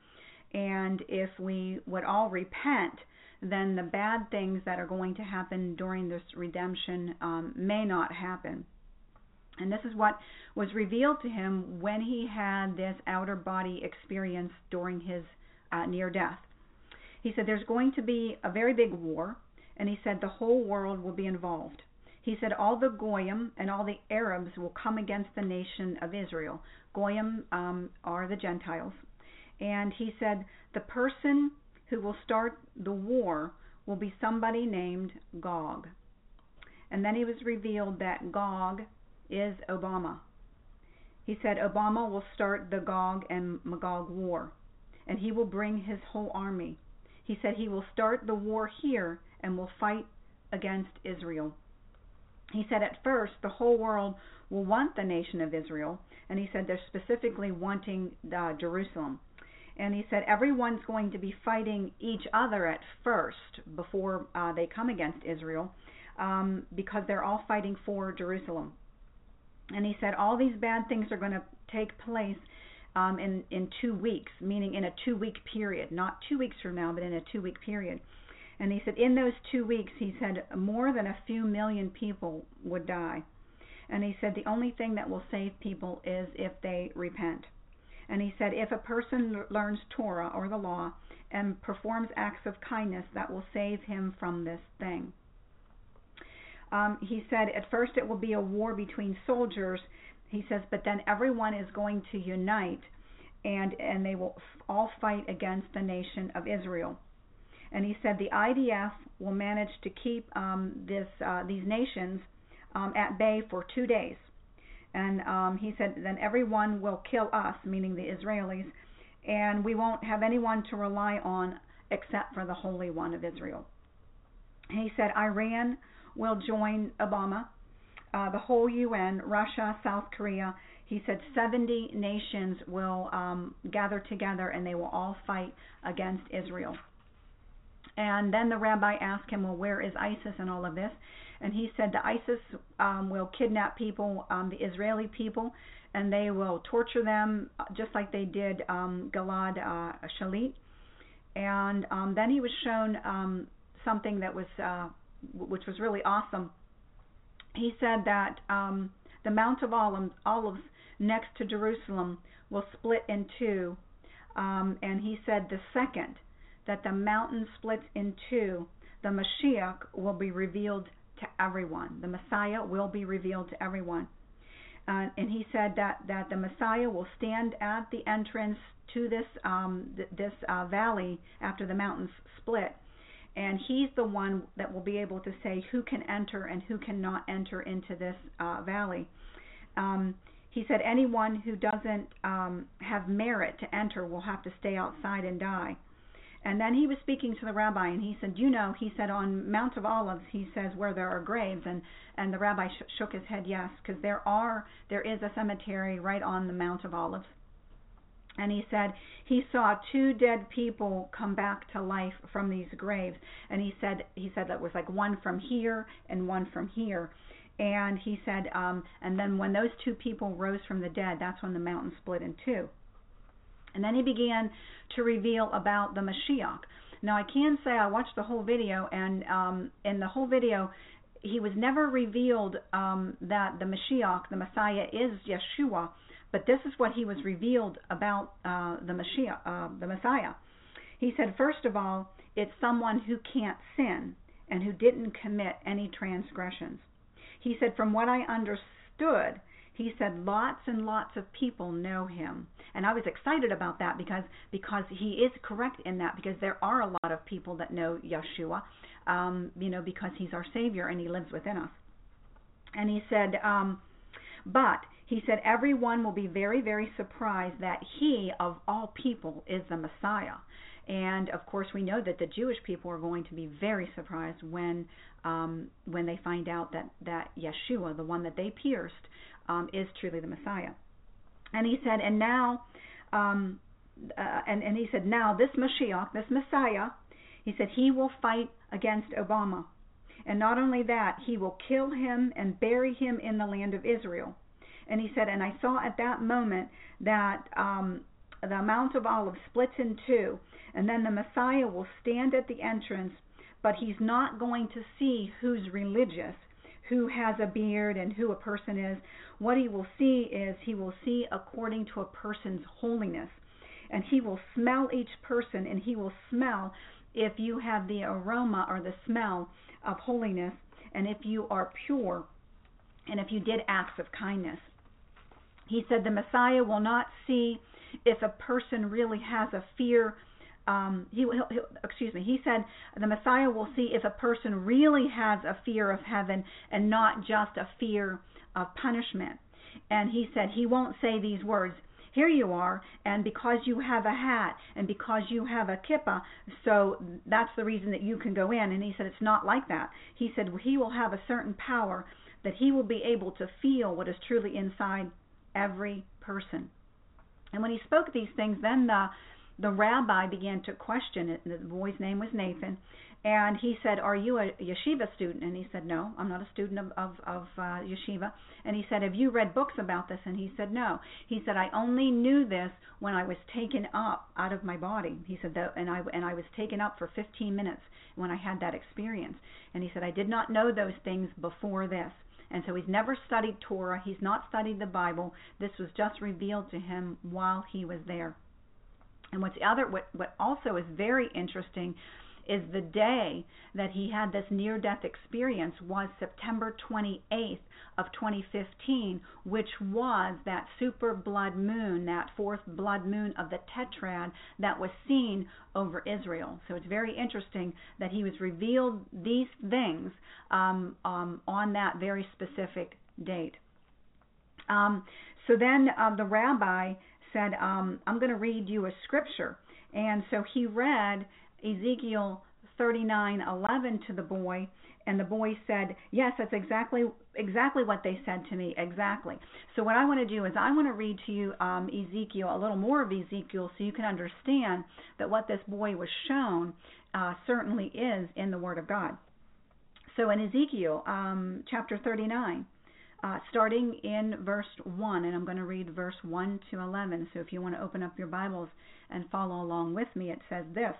And if we would all repent, then the bad things that are going to happen during this redemption um, may not happen. And this is what was revealed to him when he had this outer body experience during his uh, near death. He said there's going to be a very big war, and he said the whole world will be involved. He said all the Goyim and all the Arabs will come against the nation of Israel. Goyim um, are the Gentiles. And he said the person who will start the war will be somebody named Gog. And then he was revealed that Gog is Obama. He said Obama will start the Gog and Magog war, and he will bring his whole army. He said he will start the war here and will fight against Israel. He said at first the whole world will want the nation of Israel, and he said they're specifically wanting uh, Jerusalem. And he said everyone's going to be fighting each other at first before uh, they come against Israel um, because they're all fighting for Jerusalem. And he said all these bad things are going to take place um, in in two weeks, meaning in a two week period, not two weeks from now, but in a two week period. And he said in those two weeks, he said more than a few million people would die. And he said the only thing that will save people is if they repent. And he said if a person learns Torah or the law and performs acts of kindness, that will save him from this thing. Um, he said at first it will be a war between soldiers. He says, but then everyone is going to unite, and and they will all fight against the nation of Israel. And he said the IDF will manage to keep um, this uh, these nations um, at bay for two days. And um, he said then everyone will kill us, meaning the Israelis, and we won't have anyone to rely on except for the Holy One of Israel. He said Iran will join Obama, uh, the whole UN, Russia, South Korea. He said 70 nations will um, gather together and they will all fight against Israel. And then the rabbi asked him, Well, where is ISIS and all of this? And he said the ISIS um, will kidnap people, um, the Israeli people, and they will torture them uh, just like they did um, Gilad uh, Shalit. And um, then he was shown um, something that was uh, which was really awesome. He said that um, the Mount of Olives, Olives next to Jerusalem will split in two, um, and he said the second that the mountain splits in two, the Mashiach will be revealed to everyone. The Messiah will be revealed to everyone. Uh, and he said that, that the Messiah will stand at the entrance to this um, th- this uh, valley after the mountains split, and he's the one that will be able to say who can enter and who cannot enter into this uh, valley. Um, he said anyone who doesn't um, have merit to enter will have to stay outside and die. And then he was speaking to the rabbi, and he said, "You know," he said, "on Mount of Olives, he says where there are graves." And and the rabbi sh- shook his head, yes, because there are there is a cemetery right on the Mount of Olives. And he said he saw two dead people come back to life from these graves. And he said he said that was like one from here and one from here. And he said um and then when those two people rose from the dead that's when the mountain split in two and then he began to reveal about the Mashiach now I can say I watched the whole video and um in the whole video he was never revealed um that the Mashiach the Messiah is Yeshua but this is what he was revealed about uh, the Mashiach, uh, the Messiah. He said, first of all, it's someone who can't sin and who didn't commit any transgressions. He said, from what I understood, he said lots and lots of people know him and i was excited about that because because he is correct in that because there are a lot of people that know yeshua um you know because he's our savior and he lives within us and he said um but he said everyone will be very, very surprised that he, of all people, is the Messiah. And of course, we know that the Jewish people are going to be very surprised when um, when they find out that that Yeshua, the one that they pierced, um, is truly the Messiah. And he said, and now, um, uh, and and he said, now this Mashiach, this Messiah, he said he will fight against Obama And not only that, he will kill him and bury him in the land of Israel. And he said, and I saw at that moment that um, the Mount of Olives splits in two, and then the Messiah will stand at the entrance, but he's not going to see who's religious, who has a beard, and who a person is. What he will see is he will see according to a person's holiness. And he will smell each person, and he will smell if you have the aroma or the smell of holiness, and if you are pure, and if you did acts of kindness. He said the Messiah will not see if a person really has a fear. Um, he, he'll, he'll, excuse me. He said the Messiah will see if a person really has a fear of heaven and not just a fear of punishment. And he said he won't say these words. Here you are, and because you have a hat and because you have a kippah, so that's the reason that you can go in. And he said it's not like that. He said he will have a certain power that he will be able to feel what is truly inside every person. And when he spoke these things, then the the rabbi began to question it. The boy's name was Nathan, and he said, "Are you a yeshiva student?" And he said, "No, I'm not a student of of, of uh, yeshiva." And he said, "Have you read books about this?" And he said, "No." He said, "I only knew this when I was taken up out of my body." He said that, and I and I was taken up for 15 minutes when I had that experience. And he said, "I did not know those things before this." And so he's never studied Torah. He's not studied the Bible. This was just revealed to him while he was there. And what's other what what also is very interesting is the day that he had this near death experience was September 28th of 2015, which was that super blood moon, that fourth blood moon of the tetrad that was seen over Israel. So it's very interesting that he was revealed these things um, um, on that very specific date. Um, so then uh, the rabbi said, um, I'm going to read you a scripture. And so he read Ezekiel 39:11 to the boy, and the boy said, "Yes, that's exactly exactly what they said to me. Exactly." So what I want to do is I want to read to you um, Ezekiel, a little more of Ezekiel, so you can understand that what this boy was shown uh, certainly is in the Word of God. So in Ezekiel um, chapter 39. Uh, starting in verse 1, and I'm going to read verse 1 to 11. So if you want to open up your Bibles and follow along with me, it says this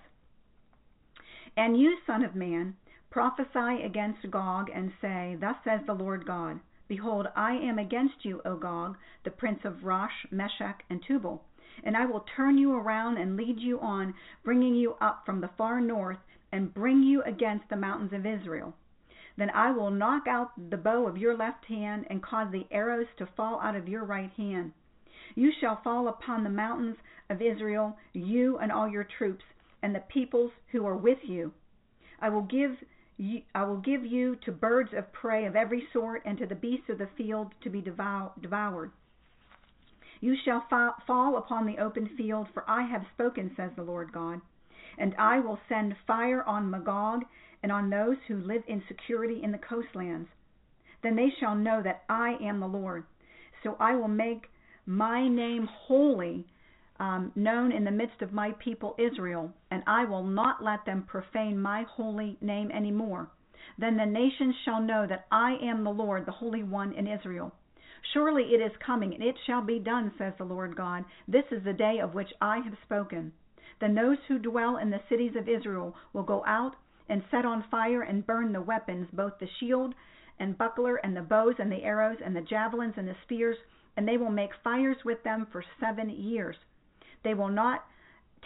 And you, Son of Man, prophesy against Gog, and say, Thus says the Lord God Behold, I am against you, O Gog, the prince of Rosh, Meshech, and Tubal. And I will turn you around and lead you on, bringing you up from the far north, and bring you against the mountains of Israel. Then I will knock out the bow of your left hand, and cause the arrows to fall out of your right hand. You shall fall upon the mountains of Israel, you and all your troops, and the peoples who are with you. I will give you, I will give you to birds of prey of every sort, and to the beasts of the field to be devour, devoured. You shall fa- fall upon the open field, for I have spoken, says the Lord God. And I will send fire on Magog and on those who live in security in the coastlands. Then they shall know that I am the Lord. So I will make my name holy, um, known in the midst of my people Israel, and I will not let them profane my holy name any more. Then the nations shall know that I am the Lord, the Holy One in Israel. Surely it is coming, and it shall be done, says the Lord God. This is the day of which I have spoken. Then those who dwell in the cities of Israel will go out and set on fire and burn the weapons, both the shield and buckler, and the bows and the arrows, and the javelins and the spears, and they will make fires with them for seven years. They will not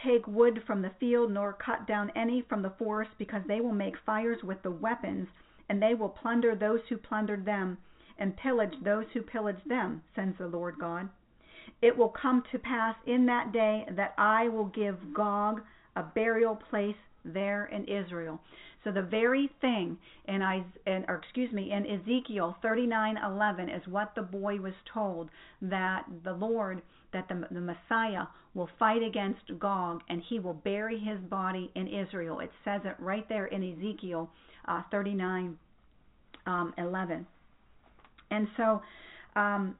take wood from the field, nor cut down any from the forest, because they will make fires with the weapons, and they will plunder those who plundered them, and pillage those who pillaged them, says the Lord God. It will come to pass in that day that I will give Gog a burial place there in Israel. So the very thing in, in or excuse me in Ezekiel 39:11 is what the boy was told that the Lord that the, the Messiah will fight against Gog and he will bury his body in Israel. It says it right there in Ezekiel uh, 39:11. Um, and so um,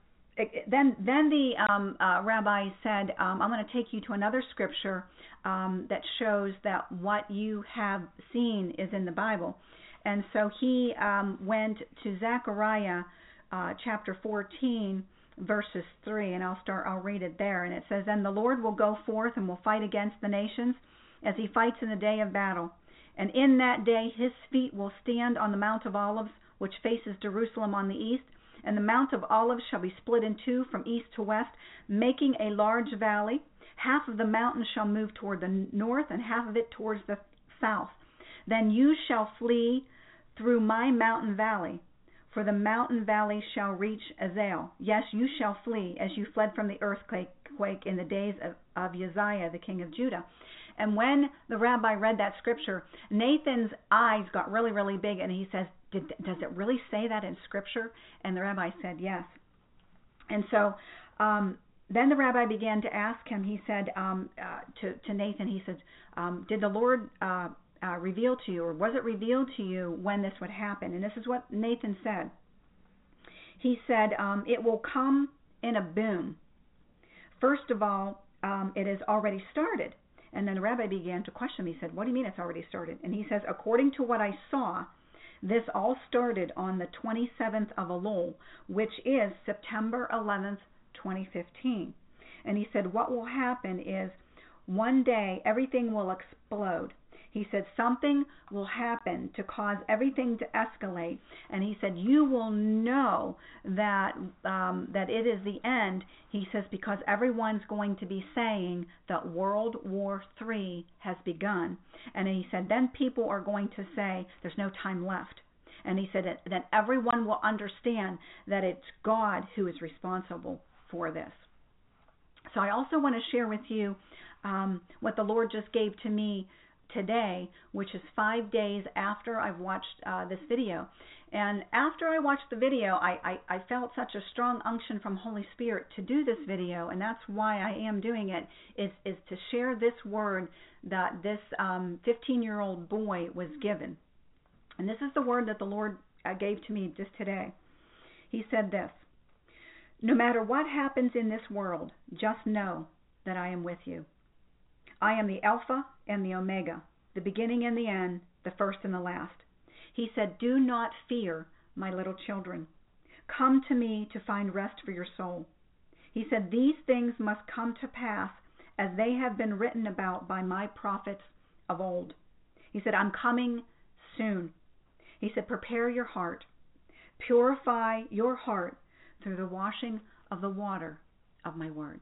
then then the um, uh, rabbi said, um, "I'm going to take you to another scripture um, that shows that what you have seen is in the Bible." And so he um, went to Zechariah uh, chapter 14, verses 3, and I'll start, I'll read it there. And it says, And the Lord will go forth and will fight against the nations as he fights in the day of battle. And in that day his feet will stand on the Mount of Olives, which faces Jerusalem on the east. And the Mount of Olives shall be split in two from east to west, making a large valley. Half of the mountain shall move toward the north, and half of it towards the south. Then you shall flee through my mountain valley, for the mountain valley shall reach Azal. Yes, you shall flee as you fled from the earthquake quake in the days of, of Uzziah, the king of Judah. And when the rabbi read that scripture, Nathan's eyes got really, really big, and he says, Did, Does it really say that in scripture? And the rabbi said, Yes. And so um, then the rabbi began to ask him, he said um, uh, to, to Nathan, he said, um, Did the Lord uh, uh, reveal to you, or was it revealed to you when this would happen? And this is what Nathan said. He said, um, It will come in a boom. First of all, um, it has already started. And then the rabbi began to question me. He said, What do you mean it's already started? And he says, According to what I saw, this all started on the 27th of Elul, which is September 11th, 2015. And he said, What will happen is one day everything will explode. He said something will happen to cause everything to escalate, and he said you will know that um, that it is the end. He says because everyone's going to be saying that World War III has begun, and he said then people are going to say there's no time left. And he said that, everyone will understand that it's God who is responsible for this. So I also want to share with you um, what the Lord just gave to me today, which is five days after I've watched uh, this video. And after I watched the video, I, I, I felt such a strong unction from Holy Spirit to do this video, and that's why I am doing it. Is is to share this word that this 15 um, year old boy was given, and this is the word that the Lord uh, gave to me just today. He said this. No matter what happens in this world, just know that I am with you. I am the Alpha and the Omega, the beginning and the end, the first and the last. He said, Do not fear, my little children. Come to me to find rest for your soul. He said, These things must come to pass as they have been written about by my prophets of old. He said, I'm coming soon. He said, Prepare your heart. Purify your heart through the washing of the water of my word.